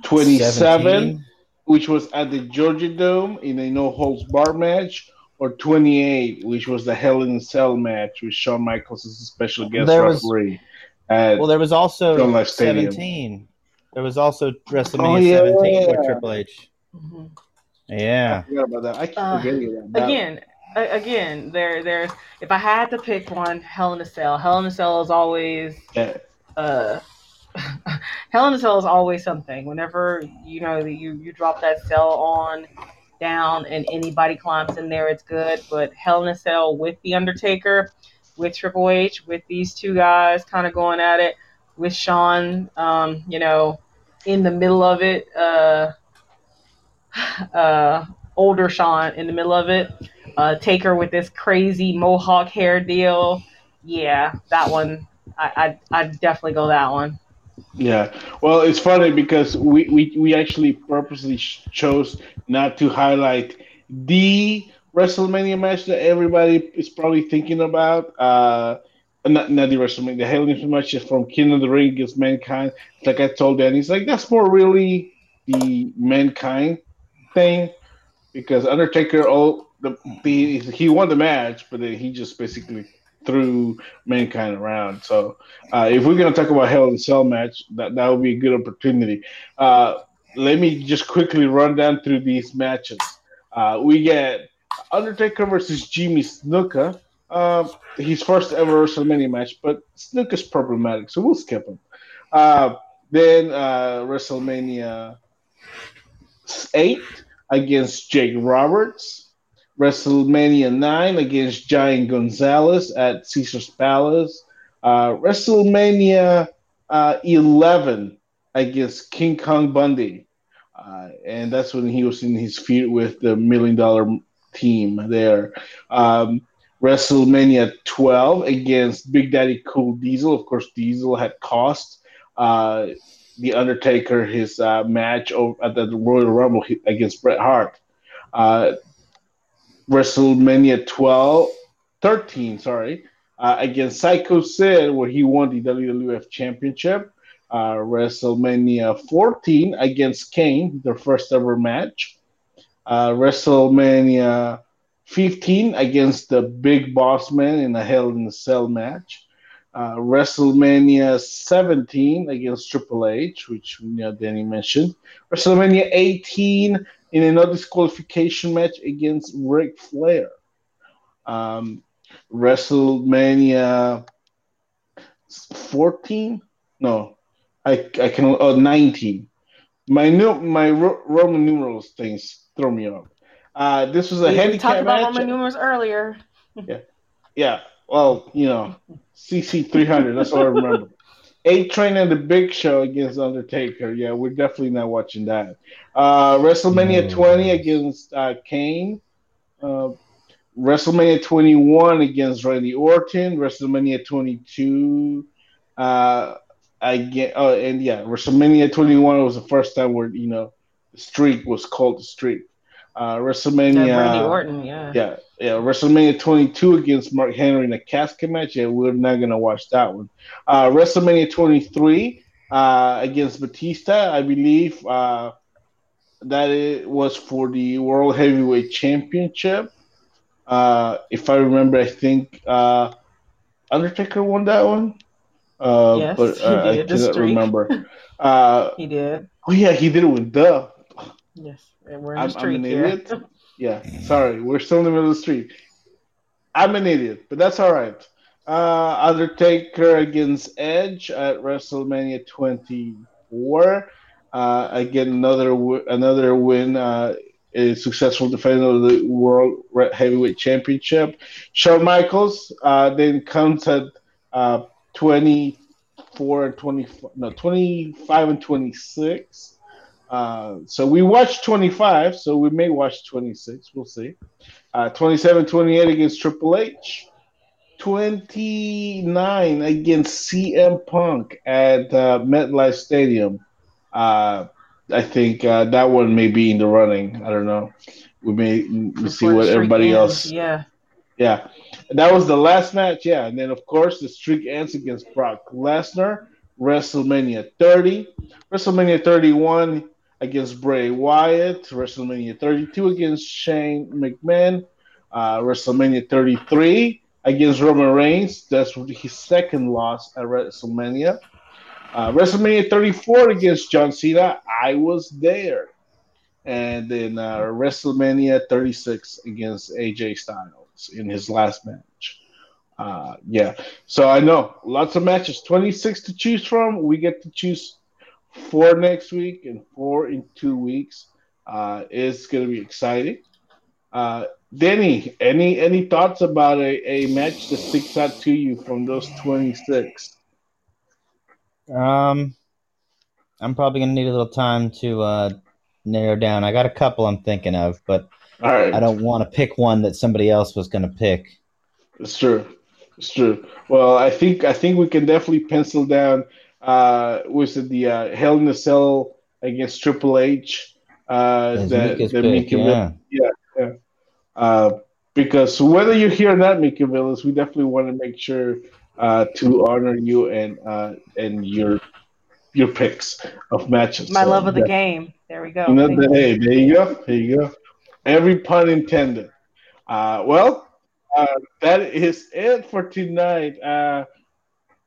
27, 17? which was at the Georgia Dome in a no holds bar match, or 28, which was the Hell in a Cell match with Shawn Michaels as a special guest there referee? Was, well, there was also 17. There was also WrestleMania oh, yeah. 17 with Triple H. Mm-hmm. Yeah. I forgot about that. I keep uh, forgetting that. Again, again, there, there's. If I had to pick one, Hell in a Cell. Hell in a Cell is always. Yeah. Uh, Hell in a Cell is always something. Whenever you know you you drop that cell on down and anybody climbs in there, it's good. But Hell in a Cell with the Undertaker, with Triple H, with these two guys kind of going at it, with Shawn, um, you know, in the middle of it. Uh, uh, older Shawn in the middle of it. Uh, Taker with this crazy mohawk hair deal. Yeah, that one. I I I'd definitely go that one. Yeah, well, it's funny because we, we, we actually purposely chose not to highlight the WrestleMania match that everybody is probably thinking about. Uh, not, not the WrestleMania, the Hell in match is from King of the Ring against Mankind. Like I told Danny, he's like, that's more really the Mankind thing because Undertaker, oh, the, the he won the match, but then he just basically threw mankind around. So uh, if we're gonna talk about Hell in a Cell match, that that would be a good opportunity. Uh, let me just quickly run down through these matches. Uh, we get Undertaker versus Jimmy Snuka. Uh, his first ever WrestleMania match, but Snuka's problematic, so we'll skip him. Uh, then uh, WrestleMania eight, against Jake Roberts. WrestleMania 9 against Giant Gonzalez at Caesar's Palace. Uh, WrestleMania uh, 11 against King Kong Bundy. Uh, and that's when he was in his feud with the Million Dollar Team there. Um, WrestleMania 12 against Big Daddy Cool Diesel. Of course, Diesel had cost uh, the Undertaker his uh, match at the Royal Rumble against Bret Hart. WrestleMania 12, 13, sorry, uh, against Psycho Sid, where he won the WWF Championship. Uh, WrestleMania 14 against Kane, their first ever match. Uh, WrestleMania 15 against the Big Boss Man in a Hell in a Cell match uh, WrestleMania 17 against Triple H, which you know, Danny mentioned. WrestleMania 18 in a no disqualification match against Ric Flair. Um, WrestleMania 14? No, I, I can. Oh, 19. My new my Ro- Roman numerals things throw me off. Uh, this was a we handicap talked about Roman numerals earlier. yeah, yeah. Well, you know, CC three hundred. That's what I remember. A Train and the Big Show against Undertaker. Yeah, we're definitely not watching that. Uh, WrestleMania no. 20 against uh, Kane. Uh, WrestleMania 21 against Randy Orton, WrestleMania 22. Uh, I get oh and yeah, WrestleMania 21 was the first time where you know the streak was called the streak. Uh, WrestleMania. Yeah, Randy Orton, yeah. Yeah, yeah. WrestleMania 22 against Mark Henry in a casket match. Yeah, we're not gonna watch that one. Uh, WrestleMania 23 uh, against Batista, I believe uh, that it was for the World Heavyweight Championship. Uh, if I remember, I think uh, Undertaker won that one. Uh, Yes, but he I did, the cannot remember. Uh, He did. oh yeah, he did it with Duh. Yes. And we're in I'm, the I'm an here. idiot. Yeah, sorry, we're still in the middle of the street. I'm an idiot, but that's all right. Uh, Undertaker against Edge at WrestleMania 24. Uh, again, another another win. Uh, a successful defender of the World Heavyweight Championship. Shawn Michaels uh, then comes at uh, 24 and 20, no, 25 and 26. Uh, so we watched 25, so we may watch 26. We'll see. Uh, 27 28 against Triple H. 29 against CM Punk at uh, MetLife Stadium. Uh, I think uh, that one may be in the running. I don't know. We may we'll see what everybody ends, else. Yeah. Yeah. That was the last match. Yeah. And then, of course, the streak ends against Brock Lesnar. WrestleMania 30. WrestleMania 31 against Bray Wyatt. WrestleMania 32 against Shane McMahon. Uh, WrestleMania 33 against Roman Reigns. That's his second loss at WrestleMania. Uh, WrestleMania 34 against John Cena. I was there. And then uh, WrestleMania 36 against AJ Styles in his last match. Uh, yeah. So I know lots of matches, 26 to choose from. We get to choose four next week and four in two weeks. Uh, it's going to be exciting. Uh, Denny, any any thoughts about a, a match that sticks out to you from those 26? Um, I'm probably gonna need a little time to uh, narrow down. I got a couple I'm thinking of, but right. I don't want to pick one that somebody else was gonna pick. It's true. It's true. Well, I think I think we can definitely pencil down. Uh, was it the uh, Hell in a Cell against Triple H? Uh, As that Mika's that pick, Mika yeah. uh, because whether you're here or not, Mika Villas, we definitely want to make sure uh, to honor you and uh, and your your picks of matches. My So, love of the yeah. game. There we go. You know, Thank the- you. hey, there you go. There you go. Every pun intended. Uh, well, uh, that is it for tonight. Uh,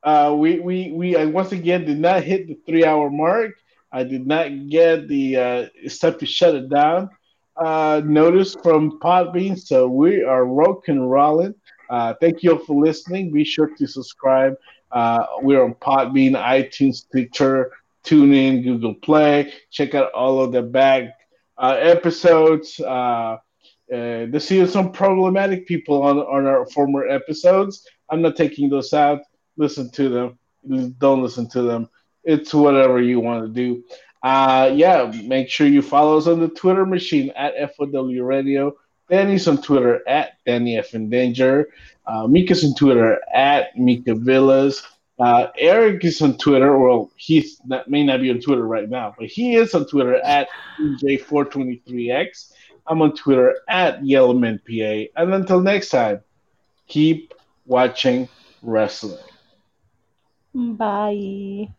uh, we we we uh, once again did not hit the three hour mark. I did not get the uh, time to shut it down. Uh, notice from Podbean, so we are rock and rolling. Uh, thank you all for listening. Be sure to subscribe. Uh, we're on Podbean, iTunes, Stitcher, TuneIn, Google Play. Check out all of the back uh, episodes. Uh, uh, see some problematic people on, on our former episodes. I'm not taking those out. Listen to them. Don't listen to them. It's whatever you want to do. Uh, yeah, make sure you follow us on the Twitter machine at FOW Radio. Danny's on Twitter at Danny F. in Danger. Uh, Mika's on Twitter at Mika Villas. Uh, Eric is on Twitter. Well, not, may not be on Twitter right now, but he is on Twitter at EJ423X. I'm on Twitter at YellowmanPA. And until next time, keep watching wrestling. Bye.